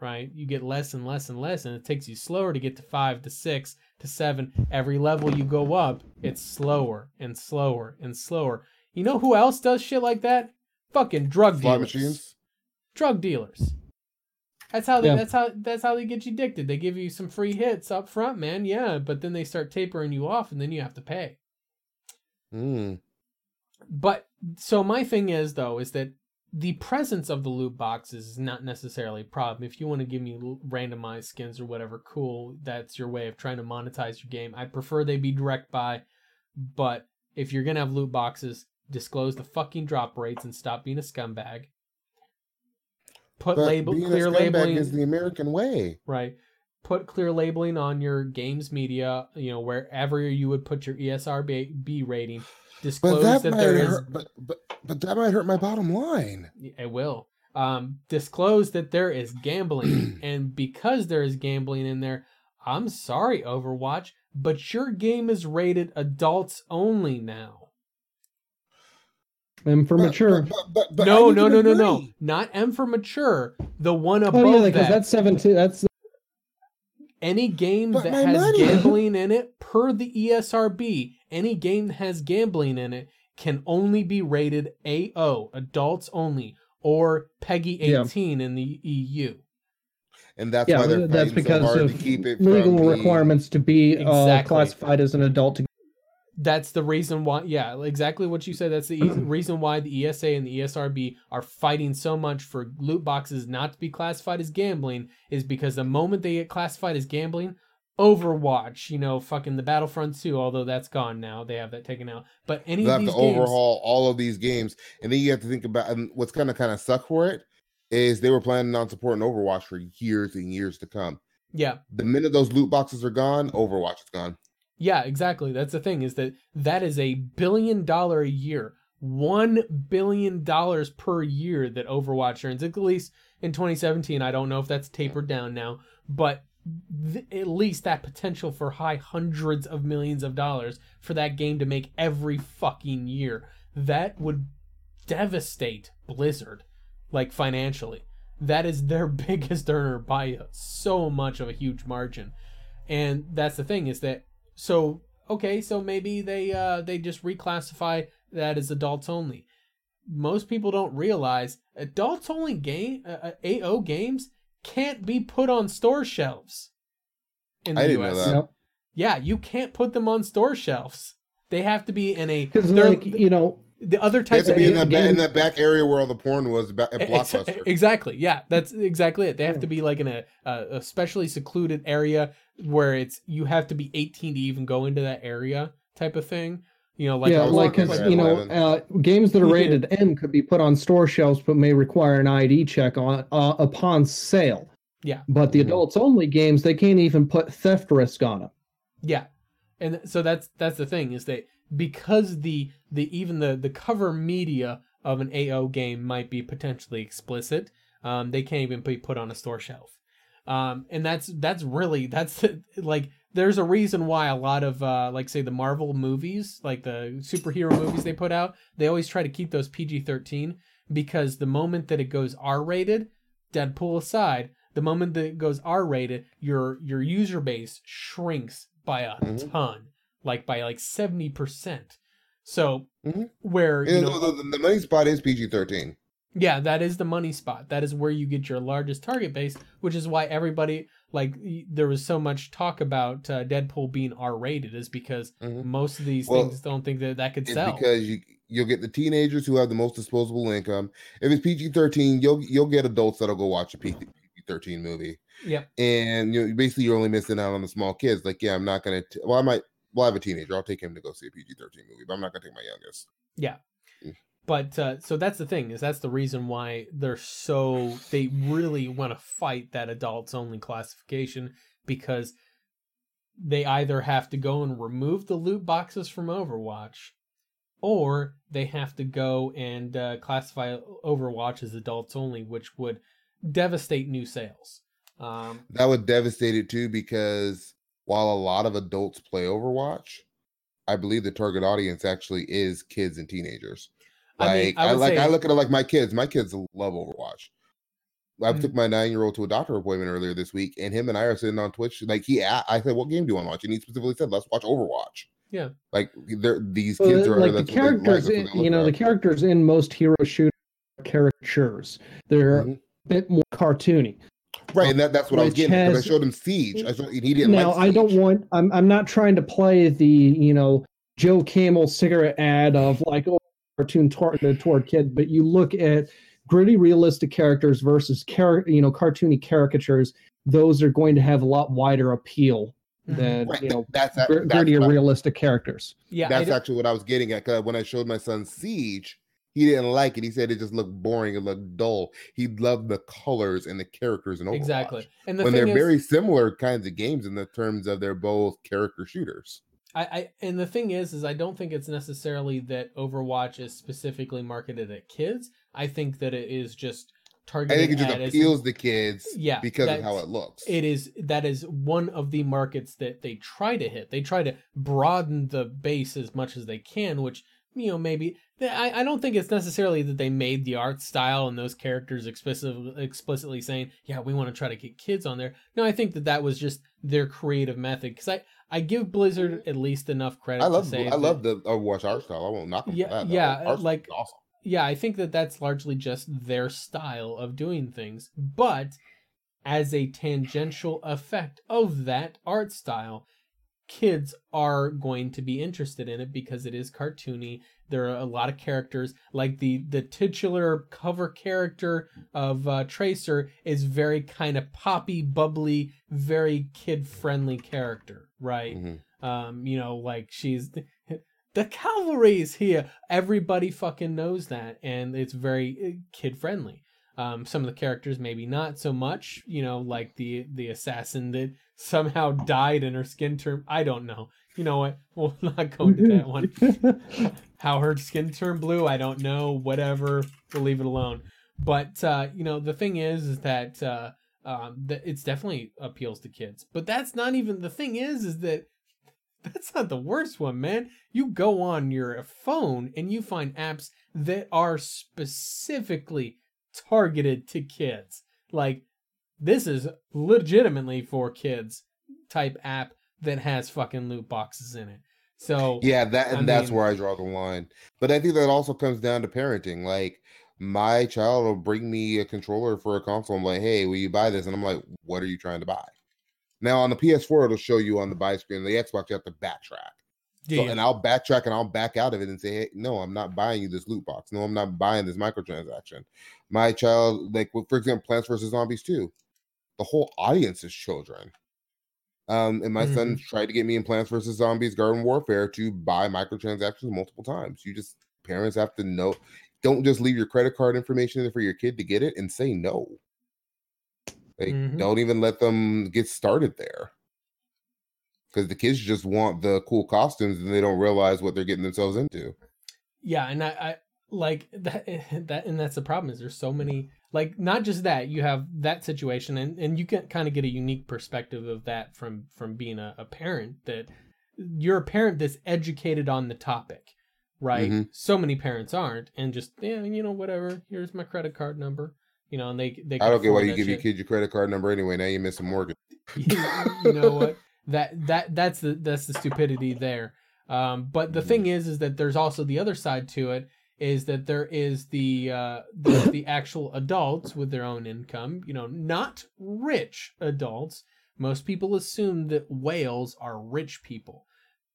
right? You get less and less and less, and it takes you slower to get to five, to six, to seven. Every level you go up, it's slower and slower and slower. You know who else does shit like that? Fucking drug dealers. machines. Drug dealers. That's how they. Yeah. That's how. That's how they get you addicted. They give you some free hits up front, man. Yeah, but then they start tapering you off, and then you have to pay. Mm. But so my thing is though is that the presence of the loot boxes is not necessarily a problem. If you want to give me randomized skins or whatever, cool. That's your way of trying to monetize your game. I prefer they be direct buy, but if you're gonna have loot boxes, disclose the fucking drop rates and stop being a scumbag. Put But label clear labeling is the American way. right put clear labeling on your games media you know wherever you would put your esrb rating But disclose that, that, might there is hurt. But, but but that might hurt my bottom line. it will um disclose that there is gambling and because there is gambling in there i'm sorry overwatch but your game is rated adults only now And for But- mature. But, but, but, but no no no to no no not m for mature the one above Oh yeah, because that that's seventeen. That's any game But that has money- gambling in it per the ESRB, any game that has gambling in it can only be rated AO, adults only, or PEGI Yeah. 18 in the EU. and that's yeah. why they're That's because so hard of to keep it legal from the- requirements to be uh, classified as an adult. To, That's the reason why, yeah, exactly what you said. That's the e- reason why the ESA and the ESRB are fighting so much for loot boxes not to be classified as gambling, is because the moment they get classified as gambling, Overwatch, you know, fucking the Battlefront 2, although that's gone now, they have that taken out. But any They have to games, overhaul all of these games, and then you have to think about and what's gonna kind of suck for it is they were planning on supporting Overwatch for years and years to come. yeah, The minute those loot boxes are gone, Overwatch is gone. Yeah, exactly. That's the thing is that that is a billion dollar a year, one billion dollars per year that Overwatch earns. At least in 2017, I don't know if that's tapered down now, but th- at least that potential for high hundreds of millions of dollars for that game to make every fucking year. That would devastate Blizzard, like financially. That is their biggest earner by so much of a huge margin. And that's the thing is that so okay, so maybe they uh they just reclassify that as adults only. Most people don't realize adults only game uh, uh, AO games can't be put on store shelves in the I didn't know that. Yep. Yeah, you can't put them on store shelves. They have to be in a Because like you know, the other They types have to of be in a that, ba- game- in that back area where all the porn was at Blockbuster. Exactly. Yeah, that's exactly it. They have to be like in a, a a specially secluded area where it's you have to be 18 to even go into that area type of thing. You know, like yeah, like because you know, uh, games that are rated M could be put on store shelves, but may require an ID check on uh, upon sale. Yeah. But the Mhm. adults only games, they can't even put theft risk on them. Yeah, and so that's that's the thing is that because the the even the the cover media of an AO game might be potentially explicit, um, they can't even be put on a store shelf, um, and that's that's really that's like there's a reason why a lot of uh, like say the Marvel movies, like the superhero movies they put out, they always try to keep those PG thirteen because the moment that it goes R rated, Deadpool aside, The moment that it goes R rated, your your user base shrinks by a Mhm. ton, like by like seventy percent. So Mhm. where you know, the, the, the money spot is PG thirteen. yeah, that is the money spot. That is where you get your largest target base, which is why everybody like there was so much talk about uh, Deadpool being R rated, is because Mhm. most of these Well, things don't think that that could It's sell. because you you'll get the teenagers who have the most disposable income. If it's PG thirteen, you'll you'll get adults that'll go watch a PG thirteen movie, Yep. and you know, basically you're only missing out on the small kids. Like, yeah, I'm not gonna. T- well, I might. Well, I have a teenager. I'll take him to go see a PG thirteen movie, but I'm not gonna take my youngest. Yeah. But uh, so that's the thing is that's the reason why they're so they really want to fight that adults only classification because they either have to go and remove the loot boxes from Overwatch or they have to go and uh, classify Overwatch as adults only, which would devastate new sales. Um, That would devastate it too, because while a lot of adults play Overwatch, I believe the target audience actually is kids and teenagers. I mean, Like I I, like say- I look at it like my kids. My kids love Overwatch. I Mm. took my nine year old to a doctor appointment earlier this week, and him and I are sitting on Twitch. Like he, a- I said, "What game do you want to watch?" And he specifically said, "Let's watch Overwatch." Yeah. like they're these Well, kids are like the that's they characters, that's in, you know, the characters in most hero shooter caricatures. They're Mhm. a bit more cartoony. Right, and that, that's what I was which getting because I showed him Siege. I showed, and he didn't. now like i don't want I'm, I'm not trying to play the you know joe camel cigarette ad of like oh cartoon toward, toward kid but you look at gritty realistic characters versus char- you know cartoony caricatures those are going to have a lot wider appeal Mhm. than Right, you know that's gr- that's gritty or what I- realistic characters yeah, That's don't- actually what I was getting at. Cause when I showed my son Siege, he didn't like it. He said it just looked boring. It looked dull. He loved the colors and the characters in Overwatch. exactly. And the when they're is, very similar kinds of games in the terms of they're both character shooters. I, I and the thing is is I don't think it's necessarily that Overwatch is specifically marketed at kids. I think that it is just I targeted think it just appeals to kids yeah, because of how it looks. it is that is one of the markets that they try to hit. They try to broaden the base as much as they can, which you know maybe I, I don't think it's necessarily that they made the art style and those characters explicitly explicitly saying yeah we want to try to get kids on there. No, I think that that was just their creative method because I I give Blizzard mm-hmm. at least enough credit. I love to say I that- love the Overwatch art style. I won't knock them Yeah, for that. yeah, art like- awesome. yeah, I think that that's largely just their style of doing things. But as a tangential effect of that art style, kids are going to be interested in it because it is cartoony. There are a lot of characters, like the the titular cover character of uh, Tracer is very kind of poppy, bubbly, very kid friendly character, right? Mhm. Um, you know, like she's the cavalry's here. Everybody fucking knows that, and it's very kid friendly. Um, some of the characters maybe not so much. You know, like the the assassin that somehow died and her skin turned. I don't know. You know what? We'll not go into that one. How her skin turned blue, I don't know. Whatever. We'll leave it alone. But uh, you know, the thing is, is that uh, um, that it's definitely appeals to kids. But that's not even the thing. Is is that that's not the worst one, man. You go on your phone and you find apps that are specifically targeted to kids. Like this is legitimately for kids type app that has fucking loot boxes in it. So Yeah, that and I that's mean- where I draw the line. But I think that also comes down to parenting. Like my child will bring me a controller for a console. I'm like, hey, will you buy this? And I'm like, what are you trying to buy? Now on the PS4, it'll show you on the buy screen. The Xbox, you have to backtrack. So, yeah, and I'll backtrack and I'll back out of it and say, hey, no, I'm not buying you this loot box. No, I'm not buying this microtransaction. My child, like for example, Plants vs. Zombies 2, the whole audience is children. Um, and my son tried to get me in Plants vs. Zombies Garden Warfare to buy microtransactions multiple times. You just parents have to know. Don't just leave your credit card information for your kid to get it and say no. Like, Mhm. don't even let them get started there. Because the kids just want the cool costumes and they don't realize what they're getting themselves into. yeah, and I, I like that that and that's the problem is there's so many like not just that you have that situation and and you can kind of get a unique perspective of that from from being a, a parent that you're a parent that's educated on the topic right Mhm. so many parents aren't and just yeah you know whatever here's my credit card number you know, and they they. I don't get why you give your kid your credit card number anyway. Now you miss a mortgage. you know what? That that that's the that's the stupidity there. Um, but the thing is, is that there's also the other side to it. Is that there is the uh, there's the actual adults with their own income. You know, not rich adults. Most people assume that whales are rich people.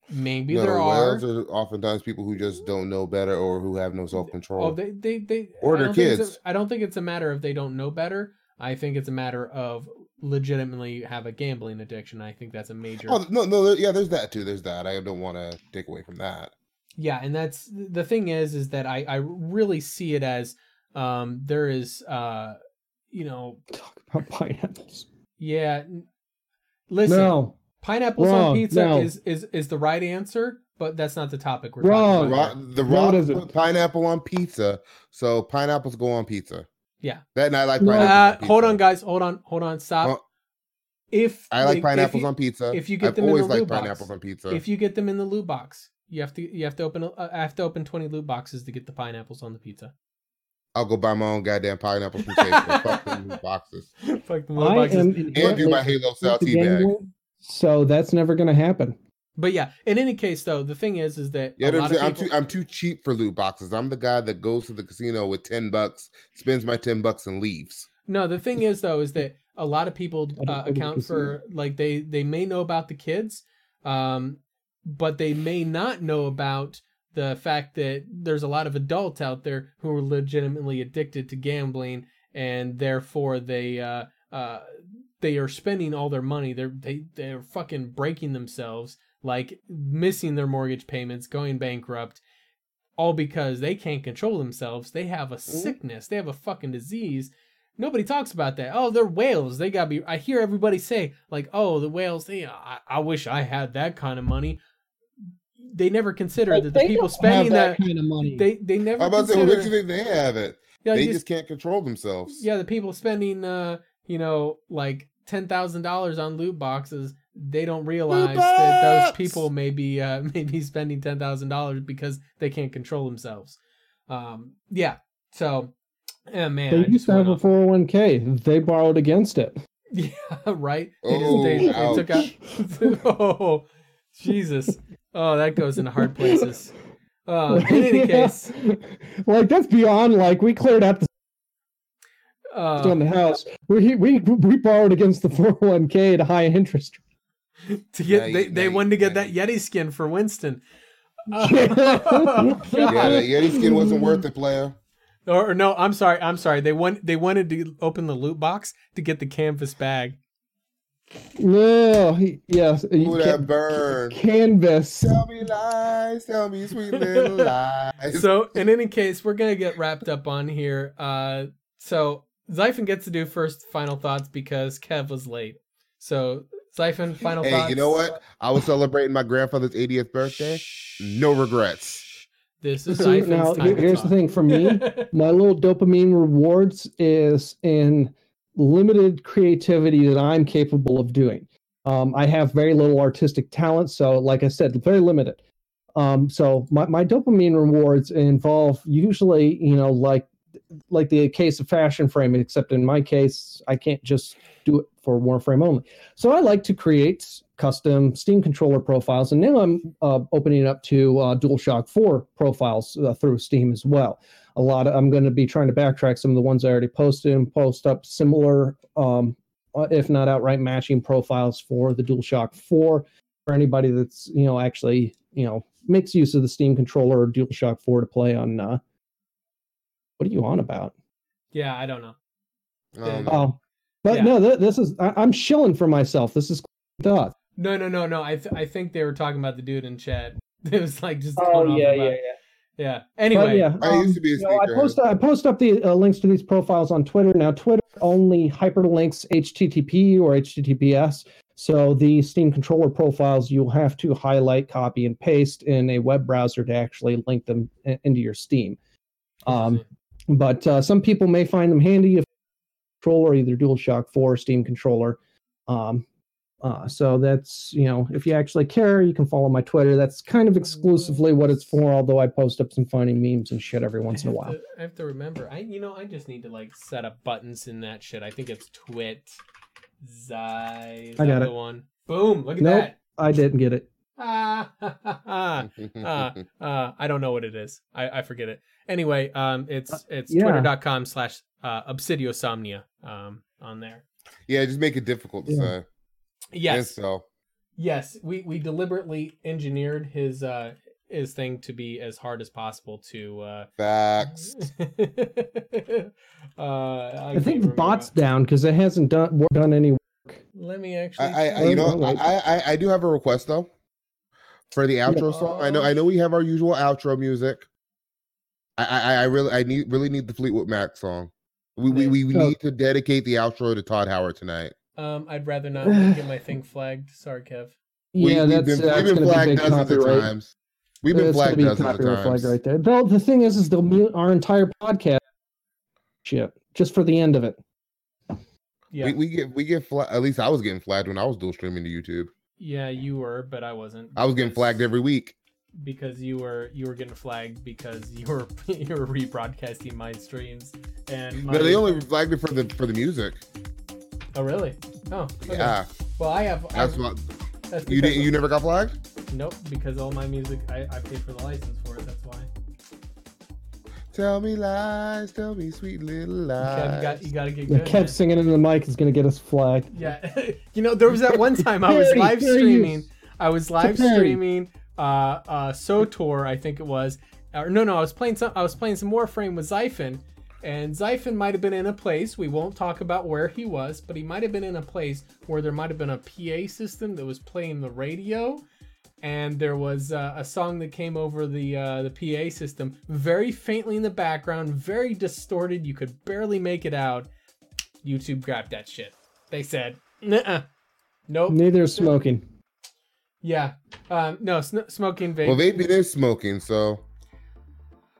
Maybe no, there are. whales are oftentimes people who just don't know better or who have no self control. Oh, they they they. Or I their don't think it's a- kids. I don't think it's a matter of they don't know better. I think it's a matter of legitimately have a gambling addiction. I think that's a major. Oh no, no, yeah, there's that too. There's that. I don't want to take away from that. Yeah and that's the thing is is that i i really see it as um there is uh you know Talk about pineapples. yeah listen No, pineapples on pizza no. is is is the right answer but that's not the topic we're Wrong. talking about Ro- the No, rock it isn't. pineapple on pizza, so pineapples go on pizza. Yeah. that night I like No. pineapples. uh, on hold on guys hold on hold on stop Oh, if I like if pineapples you, on pizza. if you get I've them in always the liked loot box, pineapples on pizza. if you get them in the loot box you have to you have to open a- I have to open 20 loot boxes to get the pineapples on the pizza I'll go buy my own goddamn pineapple from Chase. Fuck them loot boxes. Fuck the loot I boxes. am And do my Halo style tea bag. so that's never going to happen. But yeah, in any case, though, the thing is, is that Yeah, a I'm, lot of saying I'm too I'm too cheap for loot boxes. I'm the guy that goes to the casino with ten bucks, spends my ten bucks, and leaves. no, the thing is though, is that a lot of people uh, go to the account for like they they may know about the kids, um, but they may not know about the fact that there's a lot of adults out there who are legitimately addicted to gambling, and therefore they uh uh they are spending all their money. They're they they're fucking breaking themselves, like missing their mortgage payments, going bankrupt, all because they can't control themselves. They have a sickness. They have a fucking disease. Nobody talks about that. Oh, they're whales. They gotta be. I hear everybody say like, "Oh, the whales. They. I, I wish I had that kind of money." They never consider that the people spending have that. kind of money. They they never How about that? What consider. makes you think they have it? yeah, they you just can't control themselves. yeah, the people spending uh, you know, like ten thousand dollars on loot boxes, they don't realize that those people may be uh may be spending ten thousand dollars because they can't control themselves. Um yeah. So yeah, man. they I used to have a 401k. They borrowed against it. Yeah, right. They just- Oh, they, they ouch. took out Oh Jesus. Oh, that goes into hard places. Uh, in any Yeah. case, like that's beyond like we cleared out the uh, on the house. We we we borrowed against the 401k at a high interest. to get Now they, you- they now you- wanted to get now that Yeti skin for Winston. Yeah. Oh, Yeah, that Yeti skin wasn't worth it, player. Or, or no, I'm sorry, I'm sorry. They want they wanted to open the loot box to get the canvas bag. No, he, yes, you Ooh, that can't- burn. canvas. Tell me lies, tell me sweet little lies. So in any case, we're gonna get wrapped up on here. Uh, so Xaiphen gets to do first final thoughts because Kev was late. So Xaiphen, final hey, thoughts. you know what? I was celebrating my grandfather's 80th birthday. No regrets. This is See, Xaiphen's now time here- to here's the thing for me. my little dopamine rewards is in limited creativity that I'm capable of doing. Um, I have very little artistic talent, so like I said, very limited. Um, so my, my dopamine rewards involve usually, you know, like like the case of fashion frame, except in my case, I can't just do it for Warframe only. So I like to create custom Steam controller profiles, and now I'm uh, opening it up to uh, DualShock 4 profiles uh, through Steam as well. A lot of I'm going to be trying to backtrack some of the ones I already posted and post up similar, um, uh, if not outright matching profiles for the DualShock 4 for anybody that's you know actually you know makes use of the Steam controller or DualShock 4 to play on. Uh, what are you on about? Yeah, I don't know. Um, Oh, but Yeah. no, th- this is I- I'm shilling for myself. This is thought. No, no, no, no. I th- I think they were talking about the dude in chat. It was like just Oh going yeah, about- yeah, yeah. yeah. But Anyway, yeah, I used um, to be a you know, I post I post up the uh, links to these profiles on Twitter. Now Twitter only hyperlinks HTTP or HTTPS. So the Steam controller profiles you'll have to highlight, copy, and paste in a web browser to actually link them i- into your Steam. Um, but uh, some people may find them handy if controller either DualShock 4 or Steam controller. Um, Uh, so that's you know, if you actually care, you can follow my Twitter. That's kind of exclusively what it's for. Although I post up some funny memes and shit every once in a while. to- I have to remember. I you know I just need to like set up buttons in that shit. I think it's Twit. Zai. I got that it. one. Boom! Look at Nope. that. I didn't get it. Ah, ha, ha, ha. uh, uh, I don't know what it is. I, I forget it. Anyway, um, it's it's yeah. twitter.com slash uh, obsideosomnia um, on there. yeah, just make it difficult to Yeah. say. Yes, And so yes, we we deliberately engineered his uh his thing to be as hard as possible to. uh facts. uh, I, I, think the remember. bot's down because it hasn't done done any. Work. Let me actually. I, I, I you know. I, I, I do have a request though for the outro song. I know, I know, we have our usual outro music. I, I, I really, I need, really need the Fleetwood Mac song. We, we, we, we Oh. need to dedicate the outro to Todd Howard tonight. Um, I'd rather not get my thing flagged. Sorry, Kev. We, Yeah, we've that's, been, that's we've been going to be flagged big dozens of times. We've been gonna flagged be dozens of copyright times. flag right there. Though the thing is, is they'll mute our entire podcast shit just for the end of it. Yeah, We, we get, we get flagged. At least I was getting flagged when I was dual streaming to YouTube. yeah, you were, but I wasn't. I was getting flagged every week. because you were you were getting flagged because you were you were rebroadcasting my streams and my, No, they only flagged it for the for the music. Oh really oh okay. Yeah, well I have that's I've, what that's you didn't. You never got flagged. nope because all my music I I paid for the license for it that's why Tell me lies, tell me sweet little lies. Kev, you got you got to get Yeah, good Kev man. singing into the mic is going to get us flagged. yeah you know there was that one time I was live streaming. I was live streaming uh uh SWTOR I think it was or no no I was playing some I was playing some Warframe with Xaiphen and Xaiphen might have been in a place we won't talk about where he was but he might have been in a place where there might have been a PA system that was playing the radio and there was uh, a song that came over the uh, the PA system very faintly in the background very distorted you could barely make it out YouTube grabbed that shit they said Nuh-uh. nope Neither smoking. yeah. Um, no, sn- smoking vape. Well, vaping is smoking, so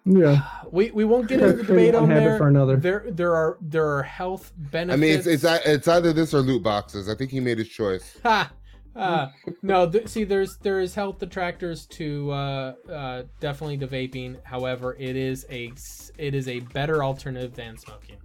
Yeah. we we won't get into the debate on habit there. for another. There there are there are health benefits. I mean, it's it's it's either this or loot boxes. I think he made his choice. ha. Uh, no, th- see, there's there is health detractors to uh, uh, definitely to vaping. However, it is a it is a better alternative than smoking.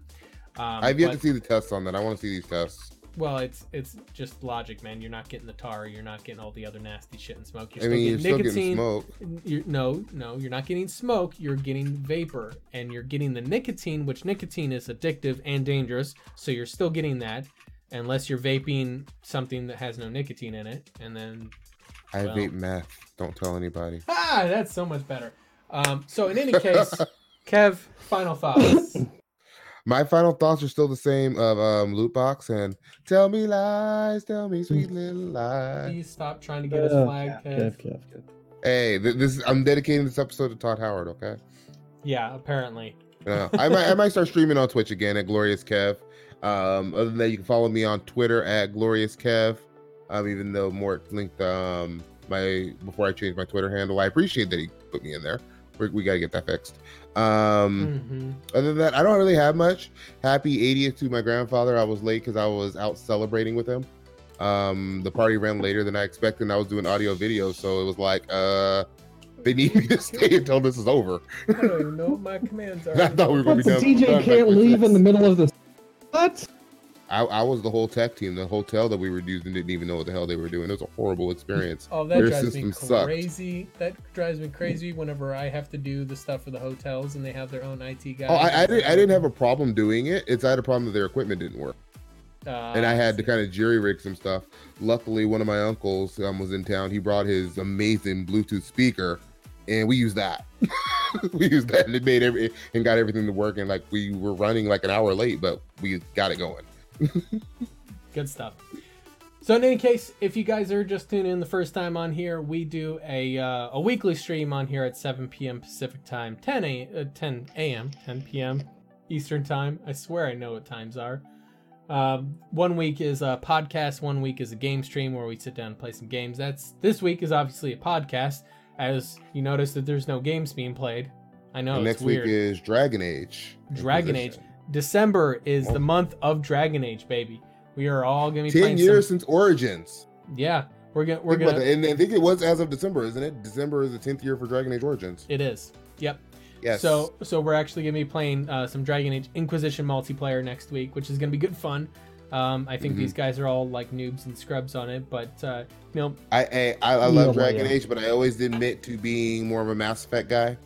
Um, I've yet but- to see the tests on that. I want to see these tests. Well, it's it's just logic, man. You're not getting the tar. You're not getting all the other nasty shit in smoke. You're I still mean, you're getting still getting nicotine. smoke. You're, no, no, you're not getting smoke. You're getting vapor, and you're getting the nicotine, which nicotine is addictive and dangerous. So you're still getting that, unless you're vaping something that has no nicotine in it, and then I Well. vape meth. Don't tell anybody. ah, that's so much better. Um, so in any case, Kev, final thoughts. My final thoughts are still the same of um, loot box and tell me lies, tell me sweet little lies. Please stop trying to get us Uh, flagged, Kev. Kev, Kev, Kev. Hey, th- this I'm dedicating this episode to Todd Howard. Okay. Yeah, apparently. Uh, I might I might start streaming on Twitch again at Glorious Kev. Um, other than that, you can follow me on Twitter at Glorious Kev. Um, even though Mort linked um my before I changed my Twitter handle, I appreciate that he put me in there. We, we gotta get that fixed. Um, hmm other than that, I don't really have much. Happy 80th to my grandfather. I was late because I was out celebrating with him. Um, the party ran later than I expected, and I was doing audio video, so it was like, uh, they need me to stay until this is over. I don't even know what my commands are. I thought we were gonna be done. DJ can't leave in the middle of the. What? I, I was the whole tech team. The hotel that we were using didn't even know what the hell they were doing. It was a horrible experience. Oh, that Their drives me system sucked. crazy. That drives me crazy whenever I have to do the stuff for the hotels and they have their own IT guys. Oh, I, I didn't. I didn't have a problem doing it. It's I had a problem that their equipment didn't work, Uh, and I had to kind of jury rig some stuff. Luckily, one of my uncles um, was in town. He brought his amazing Bluetooth speaker, and we used that. we used that, and it made every and got everything to work. And like we were running like an hour late, but we got it going. Good stuff. So in any case, if you guys are just tuning in the first time on here, we do a uh, a weekly stream on here at 7 p.m. Pacific time, 10 a uh, 10 a.m. 10 p.m. Eastern time. I swear I know what times are. Um, one week is a podcast. One week is a game stream where we sit down and play some games. That's this week is obviously a podcast, as you notice that there's no games being played. I know and next weird. week is Dragon Age. Dragon Age. Inquisition. December is Oh. the month of Dragon Age, baby. We are all gonna be Ten playing years some since Origins. Yeah, we're gonna we're Think gonna. And I think it was as of December, isn't it? December is the tenth year for Dragon Age Origins. It is. Yep. Yes. So so we're actually gonna be playing uh, some Dragon Age Inquisition multiplayer next week, which is gonna be good fun. Um, I think Mhm. these guys are all like noobs and scrubs on it, but uh, you know, I I, I, I Yeah, love well, Dragon yeah. Age, but I always admit to being more of a Mass Effect guy.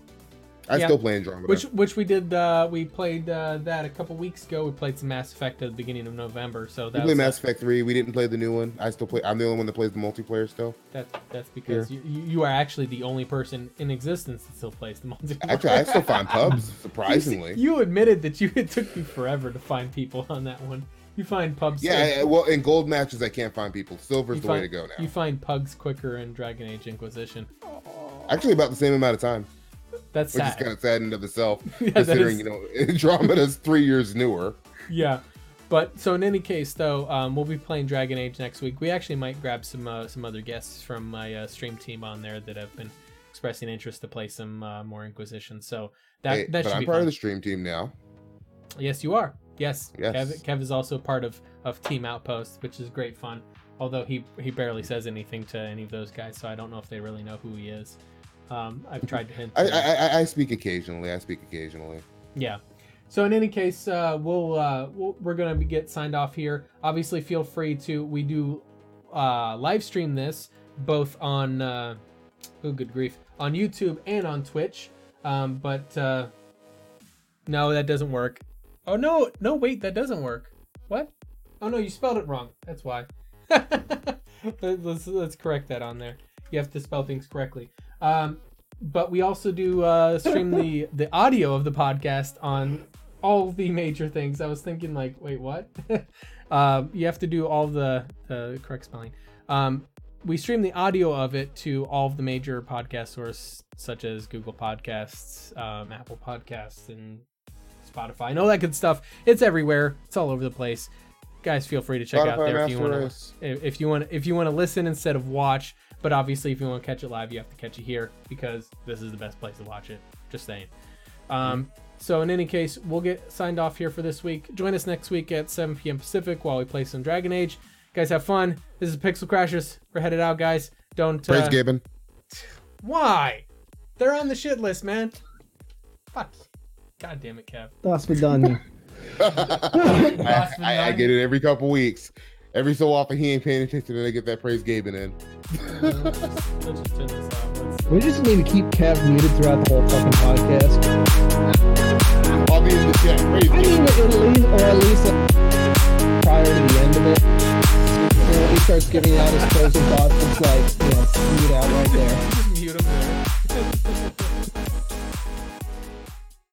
I Yeah. still play Andromeda. which which we did. Uh, we played uh, that a couple weeks ago. We played some Mass Effect at the beginning of November, so we that play was, Mass Effect three. We didn't play the new one. I still play. I'm the only one that plays the multiplayer still. that, that's because you, you are actually the only person in existence that still plays the multiplayer. Actually, I still find pubs You- surprisingly. you admitted that you it took you forever to find people on that one. You find pubs. Yeah, I- well, in gold matches, I can't find people. Silver's you the find, way to go now. You find pugs quicker in Dragon Age Inquisition. Actually, about the same amount of time, That's which sad. is kind of sad in of itself, Yeah, considering is- you know Andromeda's three years newer. Yeah, but so in any case, though, um, we'll be playing Dragon Age next week. We actually might grab some uh, some other guests from my uh, stream team on there that have been expressing interest to play some uh, more Inquisition. So that Hey, that should I'm be part fun. of the stream team now. Yes, you are. Yes, Yes. Kev, Kev is also part of of Team Outpost, which is great fun. Although he he barely says anything to any of those guys, so I don't know if they really know who he is. Um, I've tried to hint. I, I, I, I speak occasionally. I speak occasionally. Yeah. So in any case, uh, we'll, uh, we'll we're gonna get signed off here. Obviously, feel free to we do uh, live stream this both on uh, oh good grief on YouTube and on Twitch. Um, but uh, no, that doesn't work. Oh no, no wait, that doesn't work. What? Oh no, you spelled it wrong. That's why. let's let's correct that on there. You have to spell things correctly. Um, but we also do uh, stream the the audio of the podcast on all the major things. I was thinking like, wait, what? um, you have to do all the the correct spelling. Um, we stream the audio of it to all of the major podcast sources such as Google Podcasts, um, Apple Podcasts, and Spotify, and all that good stuff. It's everywhere. It's all over the place. Guys, feel free to check out there if you want to if you want if you want to listen instead of watch but obviously if you want to catch it live you have to catch it here because this is the best place to watch it. Just saying. Um, so in any case we'll get signed off here for this week. Join us next week at 7 p.m pacific while we play some dragon age. Guys have fun. This is pixel crashers. We're headed out guys. Don't Praise uh, Gaben. why? They're on the shit list man. Fuck. God damn it kev. Das vidanya. I, I, I get it every couple weeks. Every so often, he ain't paying attention, and they get that praise Gaben in. let's just, let's just turn this off. Let's- We just need to keep Kev muted throughout the whole fucking podcast. I'll be in the chat. Praise I mean, at least, or at least uh, prior to the end of it, you know, he starts giving out his closing thoughts. It's like,